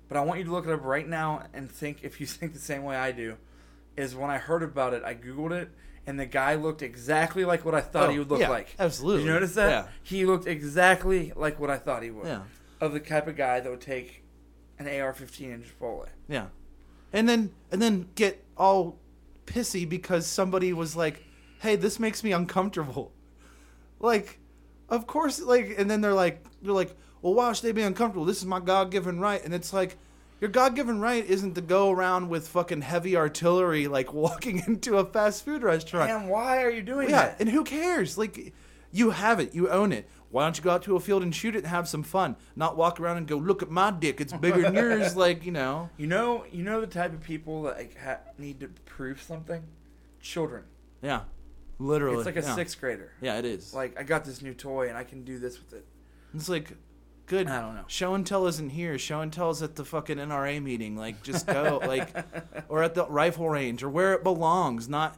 Speaker 2: But I want you to look it up right now and think if you think the same way I do. Is when I heard about it, I googled it, and the guy looked exactly like what I thought
Speaker 1: Oh,
Speaker 2: he would look
Speaker 1: yeah,
Speaker 2: like.
Speaker 1: absolutely.
Speaker 2: Did you notice that?
Speaker 1: Yeah.
Speaker 2: He looked exactly like what I thought he would.
Speaker 1: Yeah.
Speaker 2: Of the type of guy that would take an AR-15 in Chipotle.
Speaker 1: Yeah. And then and then get all pissy because somebody was like, "Hey, this makes me uncomfortable." Like, of course like and then they're like they're like, "Well, why should they be uncomfortable? This is my God-given right." And it's like your God-given right isn't to go around with fucking heavy artillery like walking into a fast food restaurant.
Speaker 2: And why are you doing
Speaker 1: Yeah,
Speaker 2: that?
Speaker 1: and who cares? Like, you have it, you own it. Why don't you go out to a field and shoot it and have some fun? Not walk around and go, look at my dick, it's bigger than yours. Like, you know.
Speaker 2: You know, you know the type of people that like ha- need to prove something. Children.
Speaker 1: Yeah, literally.
Speaker 2: It's like a
Speaker 1: yeah.
Speaker 2: sixth grader.
Speaker 1: Yeah, it is.
Speaker 2: Like I got this new toy and I can do this with it.
Speaker 1: it's like, good.
Speaker 2: I don't know.
Speaker 1: Show and tell isn't here. Show and tell's at the fucking NRA meeting. Like, just go. like, or at the rifle range or where it belongs. Not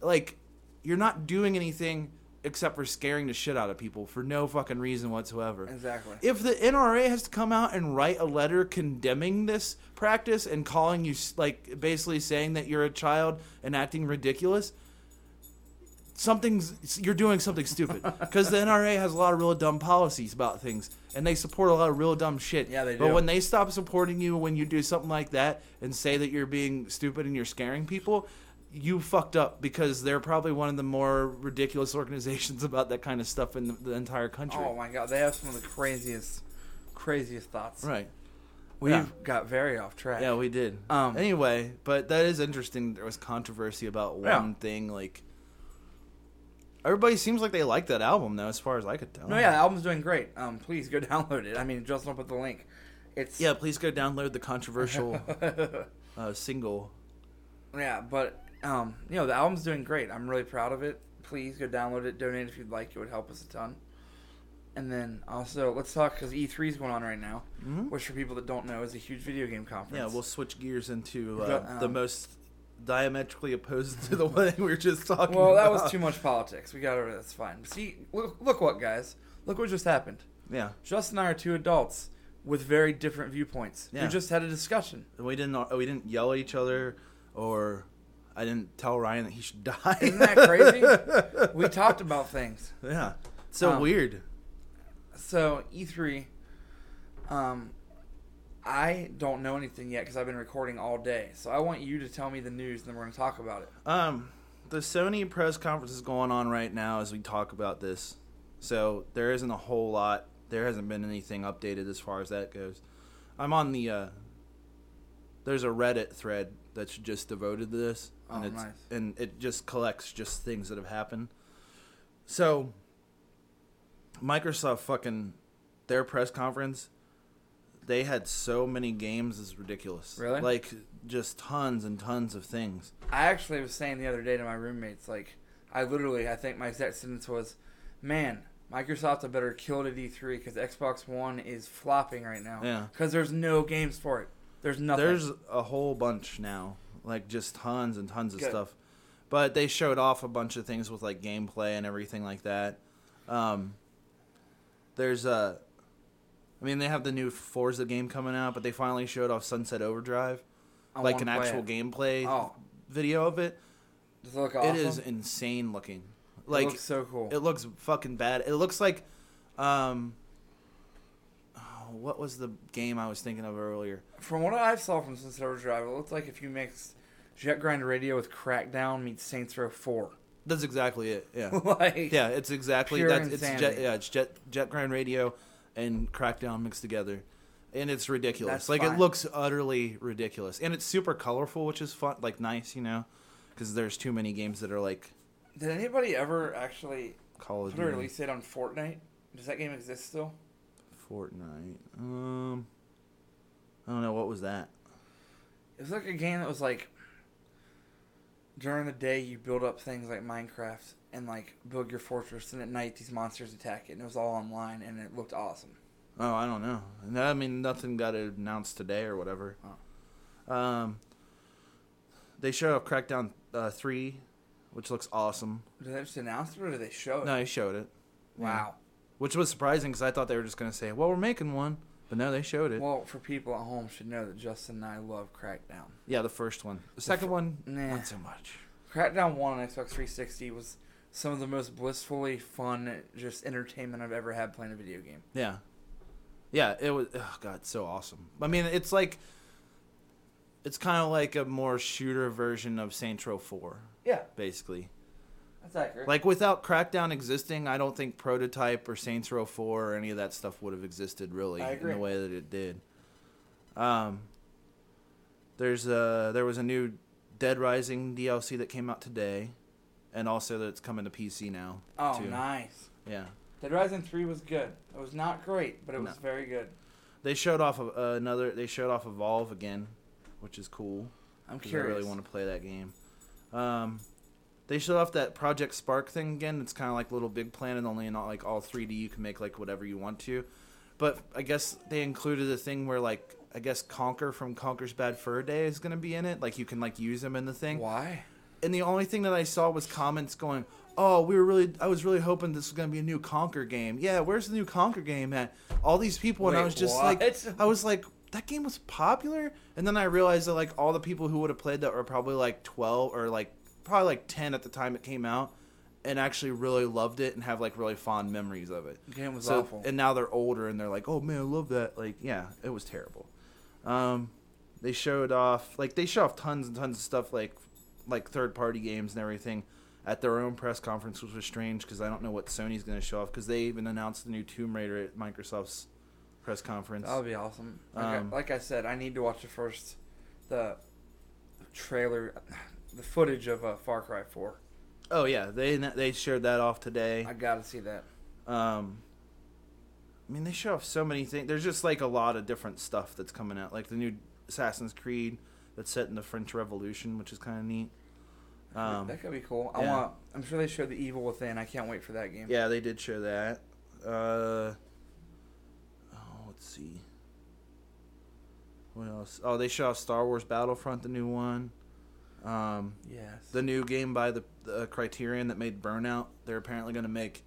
Speaker 1: like you're not doing anything except for scaring the shit out of people for no fucking reason whatsoever.
Speaker 2: Exactly.
Speaker 1: if the NRA has to come out and write a letter condemning this practice and calling you like basically saying that you're a child and acting ridiculous, something's you're doing something stupid because the NRA has a lot of real dumb policies about things and they support a lot of real dumb shit.
Speaker 2: Yeah, they do.
Speaker 1: But when they stop supporting you when you do something like that and say that you're being stupid and you're scaring people, you fucked up because they're probably one of the more ridiculous organizations about that kind of stuff in the, the entire country.
Speaker 2: Oh my god, they have some of the craziest, craziest thoughts.
Speaker 1: Right.
Speaker 2: We've
Speaker 1: Yeah.
Speaker 2: got very off track.
Speaker 1: Yeah, we did.
Speaker 2: Um,
Speaker 1: anyway, but that is interesting. There was controversy about
Speaker 2: Yeah.
Speaker 1: one thing. Like everybody seems like they like that album, though, as far as I could tell.
Speaker 2: No, yeah, the album's doing great. Um, please go download it. I mean, Justin will put the link. It's
Speaker 1: Yeah, please go download the controversial uh, single.
Speaker 2: yeah, but um, you know, the album's doing great. I'm really proud of it. Please go download it, donate if you'd like. It would help us a ton. And then also, let's talk because E3 is going on right now,
Speaker 1: Mhm.
Speaker 2: which for people that don't know is a huge video game conference.
Speaker 1: Yeah, we'll switch gears into uh, the
Speaker 2: um,
Speaker 1: most diametrically opposed to the one we were just talking about.
Speaker 2: Well, that was too much politics. We got to. That's fine. See, look, look what guys. Look what just happened.
Speaker 1: Yeah,
Speaker 2: Justin and I are two adults with very different viewpoints.
Speaker 1: Yeah.
Speaker 2: We just had a discussion.
Speaker 1: we didn't we didn't yell at each other, or I didn't tell Ryan that he should die.
Speaker 2: Isn't that crazy? we talked about things.
Speaker 1: yeah, so
Speaker 2: Um,
Speaker 1: weird.
Speaker 2: So E3, um, I don't know anything yet because I've been recording all day. So I want you to tell me the news, and then we're going to talk about it.
Speaker 1: Um, the Sony press conference is going on right now as we talk about this. So there isn't a whole lot. There hasn't been anything updated as far as that goes. I'm on the. Uh, there's a Reddit thread that's just devoted to this, and
Speaker 2: Oh,
Speaker 1: it's
Speaker 2: nice.
Speaker 1: and it just collects just things that have happened. So, Microsoft fucking their press conference, they had so many games is ridiculous.
Speaker 2: Really?
Speaker 1: Like just tons and tons of things.
Speaker 2: I actually was saying the other day to my roommates, like, I literally, I think my exact sentence was, man, Microsoft had better kill at E3 because Xbox One is flopping right now.
Speaker 1: Yeah.
Speaker 2: Because there's no games for it. There's nothing.
Speaker 1: There's a whole bunch now, like just tons and tons of
Speaker 2: Good.
Speaker 1: stuff. But they showed off a bunch of things with like gameplay and everything like that. Um, there's a, I mean, they have the new Forza game coming out, but they finally showed off Sunset Overdrive,
Speaker 2: I
Speaker 1: like an actual
Speaker 2: it.
Speaker 1: gameplay
Speaker 2: Oh.
Speaker 1: video of it.
Speaker 2: Does it look awesome?
Speaker 1: It is insane looking.
Speaker 2: It
Speaker 1: Like
Speaker 2: looks so cool.
Speaker 1: it looks fucking bad. It looks like, um, oh, what was the game I was thinking of earlier?
Speaker 2: From what I saw from Sunset Overdrive, it looked like if you mixed Jet Grind Radio with Crackdown meets Saints Row 4.
Speaker 1: That's exactly it. Yeah.
Speaker 2: like,
Speaker 1: Yeah, it's exactly that's it's jet, yeah, it's jet jet grind radio and crackdown mixed together. And it's ridiculous.
Speaker 2: That's
Speaker 1: like
Speaker 2: fine.
Speaker 1: it looks utterly ridiculous. And it's super colorful, which is fun, like nice, you know, cuz there's too many games that are like
Speaker 2: Did anybody ever actually
Speaker 1: Call of
Speaker 2: put a
Speaker 1: Duty,
Speaker 2: release date on Fortnite? Does that game exist still?
Speaker 1: Fortnite. Um I don't know what was that.
Speaker 2: It was like a game that was like during the day you build up things like Minecraft and like build your fortress, and at night these monsters attack it, and it was all online, and it looked awesome.
Speaker 1: Oh, I don't know. No, I mean, nothing got announced today or whatever. Um, they showed off Crackdown uh, three, which looks awesome.
Speaker 2: Did they just announce it or did they show it?
Speaker 1: No, they showed it.
Speaker 2: Wow.
Speaker 1: Which was surprising because I thought they were just going to say, "Well, we're making one," but no, they showed it.
Speaker 2: Well, for people at home should know that Justin and I love Crackdown.
Speaker 1: yeah, the first one. The second one,
Speaker 2: Nah.
Speaker 1: not so much.
Speaker 2: Crackdown 1 on Xbox 360 was some of the most blissfully fun, just entertainment I've ever had playing a video game.
Speaker 1: Yeah, yeah, it was. Oh God, so awesome. I mean, it's like, it's kind of like a more shooter version of Saints Row Four,
Speaker 2: Yeah,
Speaker 1: basically.
Speaker 2: That's accurate.
Speaker 1: Like without Crackdown existing, I don't think Prototype or Saints Row 4 or any of that stuff would have existed really in the way that it did. Um, there's a there was a new Dead Rising DLC that came out today, and also that's coming to PC now.
Speaker 2: oh,
Speaker 1: too.
Speaker 2: nice.
Speaker 1: Yeah,
Speaker 2: Dead Rising 3 was good. It was not great, but it was
Speaker 1: No.
Speaker 2: very good.
Speaker 1: they showed off uh, another. They showed off Evolve again, which is cool.
Speaker 2: I'm
Speaker 1: 'cause I really want to play that game. Um, they showed off that Project Spark thing again. It's kind of like Little Big Planet, only in all, like all 3D. You can make like whatever you want to. But I guess they included a thing where like I guess Conker from Conker's Bad Fur Day is gonna be in it. Like you can like use him in the thing.
Speaker 2: Why?
Speaker 1: And the only thing that I saw was comments going, "Oh, we were really. I was really hoping this was gonna be a new Conker game. Yeah, where's the new Conker game at? All these people." and I was just
Speaker 2: what?
Speaker 1: like, I was like, that game was popular. And then I realized that like all the people who would have played that were probably like twelve or like probably like ten at the time it came out, and actually really loved it and have like really fond memories of it.
Speaker 2: The game was
Speaker 1: So
Speaker 2: awful.
Speaker 1: and now they're older and they're like, oh man, I love that. Like yeah, it was terrible. Um, they showed off like they showed off tons and tons of stuff like like third party games and everything at their own press conference, which was strange because I don't know what Sony's going to show off because they even announced the new Tomb Raider at Microsoft's press conference.
Speaker 2: That would be awesome. Like, I,
Speaker 1: Um,
Speaker 2: like I said, I need to watch the first, the trailer, the footage of uh, Far Cry Four.
Speaker 1: Oh yeah, they they shared that off today.
Speaker 2: I gotta see that.
Speaker 1: Um, I mean, they show off so many things. There's just like a lot of different stuff that's coming out, like the new Assassin's Creed that's set in the French Revolution, which is kind of neat. Um,
Speaker 2: that could be cool. I
Speaker 1: yeah.
Speaker 2: want. I'm sure they showed the Evil Within. I can't wait for that game.
Speaker 1: yeah, they did show that. Uh, oh, let's see. What else? Oh, they show off Star Wars Battlefront, the new one. Um,
Speaker 2: Yes.
Speaker 1: the new game by the, the Criterion that made Burnout. They're apparently going to make.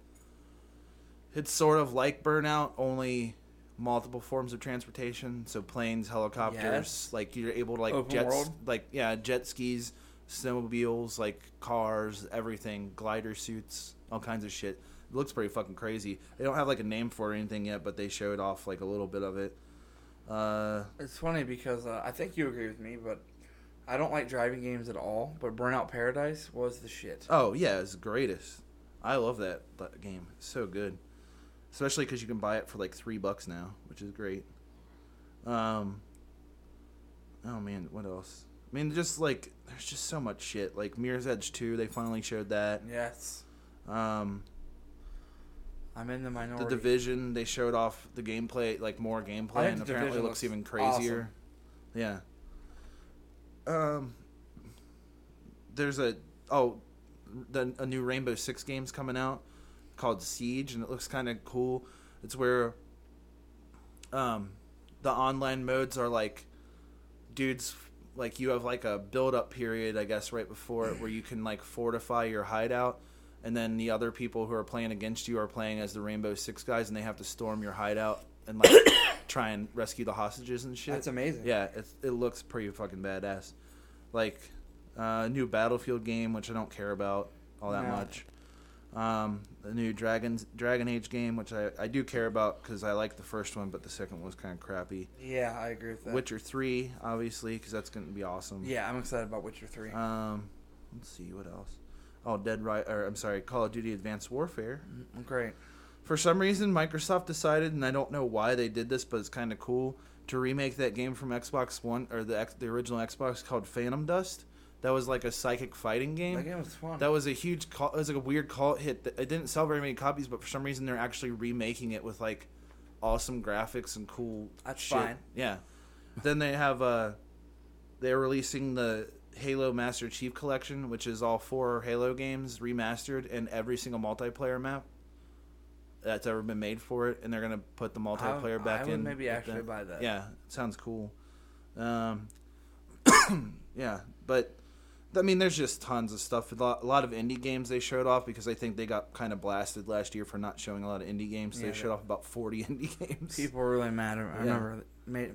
Speaker 1: It's sort of like Burnout, only multiple forms of transportation. So planes, helicopters.
Speaker 2: Yes.
Speaker 1: Like you're able to like
Speaker 2: Open
Speaker 1: jets,
Speaker 2: world?
Speaker 1: like yeah, jet skis, snowmobiles, like cars, everything, glider suits, all kinds of shit. It looks pretty fucking crazy. They don't have like a name for it or anything yet, but they showed off like a little bit of it. Uh,
Speaker 2: It's funny because uh, I think you agree with me, but I don't like driving games at all. But Burnout Paradise was the shit.
Speaker 1: Oh yeah, it's the greatest. I love that, that game. It's so good, especially because you can buy it for like three bucks now, which is great. Um. Oh man, what else? I mean, just like there's just so much shit. Like Mirror's Edge two, they finally showed that.
Speaker 2: Yes.
Speaker 1: Um,
Speaker 2: I'm in the minority. the.
Speaker 1: Division, they showed off the gameplay, like more gameplay, and apparently looks
Speaker 2: looks
Speaker 1: even crazier. Yeah. Um. There's a oh, the a new Rainbow Six game's coming out called Siege, and it looks kind of cool. It's where um the online modes are like dudes like you have like a build up period I guess right before it where you can like fortify your hideout and then the other people who are playing against you are playing as the Rainbow Six guys and they have to storm your hideout and like try and rescue the hostages and shit.
Speaker 2: That's amazing.
Speaker 1: Yeah, it's, it looks pretty fucking badass. Like uh, new Battlefield game, which I don't care about all that much. Um, the new Dragons Dragon Age game, which I, I do care about because I like the first one, but the second one was kind of crappy.
Speaker 2: Yeah, I agree with that.
Speaker 1: Witcher Three, obviously, because that's going to be awesome.
Speaker 2: Yeah, I'm excited about Witcher Three.
Speaker 1: Um, let's see what else. Oh, Dead Right, or I'm sorry, Call of Duty: Advanced Warfare.
Speaker 2: Mm, Great.
Speaker 1: For some reason, Microsoft decided, and I don't know why they did this, but it's kind of cool to remake that game from Xbox One or the the original Xbox called Phantom Dust. That was like a psychic fighting game.
Speaker 2: That game was fun.
Speaker 1: That was a huge call. It was like a weird cult hit. It didn't sell very many copies, but for some reason they're actually remaking it with like awesome graphics and cool.
Speaker 2: That's
Speaker 1: shit.
Speaker 2: fine.
Speaker 1: Yeah. then they have uh, they're releasing the Halo Master Chief Collection, which is all four Halo games remastered and every single multiplayer map that's ever been made for it, and they're gonna put the multiplayer
Speaker 2: I
Speaker 1: back
Speaker 2: would
Speaker 1: in.
Speaker 2: maybe actually
Speaker 1: that.
Speaker 2: buy that.
Speaker 1: Yeah, it sounds cool. Um, yeah, but I mean, there's just tons of stuff. A lot, a lot of indie games they showed off because I think they got kind of blasted last year for not showing a lot of indie games.
Speaker 2: Yeah,
Speaker 1: they showed off about 40 indie games.
Speaker 2: People were really mad. I remember made.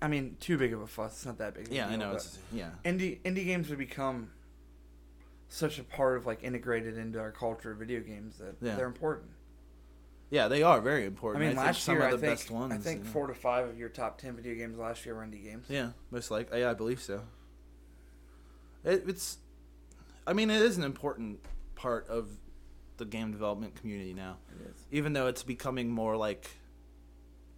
Speaker 2: I mean, too big of a fuss. It's not that big. Of a
Speaker 1: yeah, I know. It's yeah,
Speaker 2: indie indie games have become such a part of like integrated into our culture of video games that
Speaker 1: Yeah.
Speaker 2: they're important.
Speaker 1: Yeah, they are very important.
Speaker 2: I mean,
Speaker 1: think
Speaker 2: last
Speaker 1: some
Speaker 2: year
Speaker 1: of
Speaker 2: I
Speaker 1: the
Speaker 2: think
Speaker 1: best ones.
Speaker 2: I think
Speaker 1: know.
Speaker 2: four to five of your top ten video games last year were indie games.
Speaker 1: Yeah, most like yeah, I believe so. It, it's, I mean, it is an important part of the game development community now.
Speaker 2: It is.
Speaker 1: even though it's becoming more like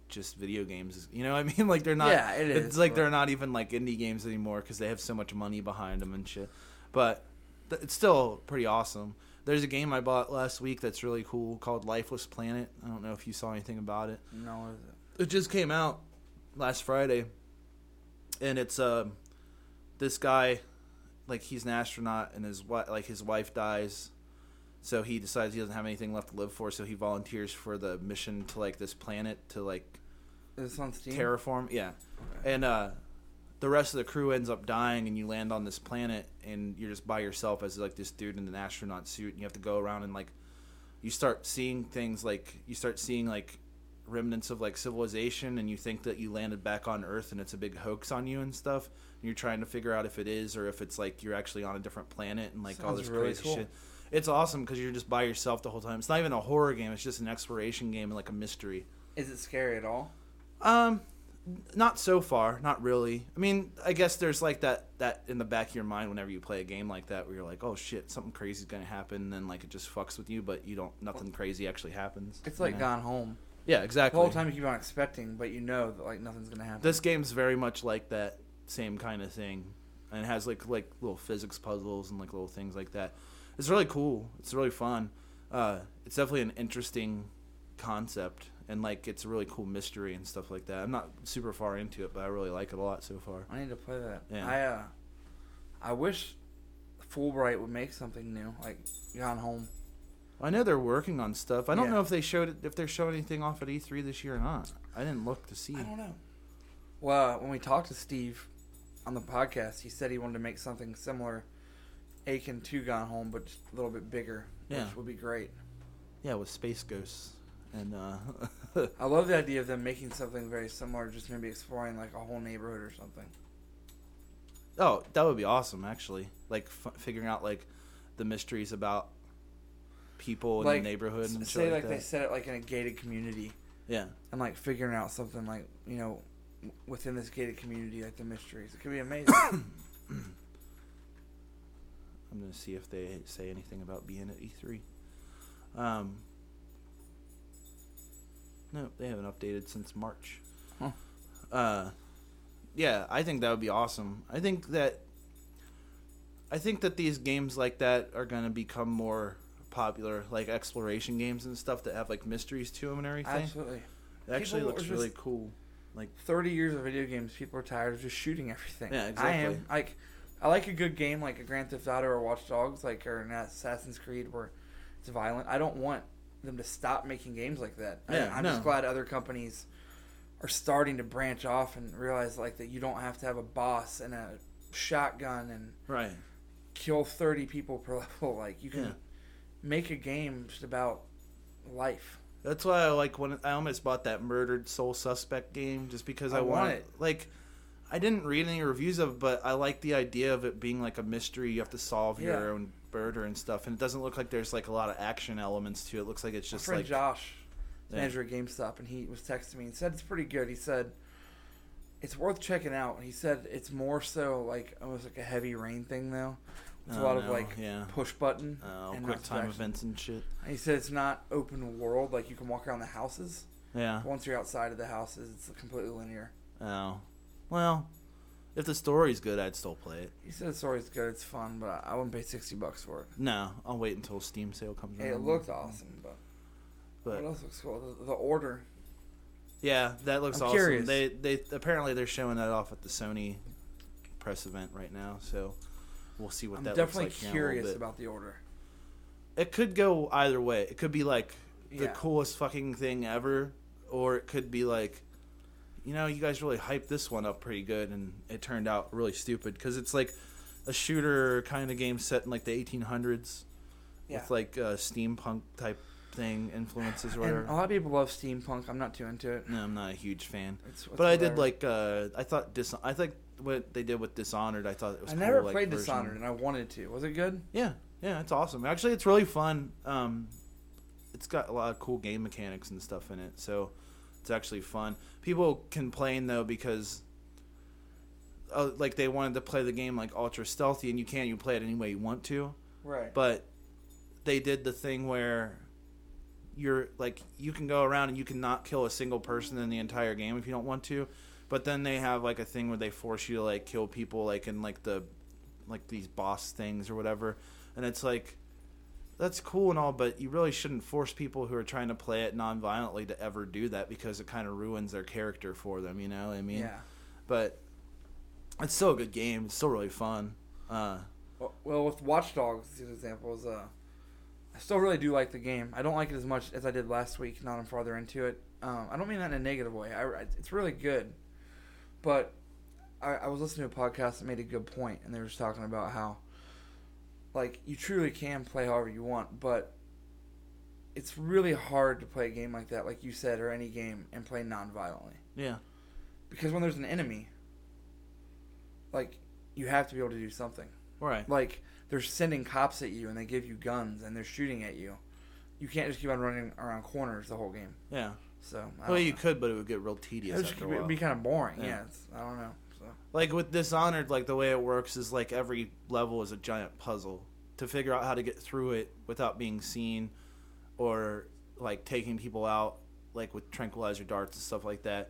Speaker 1: just video games. You know what I mean? Like they're not.
Speaker 2: Yeah, it
Speaker 1: It's
Speaker 2: is,
Speaker 1: like
Speaker 2: but-
Speaker 1: they're not even like indie games anymore because they have so much money behind them and shit. But th- it's still pretty awesome. There's a game I bought last week that's really cool called Lifeless Planet. I don't know if you saw anything about it.
Speaker 2: No, is it?
Speaker 1: It just came out last Friday, and it's uh, this guy, like he's an astronaut, and his wi- like his wife dies, so he decides he doesn't have anything left to live for, so he volunteers for the mission to like this planet to like
Speaker 2: Is on Steam?
Speaker 1: terraform. Yeah, and uh, the rest of the crew ends up dying, and you land on this planet, and you're just by yourself as like this dude in an astronaut suit, and you have to go around and like you start seeing things like you start seeing like remnants of like civilization and you think that you landed back on earth and it's a big hoax on you and stuff and you're trying to figure out if it is or if it's like you're actually on a different planet and like all this
Speaker 2: really
Speaker 1: crazy
Speaker 2: cool.
Speaker 1: shit it's awesome because you're just by yourself the whole time it's not even a horror game it's just an exploration game and like a mystery
Speaker 2: Is it scary at all?
Speaker 1: um, not so far, not really. I mean, I guess there's like that that in the back of your mind whenever you play a game like that, where you're like, oh shit, something crazy is gonna happen, and then like it just fucks with you, but you don't, nothing crazy actually happens.
Speaker 2: It's
Speaker 1: you
Speaker 2: like
Speaker 1: know?
Speaker 2: Gone Home.
Speaker 1: Yeah, exactly.
Speaker 2: The whole time you keep on expecting, but you know that like nothing's gonna happen.
Speaker 1: This game's very much like that same kind of thing, and it has like like little physics puzzles and like little things like that. It's really cool. It's really fun. Uh, it's definitely an interesting concept, and like it's a really cool mystery and stuff like that. I'm not super far into it, but I really like it a lot so far.
Speaker 2: I need to play that.
Speaker 1: Yeah.
Speaker 2: I uh, I wish Fullbright would make something new, like Gone Home.
Speaker 1: I know they're working on stuff. I don't
Speaker 2: Yeah.
Speaker 1: know if they showed if they're showing anything off at E3 this year or not. I didn't look to see.
Speaker 2: I don't know. Well, when we talked to Steve on the podcast, he said he wanted to make something similar, Aiken to Gone Home, but just a little bit bigger,
Speaker 1: Yeah.
Speaker 2: which would be great.
Speaker 1: Yeah, with space ghosts and uh,
Speaker 2: I love the idea of them making something very similar, just maybe exploring like a whole neighborhood or something.
Speaker 1: oh, that would be awesome actually. Like f- figuring out like the mysteries about people in
Speaker 2: like
Speaker 1: the neighborhood
Speaker 2: s-
Speaker 1: and
Speaker 2: say like
Speaker 1: like
Speaker 2: they set it like in a gated community
Speaker 1: Yeah,
Speaker 2: and like figuring out something like you know within this gated community, like the mysteries. It could be amazing.
Speaker 1: I'm gonna see if they say anything about being at E3. Um, no, they haven't updated since March.
Speaker 2: Huh.
Speaker 1: Uh, yeah, I think that would be awesome. I think that I think that these games like that are gonna become more popular, like exploration games and stuff that have like mysteries to them and everything.
Speaker 2: Absolutely.
Speaker 1: It actually
Speaker 2: People
Speaker 1: looks really cool. Like,
Speaker 2: Thirty years of video games, people are tired of just shooting everything.
Speaker 1: Yeah, exactly.
Speaker 2: I am like, I like a good game like a Grand Theft Auto or Watch Dogs, like or an Assassin's Creed where it's violent. I don't want them to stop making games like that. I-
Speaker 1: Yeah,
Speaker 2: I'm
Speaker 1: no.
Speaker 2: just glad other companies are starting to branch off and realize like that you don't have to have a boss and a shotgun and
Speaker 1: right?
Speaker 2: kill 30 people per level. Like you can
Speaker 1: Yeah.
Speaker 2: make a game just about life.
Speaker 1: That's why I like when I almost bought that murdered soul suspect game just because I,
Speaker 2: I want
Speaker 1: wanted
Speaker 2: it.
Speaker 1: like I didn't read any reviews of it, but I like the idea of it being like a mystery you have to solve
Speaker 2: Yeah.
Speaker 1: your own murder and stuff and it doesn't look like there's like a lot of action elements to it. It looks like it's
Speaker 2: My
Speaker 1: just
Speaker 2: friend
Speaker 1: like
Speaker 2: Josh,
Speaker 1: Yeah.
Speaker 2: manager at GameStop, and he was texting me and said it's pretty good. He said it's worth checking out. He said it's more so like almost like a heavy rain thing though. It's a
Speaker 1: Oh,
Speaker 2: lot of like
Speaker 1: yeah.
Speaker 2: push button
Speaker 1: uh,
Speaker 2: and
Speaker 1: quick time events and shit.
Speaker 2: And he said it's not open world like you can walk around the houses.
Speaker 1: Yeah.
Speaker 2: Once you're outside of the houses, it's completely linear.
Speaker 1: Oh. Well, if the story's good, I'd still play it.
Speaker 2: He said the story's good, it's fun, but I wouldn't pay sixty bucks for it.
Speaker 1: No, I'll wait until Steam sale comes
Speaker 2: Hey,
Speaker 1: around.
Speaker 2: it looked awesome, but,
Speaker 1: But
Speaker 2: what else looks cool? The, the order.
Speaker 1: Yeah, that looks
Speaker 2: I'm
Speaker 1: awesome.
Speaker 2: curious.
Speaker 1: They they apparently they're showing that off at the Sony press event right now, so we'll see what
Speaker 2: I'm
Speaker 1: that looks like. a
Speaker 2: curious about the order.
Speaker 1: It could go either way. It could be like the
Speaker 2: Yeah.
Speaker 1: coolest fucking thing ever, or it could be like, you know, you guys really hyped this one up pretty good, and it turned out really stupid because it's like a shooter kind of game set in like the 1800s
Speaker 2: Yeah.
Speaker 1: with like uh, steampunk type thing influences or
Speaker 2: And
Speaker 1: whatever.
Speaker 2: a lot of people love steampunk. I'm not too into it.
Speaker 1: no, I'm not a huge fan.
Speaker 2: It's, it's
Speaker 1: But I did like uh I thought dis I think what they did with Dishonored I thought it was
Speaker 2: I
Speaker 1: cool,
Speaker 2: never
Speaker 1: like,
Speaker 2: played
Speaker 1: version.
Speaker 2: Dishonored, and I wanted to. Was it good?
Speaker 1: Yeah, yeah, it's awesome. Actually, it's really fun. Um, it's got a lot of cool game mechanics and stuff in it, so it's actually fun. People complain though because. Uh, like they wanted to play the game like ultra stealthy, and you can't. You play it any way you want to,
Speaker 2: Right.
Speaker 1: but they did the thing where you're like you can go around and you can not kill a single person in the entire game if you don't want to but then they have like a thing where they force you to like kill people like in like the like these boss things or whatever and it's like that's cool and all but you really shouldn't force people who are trying to play it non-violently to ever do that because it kind of ruins their character for them you know what i mean
Speaker 2: yeah.
Speaker 1: but it's still a good game it's still really fun uh
Speaker 2: Well, well, with Watch Dogs, these examples, uh, I still really do like the game. I don't like it as much as I did last week. Not I'm farther into it. Um, I don't mean that in a negative way. I, I- it's really good, but I, I was listening to a podcast that made a good point, and they were just talking about how, like, you truly can play however you want, but it's really hard to play a game like that, like you said, or any game, and play non-violently.
Speaker 1: yeah
Speaker 2: Because when there's an enemy, like, you have to be able to do something
Speaker 1: right
Speaker 2: like they're sending cops at you and they give you guns and they're shooting at you. You can't just keep on running around corners the whole game.
Speaker 1: yeah
Speaker 2: So I
Speaker 1: well you
Speaker 2: know.
Speaker 1: could but it would get real tedious.
Speaker 2: It would just
Speaker 1: after a
Speaker 2: be, be kind of boring.
Speaker 1: Yeah.
Speaker 2: Yeah, I don't know.
Speaker 1: Like with dishonored like the way it works is like every level is a giant puzzle to figure out how to get through it without being seen or like taking people out like with tranquilizer darts and stuff like that,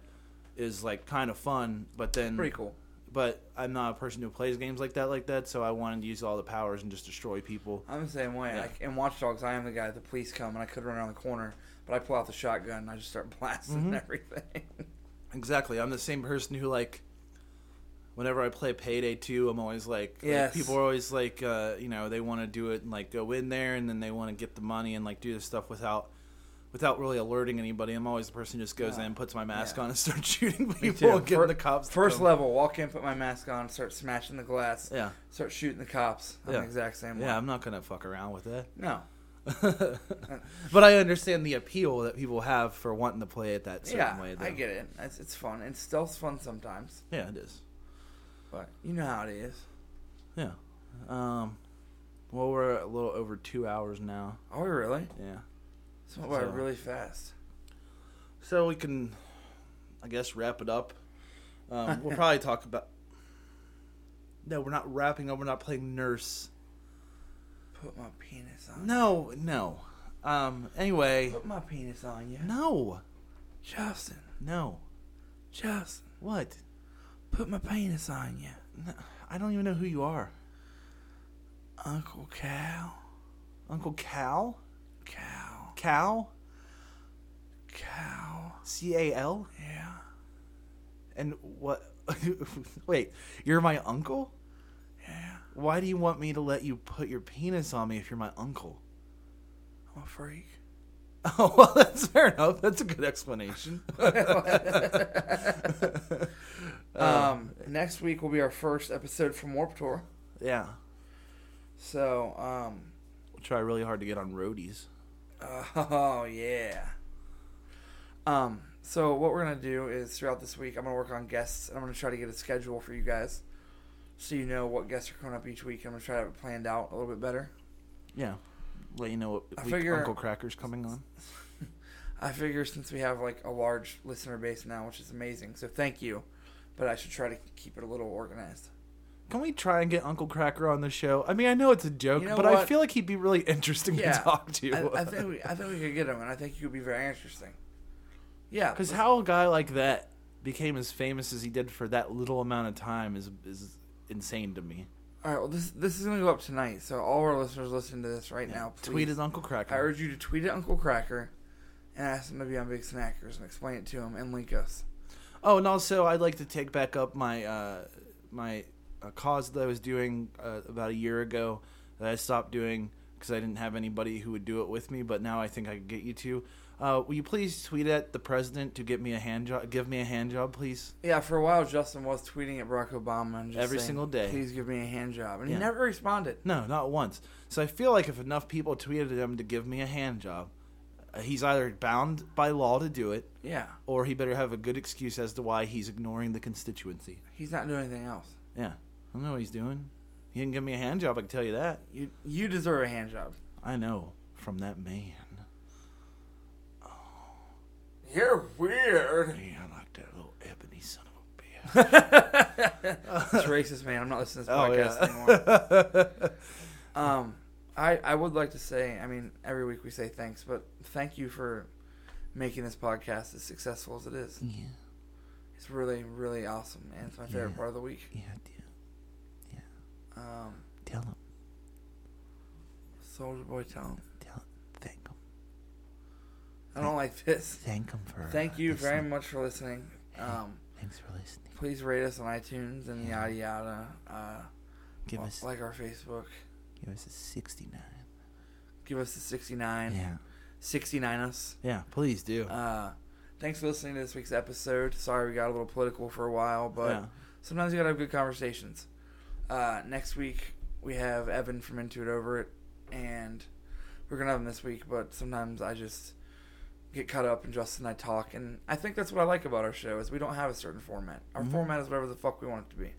Speaker 1: is like kind of fun. But then
Speaker 2: Pretty cool.
Speaker 1: But I'm not a person who plays games like that like that, so I wanted to use all the powers and just destroy people.
Speaker 2: I'm the same way.
Speaker 1: Yeah.
Speaker 2: Like, in Watch Dogs, I am the guy. The police come, and I could run around the corner, but I pull out the shotgun and I just start blasting
Speaker 1: Mhm.
Speaker 2: everything.
Speaker 1: Exactly. I'm the same person who like whenever I play Payday 2, I'm always like, like, people are always like uh, you know, they want to do it and like go in there and then they want to get the money and like do this stuff without without really alerting anybody. I'm always the person who just goes
Speaker 2: Yeah.
Speaker 1: in, puts my mask
Speaker 2: Yeah.
Speaker 1: on and starts shooting people getting the cops.
Speaker 2: First level, walk in, put my mask on, start smashing the glass,
Speaker 1: Yeah.
Speaker 2: start shooting the cops. I'm
Speaker 1: Yeah.
Speaker 2: the exact same way.
Speaker 1: Yeah, I'm not going to fuck around with that.
Speaker 2: No.
Speaker 1: but I understand the appeal that people have for wanting to play it that certain
Speaker 2: Yeah,
Speaker 1: way. Though.
Speaker 2: I get it. It's, it's fun. And stealth's fun sometimes.
Speaker 1: Yeah, it is.
Speaker 2: But you know how it is.
Speaker 1: Yeah. Um. Well, we're a little over two hours now.
Speaker 2: Are we really?
Speaker 1: Yeah.
Speaker 2: It's went by
Speaker 1: So-
Speaker 2: really fast.
Speaker 1: So we can, I guess, wrap it up. Um, we'll probably talk about. No, we're not wrapping up. We're not playing nurse.
Speaker 2: Put my penis on.
Speaker 1: No, no. Um. Anyway,
Speaker 2: Put my penis on you.
Speaker 1: no,
Speaker 2: Justin.
Speaker 1: no.
Speaker 2: Justin.
Speaker 1: What?
Speaker 2: Put my penis on you.
Speaker 1: No, I don't even know who you are.
Speaker 2: Uncle Cal.
Speaker 1: Uncle Cal?
Speaker 2: Cal.
Speaker 1: Cal?
Speaker 2: Cal.
Speaker 1: C A L?
Speaker 2: Yeah.
Speaker 1: And what? Wait, you're my uncle?
Speaker 2: Yeah.
Speaker 1: Why do you want me to let you put your penis on me if you're my uncle?
Speaker 2: I'm a freak.
Speaker 1: Oh, well, that's fair enough. That's a good explanation.
Speaker 2: Um, next week will be our first episode from Warp Tour.
Speaker 1: yeah.
Speaker 2: So, um,
Speaker 1: We'll try really hard to get on roadies.
Speaker 2: oh yeah. Um, so what we're gonna do is throughout this week, I'm gonna work on guests. and I'm gonna try to get a schedule for you guys, so you know what guests are coming up each week. I'm gonna try to have it planned out a little bit better.
Speaker 1: Yeah. Let you know what
Speaker 2: I
Speaker 1: week
Speaker 2: figure-
Speaker 1: Uncle Kracker's coming on.
Speaker 2: I figure since we have like a large listener base now, which is amazing, so thank you. But I should try to keep it a little organized.
Speaker 1: Can we try and get Uncle Kracker on the show? I mean, I know it's a joke,
Speaker 2: You know
Speaker 1: but I
Speaker 2: what?
Speaker 1: feel like he'd be really interesting to talk to.
Speaker 2: I, I think we, I think we could get him, and I think he would be very interesting. Yeah,
Speaker 1: Because
Speaker 2: let's-
Speaker 1: how a guy like that became as famous as he did for that little amount of time is is insane to me.
Speaker 2: All right, well this this is gonna go up tonight, so all our listeners listening to this right now,
Speaker 1: Tweet
Speaker 2: please,
Speaker 1: his Uncle Kracker.
Speaker 2: I urge you to tweet at Uncle Kracker and ask him to be on Big Snackers and explain it to him and link us.
Speaker 1: Oh, and also I'd like to take back up my uh, my uh, cause that I was doing uh, about a year ago that I stopped doing because I didn't have anybody who would do it with me. But now I think I can get you to. Uh, will you please tweet at the president to get me a hand job? Give me a hand job, please.
Speaker 2: Yeah, for a while Justin was tweeting at Barack Obama and just
Speaker 1: Every
Speaker 2: saying,
Speaker 1: single day.
Speaker 2: Please give me a hand job, and
Speaker 1: Yeah.
Speaker 2: he never responded.
Speaker 1: No, not once. So I feel like if enough people tweeted at him to give me a hand job, uh, he's either bound by law to do it,
Speaker 2: Yeah,
Speaker 1: or he better have a good excuse as to why he's ignoring the constituency.
Speaker 2: he's not doing anything else.
Speaker 1: Yeah, I don't know what he's doing. He didn't give me a hand job. I can tell you that.
Speaker 2: You you deserve a hand job.
Speaker 1: I know from that man.
Speaker 2: You're weird.
Speaker 1: Yeah, I like that little ebony son of a bitch.
Speaker 2: It's racist, man. I'm not listening to this
Speaker 1: oh
Speaker 2: podcast anymore. Um, I I would like to say, I mean, every week we say thanks, but thank you for making this podcast as successful as it is.
Speaker 1: yeah,
Speaker 2: It's really really awesome, and it's my favorite
Speaker 1: Yeah.
Speaker 2: part of the week.
Speaker 1: yeah, dude. Yeah.
Speaker 2: Um,
Speaker 1: Tell him,
Speaker 2: Soldier Boy, tell him.
Speaker 1: tell him, thank him,
Speaker 2: I don't like this.
Speaker 1: thank him for.
Speaker 2: Thank you very much for listening. Um,
Speaker 1: Thanks for listening.
Speaker 2: please rate us on iTunes and
Speaker 1: Yeah.
Speaker 2: yada yada. Uh,
Speaker 1: Give us,
Speaker 2: like our Facebook.
Speaker 1: give us a sixty-nine.
Speaker 2: Give us a 69.
Speaker 1: Yeah,
Speaker 2: 69 us.
Speaker 1: yeah. Please do.
Speaker 2: Uh, thanks for listening to this week's episode. Sorry we got a little political for a while, but
Speaker 1: yeah.
Speaker 2: sometimes you gotta have good conversations. Uh, next week we have Evan from Into It Over It, and we're gonna have him this week. But sometimes I just get caught up and Justin and I talk, and I think that's what I like about our show is we don't have a certain format. Our
Speaker 1: Mhm.
Speaker 2: format is whatever the fuck we want it to be.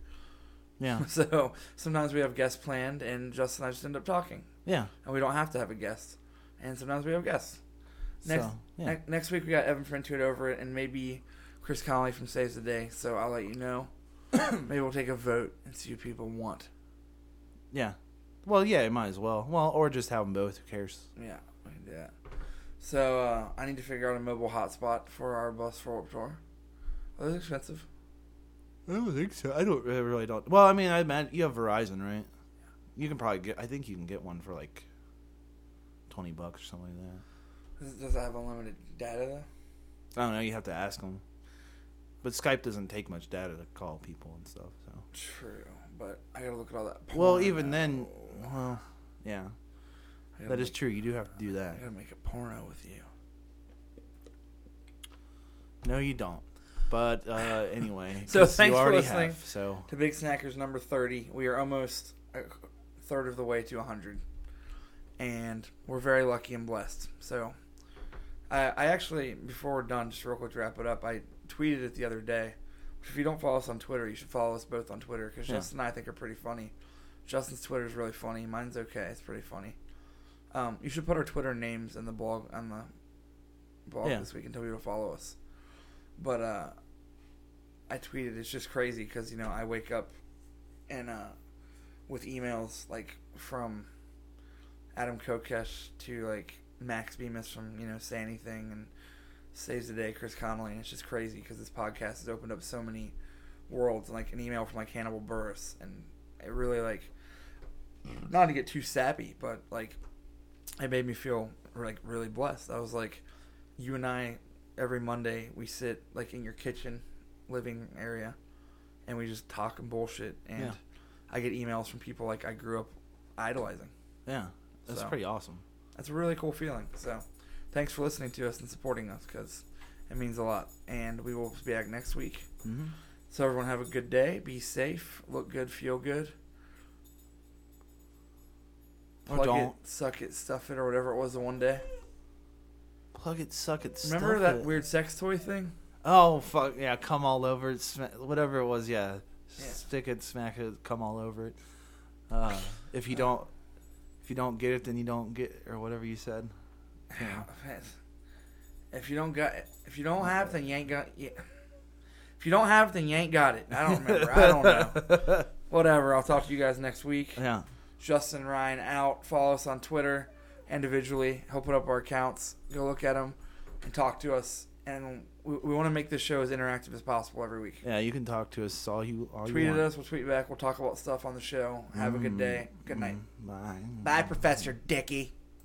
Speaker 1: Yeah,
Speaker 2: So sometimes we have guests planned, and Justin and I just end up talking,
Speaker 1: yeah.
Speaker 2: and we don't have to have a guest. And sometimes we have guests. Next,
Speaker 1: so, yeah.
Speaker 2: ne- next week we got Evan Into Over It, and maybe Chris Conley from Saves the Day. So I'll let you know. maybe we'll take a vote and see what people want.
Speaker 1: yeah. Well, yeah, it might as well. Well, or just have them both. Who cares?
Speaker 2: Yeah, we can do that. So uh, I need to figure out a mobile hotspot for our bus for Warped Tour. Are those expensive?
Speaker 1: I don't think so. I don't I really don't. Well, I mean, I imagine you have Verizon, right? You can probably get. I think you can get one for like twenty bucks or something like that.
Speaker 2: Does, does it have unlimited data though?
Speaker 1: I don't know. You have to ask them. But Skype doesn't take much data to call people and stuff. So.
Speaker 2: True, but I gotta look at all that.
Speaker 1: Well, even then, well, yeah, that is
Speaker 2: make-
Speaker 1: true. You do have to do that.
Speaker 2: I gotta make a porno with you.
Speaker 1: No, you don't. But uh, anyway,
Speaker 2: so thanks
Speaker 1: you
Speaker 2: for listening.
Speaker 1: Have, so
Speaker 2: To Big Snackers number 30. We are almost a third of the way to 100. And we're very lucky and blessed. So, I, I actually, before we're done, just real quick to wrap it up, I tweeted it the other day. If you don't follow us on Twitter, you should follow us both on Twitter because
Speaker 1: Yeah.
Speaker 2: Justin and I think are pretty funny. Justin's Twitter is really funny. Mine's okay. It's pretty funny. Um, you should put our Twitter names in the blog on the blog
Speaker 1: Yeah.
Speaker 2: this week and tell people to follow us. But uh, I tweeted it's just crazy because you know I wake up and uh, with emails like from Adam Kokesh to like Max Bemis from you know Say Anything and Saves the Day Chris Conley and it's just crazy because this podcast has opened up so many worlds and like an email from like Hannibal Buress and it really like not to get too sappy but like it made me feel like really blessed. I was like you and I every Monday we sit like in your kitchen living area and we just talk and bullshit and
Speaker 1: Yeah.
Speaker 2: I get emails from people like I grew up idolizing.
Speaker 1: yeah, that's
Speaker 2: So.
Speaker 1: pretty awesome.
Speaker 2: That's a really cool feeling. So, thanks for listening to us and supporting us because it means a lot. And we will be back next week.
Speaker 1: hmm
Speaker 2: So, everyone have a good day. Be safe. Look good. Feel good. Plug
Speaker 1: don't.
Speaker 2: it, suck it, stuff it, or whatever it was the one day.
Speaker 1: Plug it, suck it.
Speaker 2: Remember
Speaker 1: stuff
Speaker 2: that
Speaker 1: it.
Speaker 2: weird sex toy thing?
Speaker 1: Oh fuck yeah! Come all over it. Sma- whatever it was, yeah.
Speaker 2: Yeah.
Speaker 1: Stick it, smack it, come all over it. Uh, if you don't, if you don't get it, then you don't get, or whatever you said. Yeah.
Speaker 2: If you don't got, if you don't have, then you ain't got. Yeah. If you don't have, then you ain't got it. I don't remember. I don't know. Whatever. I'll talk to you guys next week.
Speaker 1: Yeah.
Speaker 2: Justin Ryan out. Follow us on Twitter individually. He'll put up our accounts. Go look at them and talk to us. And we, we want to make this show as interactive as possible every week.
Speaker 1: Yeah, you can talk to us all you all
Speaker 2: Tweet
Speaker 1: you
Speaker 2: at
Speaker 1: want.
Speaker 2: us. We'll tweet back. We'll talk about stuff on the show. Have a good day. Good night.
Speaker 1: Mm, Bye.
Speaker 2: Bye, Professor Dicky.